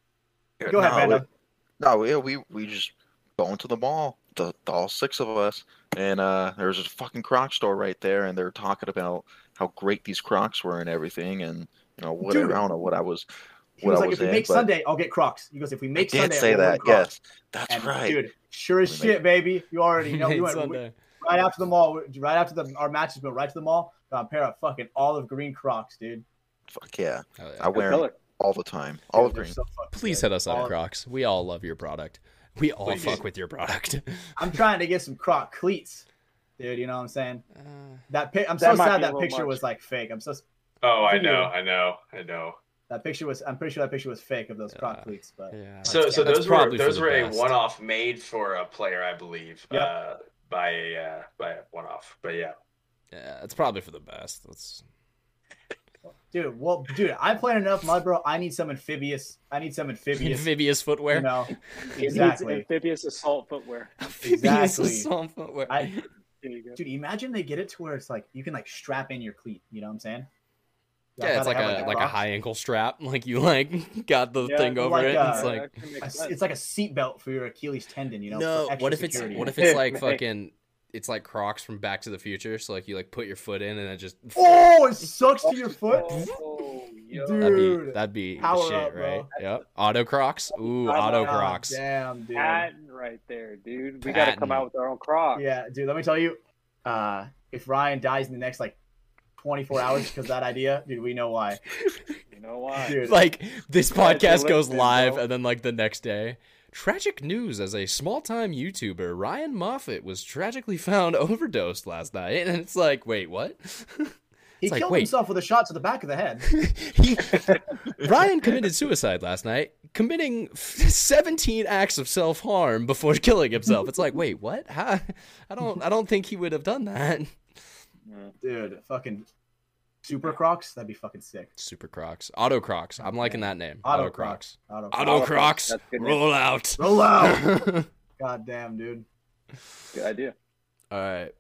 Yeah, Go ahead, no, Brando. No, yeah, we we just go into the mall, the, the all six of us, and uh, there was a fucking Croc store right there, and they're talking about how great these Crocs were and everything, and you know whatever. Dude. I don't know what I was. He What was I like, was if we in, make but- Sunday, I'll get Crocs. He goes, if we I make did Sunday, say I'll wear that. Crocs. Yes, that's And, right. dude. Sure as shit, baby. You already know. We Made went we- Sunday. right after the mall. Right after the our matches, we went right to the mall. Got a pair of fucking olive green Crocs, dude. Fuck yeah, Hell yeah. I wear them all the time. Olive Dude, they're green. so Please good. hit us up, Olive- Crocs. We all love your product. We all Please. fuck with your product. I'm trying to get some Croc cleats, dude. You know what I'm saying? Uh, That pic. I'm That so sad that picture much. was like fake. I'm so Oh, I Video. know, I know, I know. That picture was. I'm pretty sure that picture was fake of those Croc cleats, but yeah. So, so those were those the were a one-off made for a player, I believe, Yep. uh, by a uh, by a one-off. But yeah, Yeah, it's probably for the best. That's dude, well, dude, I played enough mud, bro. I need some amphibious. I need some amphibious. amphibious footwear. you know, It needs exactly. amphibious assault footwear. Amphibious Exactly. assault footwear. I, There you go. dude, imagine they get it to where it's like you can like strap in your cleat. You know what I'm saying? Yeah, it's like a have, like a high ankle strap. Like you like got the Yeah, thing over like, it. uh, it's like that actually makes A- It's like a seatbelt for your Achilles tendon. You know? no. What if it's what if it's like fucking? It's like Crocs from Back to the Future. So like you like put your foot in and it just. Oh, it sucks to your foot. Oh. Dude. That'd be that'd be the Power shit, up, bro. right? Yep. Auto Crocs. Ooh, I Auto love- God Crocs. Damn, dude. Patent right there, dude. We got to come out with our own Crocs. Yeah, dude. Let me tell you, uh, if Ryan dies in the next like 24 hours because that idea, dude, we know why. You know why? Dude, Like this podcast goes live, and then like the next day, tragic news as a small-time YouTuber Ryan Moffitt was tragically found overdosed last night, and it's like, wait, what? he it's killed wait. himself with a shot to the back of the head. he Ryan committed suicide last night, committing 17 acts of self-harm before killing himself. It's like, wait, what? How? I don't I don't think he would have done that. Dude, fucking super Crocs, that'd be fucking sick. Super Crocs, Auto Crocs. I'm liking that name. Auto Auto Crocs. Auto Auto Auto Crocs. Crocs, that's good name. Roll out. Roll out. God damn, dude. Good idea. All right.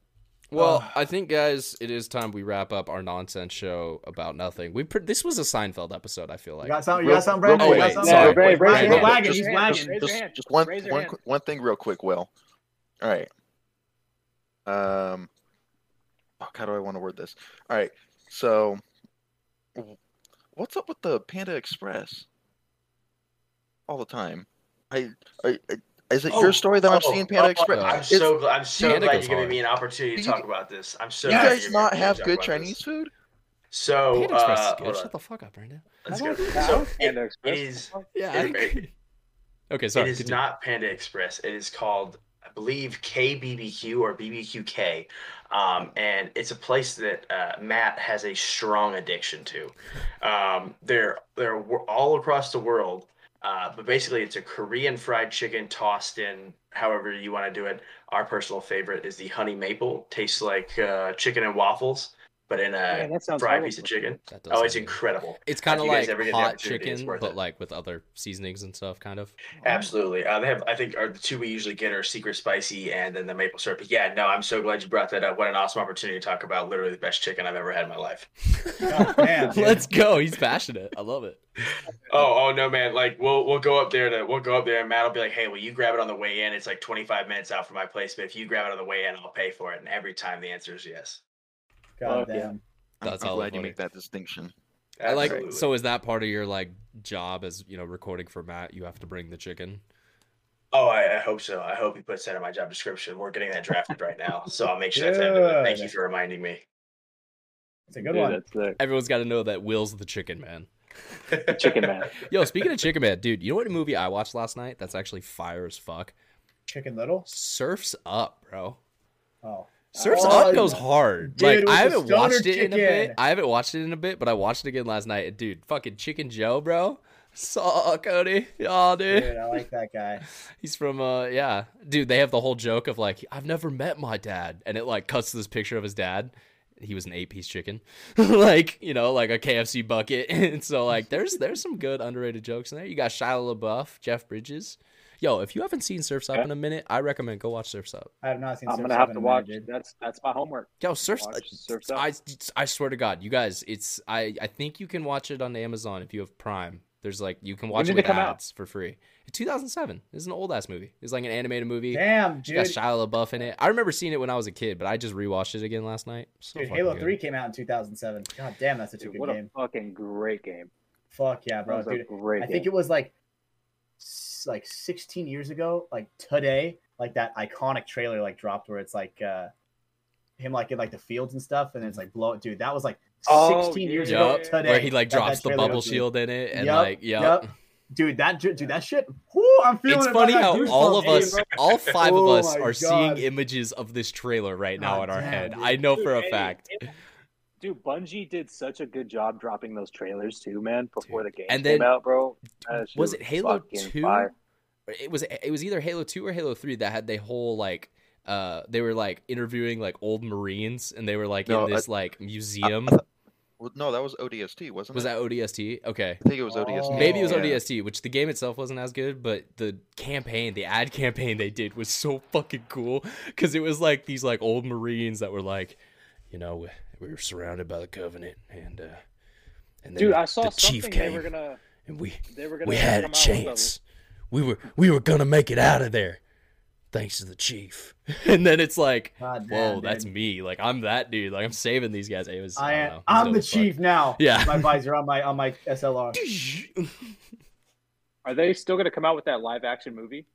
Well, Ugh. I think, guys, it is time we wrap up our nonsense show about nothing. We pr- this was a Seinfeld episode. I feel You like. got something? You got something, real Brandon? You got something? Sorry, Wait, wait, Ryan, Brandon, he's wagging. just- He's wagging. Raise your just, just one, Raise your one, hand. qu- one thing real quick, Will. All right. Um, fuck, how do I want to word this? All right. So, what's up with the Panda Express? All the time. I, I, I is it Oh, your story that I'm oh, seeing Panda oh, Express? I'm It's- so glad. I'm so Panda glad you're giving me an opportunity to Do you- talk about this. I'm so. You guys you're not have good Chinese this. food? So, Panda Express is uh, good. Shut the fuck up, Brandon. Let's I go. Now, So Panda it, Express. it is. Yeah. It- okay. Sorry. it is continue. not Panda Express. It is called, I believe, KBBQ or BBQK, um, and it's a place that uh, Matt has a strong addiction to. Um, they're they're all across the world, uh, but basically, it's a Korean fried chicken tossed in however you want to do it. Our personal favorite is the honey maple. Tastes like uh, chicken and waffles, but in a Man, that sounds fried piece of chicken. That does Oh, it's incredible. It's kind of If you guys like ever get the hot chicken, but it. like with other seasonings and stuff, kind of. Absolutely. Uh, they have, I think, are the two we usually get are secret spicy and then the maple syrup. But yeah, no, I'm so glad you brought that up. What an awesome opportunity to talk about literally the best chicken I've ever had in my life. God damn, dude. Let's go. He's passionate. I love it. Oh, oh no, man! Like we'll we'll go up there to we'll go up there and Matt will be like, "Hey, will you grab it on the way in? It's like 25 minutes out from my place, but if you grab it on the way in, I'll pay for it." And every time the answer is yes. God Fuck yeah. damn. I'm, That's I'm hella glad you make that distinction. I like. Absolutely. So is that part of your like job as you know recording for Matt? You have to bring the chicken. Oh, I, I hope so. I hope he puts that in my job description. We're getting that drafted right now, so I'll make sure that's added. Thank you for reminding me. It's a good Dude, one. that's. Everyone's got to know that Will's the chicken man. Chicken Man. Yo, speaking of Chicken Man, dude, you know what movie I watched last night? That's actually fire as fuck. Chicken Little. Surfs Up, bro. Oh, Surfs Oh, Up goes hard. dude, like I haven't watched it in a bit. I haven't watched it in a bit, but I watched it again last night. Dude, fucking Chicken Joe, bro. Saw Cody. Oh, dude. dude, I like that guy. He's from uh yeah. Dude, they have the whole joke of like, I've never met my dad. And it like cuts to this picture of his dad. He was an eight piece chicken. like, you know, like a KFC bucket. and so like there's there's some good underrated jokes in there. You got Shia LaBeouf, Jeff Bridges. Yo, if you haven't seen Surfs Up Yeah. in a minute, I recommend go watch Surfs Up. I have not seen. I'm Surf's gonna Up have in to a minute, watch. dude. That's that's my homework. Yo, Surfs, Watch Surf's Up. I, I swear to God, you guys, it's I, I think you can watch it on Amazon if you have Prime. There's like you can watch it with it come out? ads for free. 2007. This is an old ass movie. It's like an animated movie. Damn, It's got dude. Shia LaBeouf in it. I remember seeing it when I was a kid, but I just rewatched it again last night. So Dude, Halo good. Three came out in 2007. God damn, that's such a Dude, good what game. a fucking great game. Fuck yeah, That bro, was a dude. great I game. think it was like s- like 16 years ago, like today, like that iconic trailer like dropped where it's like uh him like in like the fields and stuff, and it's like blow dude. That was like 16 Oh, years yeah. ago today. where he like that that drops the bubble shield in it, and Yup, like, yeah. yup. Dude, that dude, that shit. Whoo, I'm feeling It's it. bro. funny how all of us, bro. all five of Oh us, my are seeing images of this trailer right now God in our damn, head. dude. I know for a Dude, fact. it- Dude, Bungie did such a good job dropping those trailers too, man. Before the game And came then- out, bro. That Was it Halo 2? fire. it was it was either Halo 2 or Halo 3 that had the whole like uh they were like interviewing like old marines and they were like No, in I- this like museum Well, no, that was ODST, wasn't was it? Was that ODST okay I think it was ODST. Oh. maybe it was Yeah. ODST which the game itself wasn't as good but the campaign the ad campaign they did was so fucking cool cuz it was like these like old marines that were like you know we, we were surrounded by the covenant and uh and then Dude, I saw the chief something they came were gonna and we they were gonna we had a come out with chance. We were we were gonna make it out of there, thanks to the chief. And then it's like, God whoa, damn, that's dude. me. Like I'm that dude. Like I'm saving these guys. It was. I, I don't am. know. Was I'm the as fuck. chief now. Yeah. My visor on my on my SLR. Are they still gonna come out with that live action movie?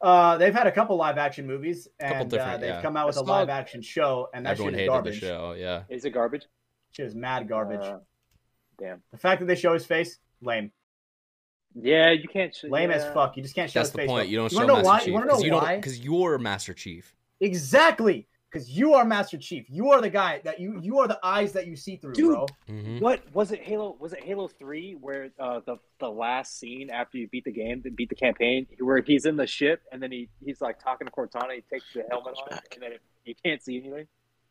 Uh, they've had a couple live action movies, Couple and uh, they've yeah. come out with I a saw- live action show, and that Everyone shit is hated garbage. the show. Yeah. Is it garbage? Shit is mad garbage. Uh, damn. the fact that they show his face, lame, Yeah, you can't. sh- lame as fuck. You just can't show That's his the face. point. bro. You don't wanna show know Master why? Chief You want to know you why? don't because you're Master Chief. Exactly, because you are Master Chief. You are the guy that you you are the eyes that you see through, Dude. bro. Mhm. What was it? Halo was it Halo Three where uh, the the last scene after you beat the game, beat the campaign, where he's in the ship and then he he's like talking to Cortana, he takes the helmet off, and then it, you can't see anything.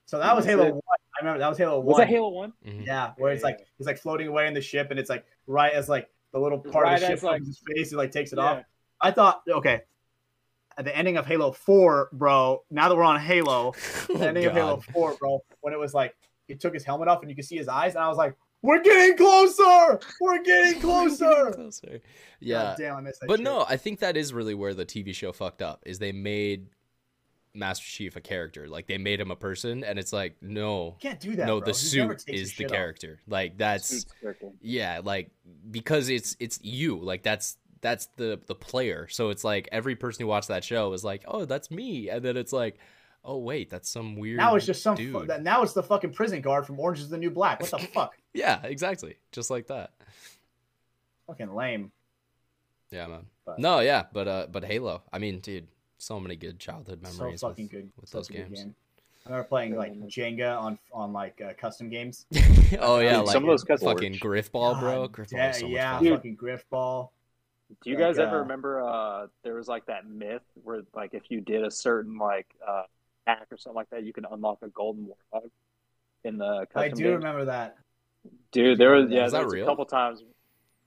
So that was That's Halo it. One. I remember that was Halo One. Was that Halo One? Mhm. Yeah, where it's like Yeah. he's like floating away in the ship, and it's like right as like the little It's part of the ship as, like- comes his face, he like takes it Yeah. off. I thought, okay, at the ending of Halo Four, bro. Now that we're on Halo, the Oh, ending of Halo Four, bro, when it was like he took his helmet off and you could see his eyes, and I was like, "We're getting closer! We're getting closer!" Closer. Yeah. God damn, I missed that. But shit. no, I think that is really where the TV show fucked up. Is they made Master Chief a character. Like they made him a person, and it's like no, you can't do that. no, bro. the He suit is the shit off. character. Like that's Suits character. yeah, like because it's it's you. Like that's that's the the player. So it's like every person who watched that show is like, oh, that's me, and then it's like, oh wait, that's some weird. Now it's just some. dude. Fu- now it's the fucking prison guard from Orange Is the New Black. What the fuck? yeah, exactly, just like that. Fucking lame. Yeah, man. But- No, yeah, but uh, but Halo. I mean, dude, so many good childhood So memories. fucking with, good. with those games. game. I remember playing like Jenga on on like uh, custom games. oh yeah, Dude, like some of those custom- fucking Grifball, bro. God Grifball da- was so yeah. Dude. fucking Grifball. Do you Like, guys ever uh, remember uh there was like that myth where like if you did a certain like uh hack or something like that, you can unlock a golden warthog in the I do games? remember that. Dude, there was yeah, Was there that was real? a couple times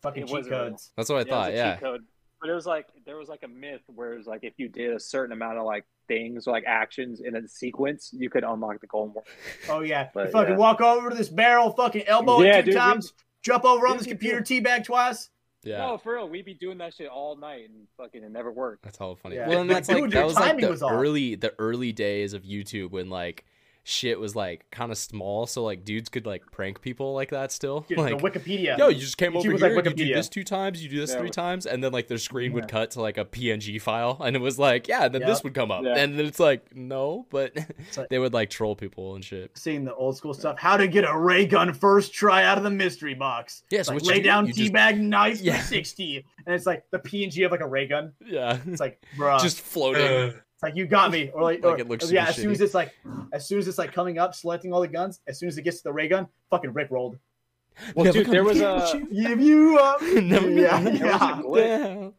Fucking It cheat wasn't real. codes. That's what I yeah, it was thought. a Yeah. cheat code. But it was like there was like a myth where it was like if you did a certain amount of like things like actions in a sequence, you could unlock the golden warthog. Oh yeah, But, you fucking yeah. walk over to this barrel, fucking elbow Yeah, it two dude, we- times, jump over on this be computer, teabag twice. Yeah. No, for real, we'd be doing that shit all night and fucking it never worked. That's all funny. Yeah. Well, and that's like your that was like timing the was early the early days of YouTube when like shit was like kind of small, so like dudes could like prank people like that still. Dude, like, the Wikipedia. yo, you just came YouTube over was here, like you do Wikipedia. this two times, you do this Yeah. three times, and then like their screen would cut to like a PNG file, and it was like, yeah, and then this would come up, Yeah. and then it's like, no, but like- they would like troll people and shit. Seeing the old school stuff. How to get a ray gun first try out of the mystery box. Yeah, so like, what you lay do, down you just- teabag knife Yeah. for 60. And it's like the PNG of like a ray gun. Yeah, It's like, bruh. just floating. It's like you got me, or like, Like, or- it looks or, yeah. super As soon as it's like, as soon as it's like coming up, selecting all the guns. As soon as it gets to the ray gun, fucking Rick rolled. Well, Never dude, there was a- Give you up. Never yeah, gonna There was a yeah. glitch. down.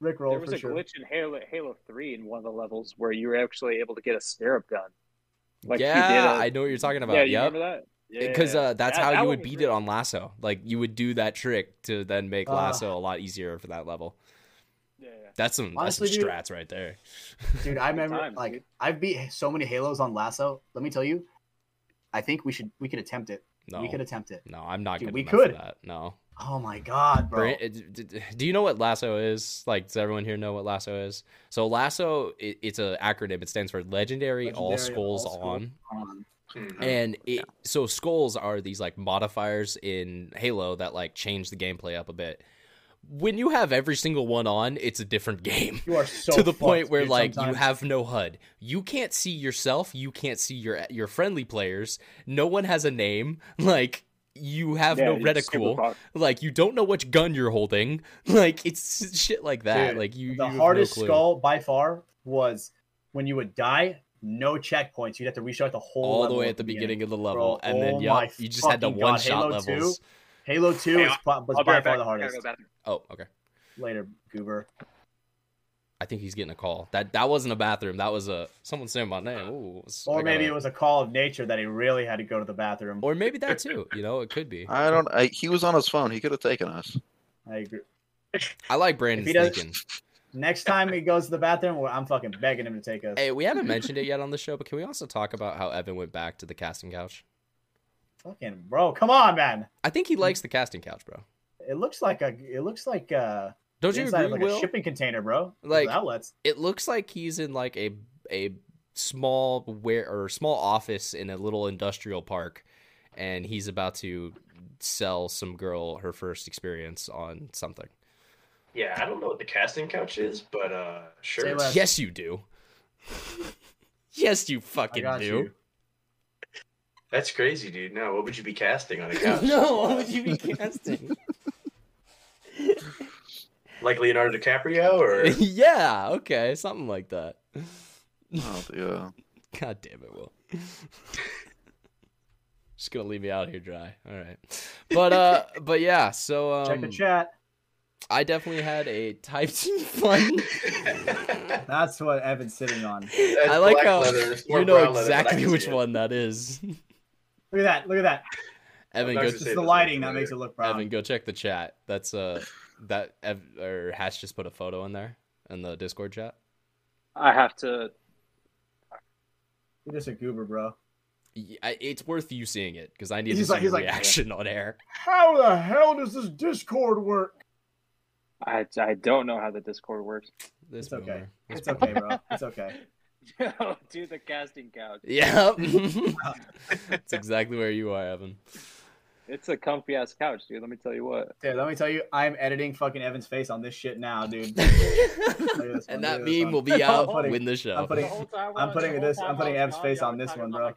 Rick There was for a sure. glitch in Halo Halo Three in one of the levels where you were actually able to get a scarab gun. Like you yeah, did a- I know what you're talking about. Yeah, you yep. remember that? Yeah, Because uh, that's That- how that you would beat really- it on LASO. Like you would do that trick to then make. LASO a lot easier for that level. Yeah, yeah. That's some Honestly, that's some dude, strats right there. Dude, I remember times, like dude. I've beat so many Halos on LASO. Let me tell you, I think we should we could attempt it. No, We could attempt it. no, I'm not Dude, good we could. that. No. Oh my god, bro. Do you know what LASO is? Like, does everyone here know what LASO is? So LASO, it, it's an acronym. It stands for Legendary, All Legendary Skulls All Skulls On. On. mhm. And it, so skulls are these like modifiers in Halo that like change the gameplay up a bit. When you have every single one on, it's a different game. You are so to the point where dude, like sometimes. you have no HUD. You can't see yourself, you can't see your your friendly players. No one has a name. Like you have Yeah, no reticle. Like you don't know which gun you're holding. Like it's shit like that. Dude, like you the you no hardest clue. skull by far was when you would die, no checkpoints. You'd have to restart the whole all the way at the beginning of the level, Bro, and then oh yeah, you just had to God, one shot Halo 2? Levels. Halo Two Hey, was, pro- was I'll by right far back. the hardest. go. Oh, okay. Later, goober. I think he's getting a call. That that wasn't a bathroom. That was a someone saying my name. Ooh, Or maybe gotta- it was a call of nature that he really had to go to the bathroom. or maybe that too. You know, it could be. I don't. I, he was on his phone. He could have taken us. I agree. I like Brandon he thinking. Next time he goes to the bathroom, well, I'm fucking begging him to take us. Hey, we haven't mentioned it yet on the show, but can we also talk about how Evan went back to the casting couch? Fucking bro, come on, man. I think he likes the casting couch, bro. It looks like a. It looks like uh. Don't the you agree, of like Will? a shipping container, bro. Like- outlets. It looks like he's in like a a small where or small office in a little industrial park, and he's about to sell some girl her first experience on something. yeah, I don't know what the casting couch is, but uh, sure. Yes, you do. yes, you I fucking got do. you. That's crazy, dude. No, what would you be casting on a couch? no, what would you be casting? Like Leonardo DiCaprio, or yeah, okay, something like that. Oh, yeah. God damn it, Will. Just gonna leave me out here dry. All right, but uh, but yeah. So um, Check the chat. I definitely had a Type T fun. That's what Evan's sitting on. That's I like black how leather. You know brown leather, but I exactly which one that is. Look at that. Look at that. Evan, not go gonna It's the lighting that makes it look brown. Evan, go check the chat. That's uh that Ev- or Hatch just put a photo in there in the Discord chat. I have to. You're just a goober, bro. Y- I- It's worth you seeing it because I need He's to like- see he's your like- reaction on air. How the hell does this Discord work? I, I don't know how the Discord works. This It's okay. boomer. This It's okay, bro. It's okay. Yo, do the casting couch. Yep. That's exactly where you are, Evan. It's a comfy ass couch, dude. Let me tell you what. Dude, let me tell you, I'm editing fucking Evan's face on this shit now, dude. one, and that look meme one. will be out putting- when the show. I'm putting- oh, I'm putting this- I'm putting Ev's face on this one, bro.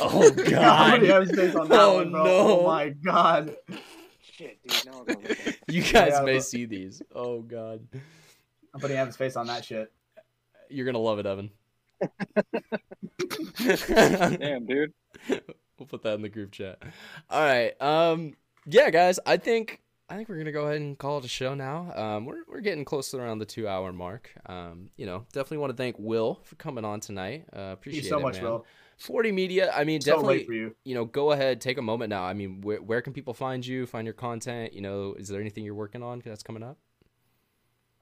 oh god. Evan's face on that Oh, one, bro. no. Oh my god. Shit, dude. No, no, no. You guys Yeah, may but- see these. Oh god. I'm putting Evan's face on that shit. You're gonna love it, Evan. Damn, dude. we'll put that in the group chat. All right. Um. Yeah, guys. I think I think we're gonna go ahead and call it a show now. Um. We're we're getting close to around the two hour mark. Um. You know, definitely want to thank Will for coming on tonight. Uh, Thank appreciate you so it, much, man. Will. Forty Media. I mean, So definitely. late for you. you know, go ahead, take a moment now. I mean, where where can people find you? Find your content. You know, is there anything you're working on that's coming up?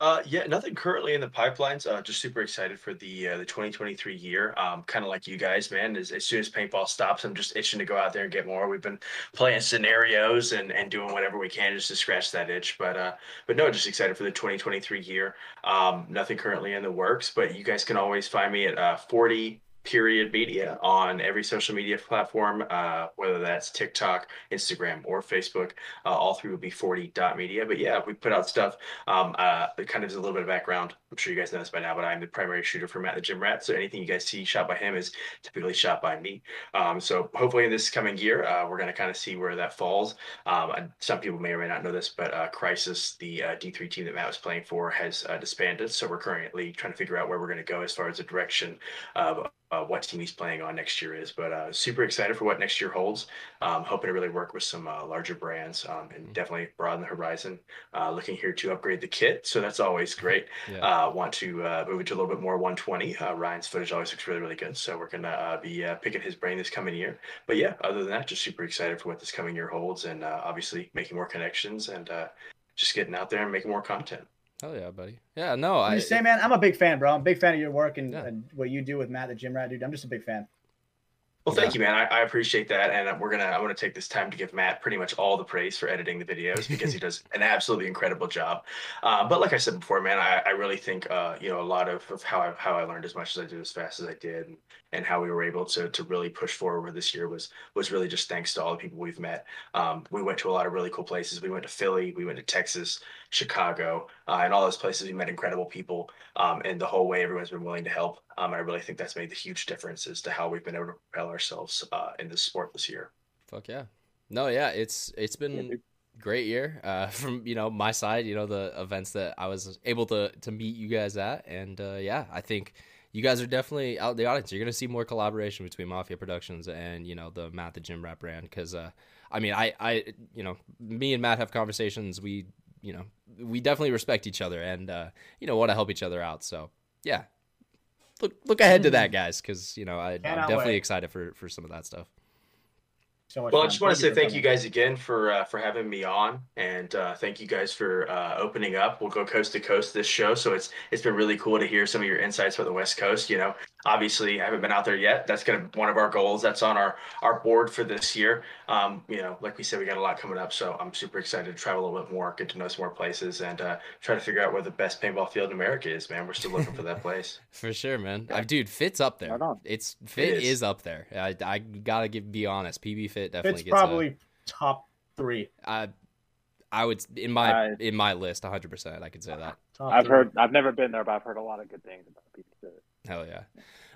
Uh, yeah, nothing currently in the pipelines. Uh, just super excited for the uh, the 2023 year. Um, kind of like you guys, man. As, as soon as paintball stops, I'm just itching to go out there and get more. We've been playing scenarios and, and doing whatever we can just to scratch that itch. But uh, but no, just excited for the 2023 year. Um, nothing currently in the works, but you guys can always find me at uh, 40 period media on every social media platform, uh, whether that's TikTok, Instagram, or Facebook. Uh, all three will be 40 dot media. But yeah, we put out stuff. Um, uh, it kind of is a little bit of background. I'm sure you guys know this by now, but I'm the primary shooter for Matt the Gym Rat. So anything you guys see shot by him is typically shot by me. Um, so hopefully in this coming year, uh, we're going to kind of see where that falls. Um, some people may or may not know this, but uh, Crisis, the uh, D3 team that Matt was playing for, has disbanded. So we're currently trying to figure out where we're going to go as far as the direction of uh, what team he's playing on next year is. But uh, super excited for what next year holds. Um, hoping to really work with some uh, larger brands um, and definitely broaden the horizon. Uh, looking here to upgrade the kit, so that's always great. Yeah. Uh, want to uh, move it to a little bit more 120. Uh, Ryan's footage always looks really, really good. So we're gonna uh, be uh, picking his brain this coming year. But yeah, other than that, just super excited for what this coming year holds, and uh, obviously making more connections and uh, just getting out there and making more content. Hell yeah, buddy. Yeah, no, I'm I just saying, man, I'm a big fan, bro. I'm a big fan of your work and, Yeah. and what you do with Matt the Gym Rat, dude. I'm just a big fan. Well, thank you, man. I, I appreciate that, and we're gonna. I want to take this time to give Matt pretty much all the praise for editing the videos because he does an absolutely incredible job. Uh, but like I said before, man, I, I really think uh, you know a lot of, of how I how I learned as much as I did as fast as I did, and, and how we were able to to really push forward this year was was really just thanks to all the people we've met. Um, we went to a lot of really cool places. We went to Philly, we went to Texas, Chicago, uh, and all those places. We met incredible people, um, and the whole way everyone's been willing to help. Um, and I really think that's made the huge difference as to how we've been able to propel ourselves uh, in this sport this year. Fuck yeah. No, yeah, it's it's been Yeah, great year uh, from you know my side. You know the events that I was able to to meet you guys at, and uh, yeah, I think you guys are definitely out the audience. You're gonna see more collaboration between Mafia Productions and you know the Matt the Gym Rat brand because uh, I mean I I you know me and Matt have conversations. We you know we definitely respect each other and uh, you know want to help each other out. So yeah. Look, look ahead to that, guys, because you know I, I'm definitely wait. excited for, for some of that stuff. So much Well, I just want to say thank you coming. guys again for uh, for having me on, and uh, thank you guys for uh, opening up. We'll go coast to coast this show, so it's it's been really cool to hear some of your insights for the West Coast. You know, obviously I haven't been out there yet. That's gonna be one of our goals. That's on our our board for this year. Um, you know, like we said, we got a lot coming up, so I'm super excited to travel a little bit more, get to know some more places, and uh, try to figure out where the best paintball field in America is. Man, we're still looking for that place. For sure, man. Uh, dude, Fit's up there. Right. It's Fit is. is. up there. I, I gotta give, be honest. PB Fit definitely It's gets probably top three. I I would in my I- in my list, 100. percent I could say that. I've three. heard. I've never been there, but I've heard a lot of good things about people. Hell yeah.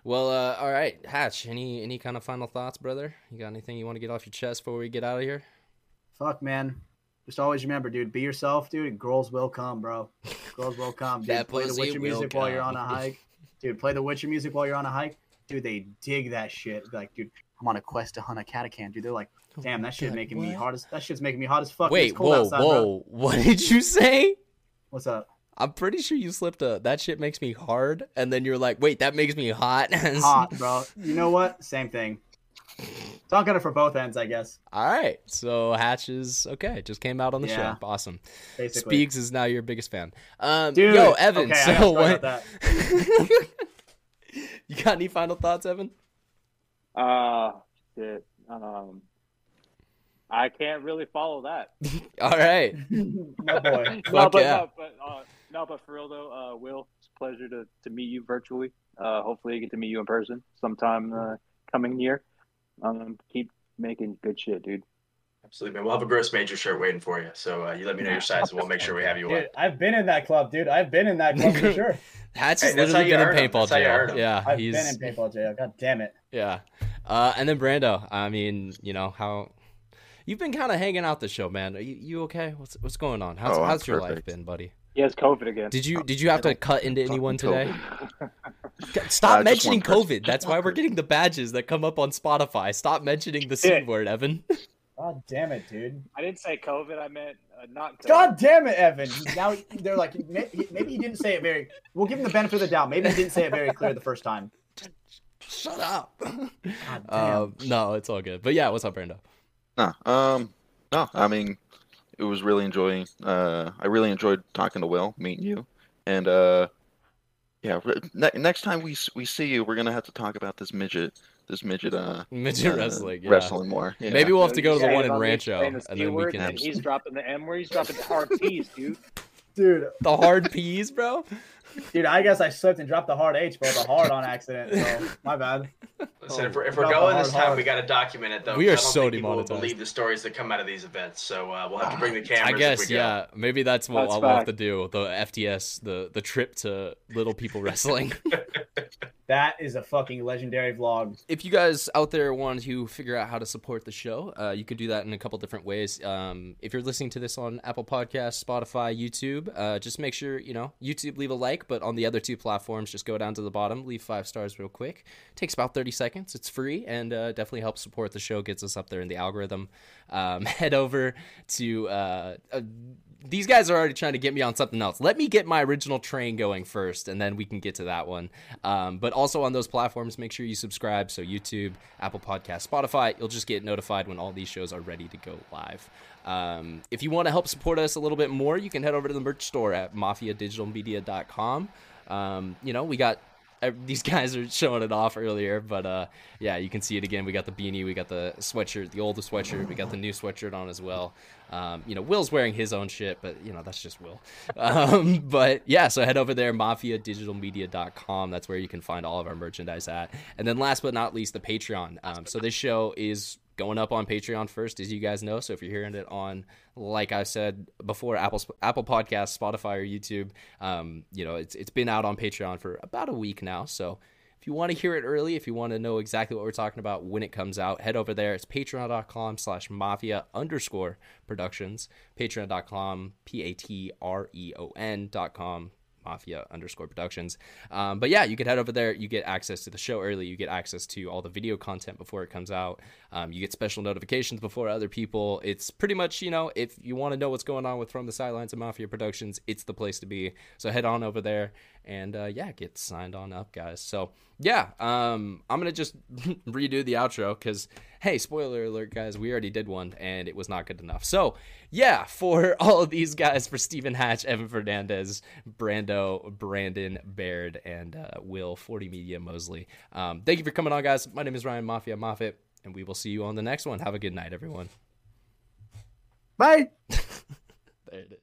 Well, uh, all right, Hatch. Any any kind of final thoughts, brother? You got anything you want to get off your chest before we get out of here? Fuck, man. Just always remember, dude. Be yourself, dude. Girls will come, bro. Girls will come. Dude, That play the Witcher music while you're on a hike. Dude, play the Witcher music while you're on a hike. Dude, they dig that shit. Like, dude, I'm on a quest to hunt a katakan. Dude, they're like, damn, that shit God, making me what? hard as that shit's making me hot as fuck. Wait, it's cold whoa, outside, whoa! bro. What did you say? What's up? I'm pretty sure you slipped a that shit makes me hard, and then you're like, wait, that makes me hot. Hot, bro. You know what? Same thing. Talking it for both ends, I guess. All right, so Hatch is okay. Just came out on the Yeah. show. Awesome. Basically. Speaks is now your biggest fan. Um, Dude, yo, Evan. okay, so what? you got any final thoughts, Evan? Uh, shit. Um, I can't really follow that. All right. My boy. no, but yeah. no, but uh, no, but for real though, uh, Will, it's a pleasure to, to meet you virtually. Uh, hopefully, I get to meet you in person sometime uh, coming year. Um, keep making good shit, dude. Absolutely, man. We'll have a gross major shirt waiting for you. So uh, you let me know your size, and we'll make sure we have you on. I've been in that club, dude. I've been in that club for sure. Hatch Hey, that's literally been in paintball That's how you jail. Yeah, I've he's been in paintball jail. God damn it. yeah. Uh, and then Brando. I mean, you know how you've been kind of hanging out the show, man. Are you, you okay? What's what's going on? How's Oh, I'm how's your life been, buddy? He has COVID again. Did you did you have to cut into anyone today? Stop Uh, mentioning. COVID. That's why we're getting the badges that come up on Spotify. Stop mentioning the C word, Evan. God damn it, dude. I didn't say COVID. I meant uh, not COVID. God damn it, Evan. Now they're like, maybe he didn't say it very. We'll give him the benefit of the doubt. Maybe he didn't say it very clear the first time. Shut up. God damn. Um, no, it's all good. But yeah, what's up, Brando? No, um, no. I mean, it was really enjoying. Uh, I really enjoyed talking to Will, meeting you, and uh, yeah. Ne next time we we see you, we're gonna have to talk about this midget, this midget, uh, Midget uh, wrestling. Yeah. wrestling more. Yeah. Maybe we'll have to go to the Yeah, one in Rancho, the and then we can and he's dropping the M word. He's dropping the hard P's, dude. dude. the hard peas, bro. Dude, I guess I slipped and dropped the hard H, but the hard on accident. So my bad. Listen, if we're, if we we're got the going this time, hard. we got to document it though. We are I don't so think people demonetized. Believe the stories that come out of these events, so uh, we'll have to bring the cameras. I if guess we go. yeah. Maybe that's what That's I'll have to do. The FTS, the the trip to Little People Wrestling. That is a fucking legendary vlog. if you guys out there want to figure out how to support the show, uh, you can do that in a couple different ways. Um, if you're listening to this on Apple Podcasts, Spotify, YouTube, uh, just make sure you know YouTube leave a like, but on the other two platforms, just go down to the bottom, leave five stars real quick. takes about 30 seconds. It's free and uh, definitely helps support the show. Gets us up there in the algorithm. Um, head over to. These guys are already trying to get me on something else. Let me get my original train going first, and then we can get to that one. Um, but also on those platforms, make sure you subscribe. So YouTube, Apple Podcast, Spotify, you'll just get notified when all these shows are ready to go live. Um, if you want to help support us a little bit more, you can head over to the merch store at mafiadigitalmedia.com. Um, you know, we got these guys are showing it off earlier, but uh, yeah, you can see it again. We got the beanie, we got the sweatshirt, the old sweatshirt, we got the new sweatshirt on as well. Um, you know, Will's wearing his own shit, but you know that's just Will. Um, but yeah, so head over there, mafiadigitalmedia.com. That's where you can find all of our merchandise at. And then last but not least, the Patreon. Um, so this show is going up on Patreon first, as you guys know. So if you're hearing it on, like I said before, Apple Apple Podcasts, Spotify, or YouTube, um, you know, it's it's been out on Patreon for about a week now. So if you want to hear it early, if you want to know exactly what we're talking about when it comes out, head over there. It's patreon.com slash mafia underscore productions. Patreon.com, P A T R E O N dot com mafia underscore productions. Um, but yeah you can head over there. You get access to the show early. You get access to all the video content before it comes out. Um, you get special notifications before other people. It's pretty much you know if you want to know what's going on with from the sidelines of mafia productions it's the place to be. So head on over there and uh, yeah get signed on up guys. So yeah um, i'm gonna just redo the outro because hey spoiler alert guys we already did one and it was not good enough. So yeah for all of these guys for stephen hatch evan fernandez brando brandon baird and uh, will 40 media Moseley um, thank you for coming on guys. My name is ryan mafia Moffitt and we will see you on the next one. Have a good night everyone. Bye. there it is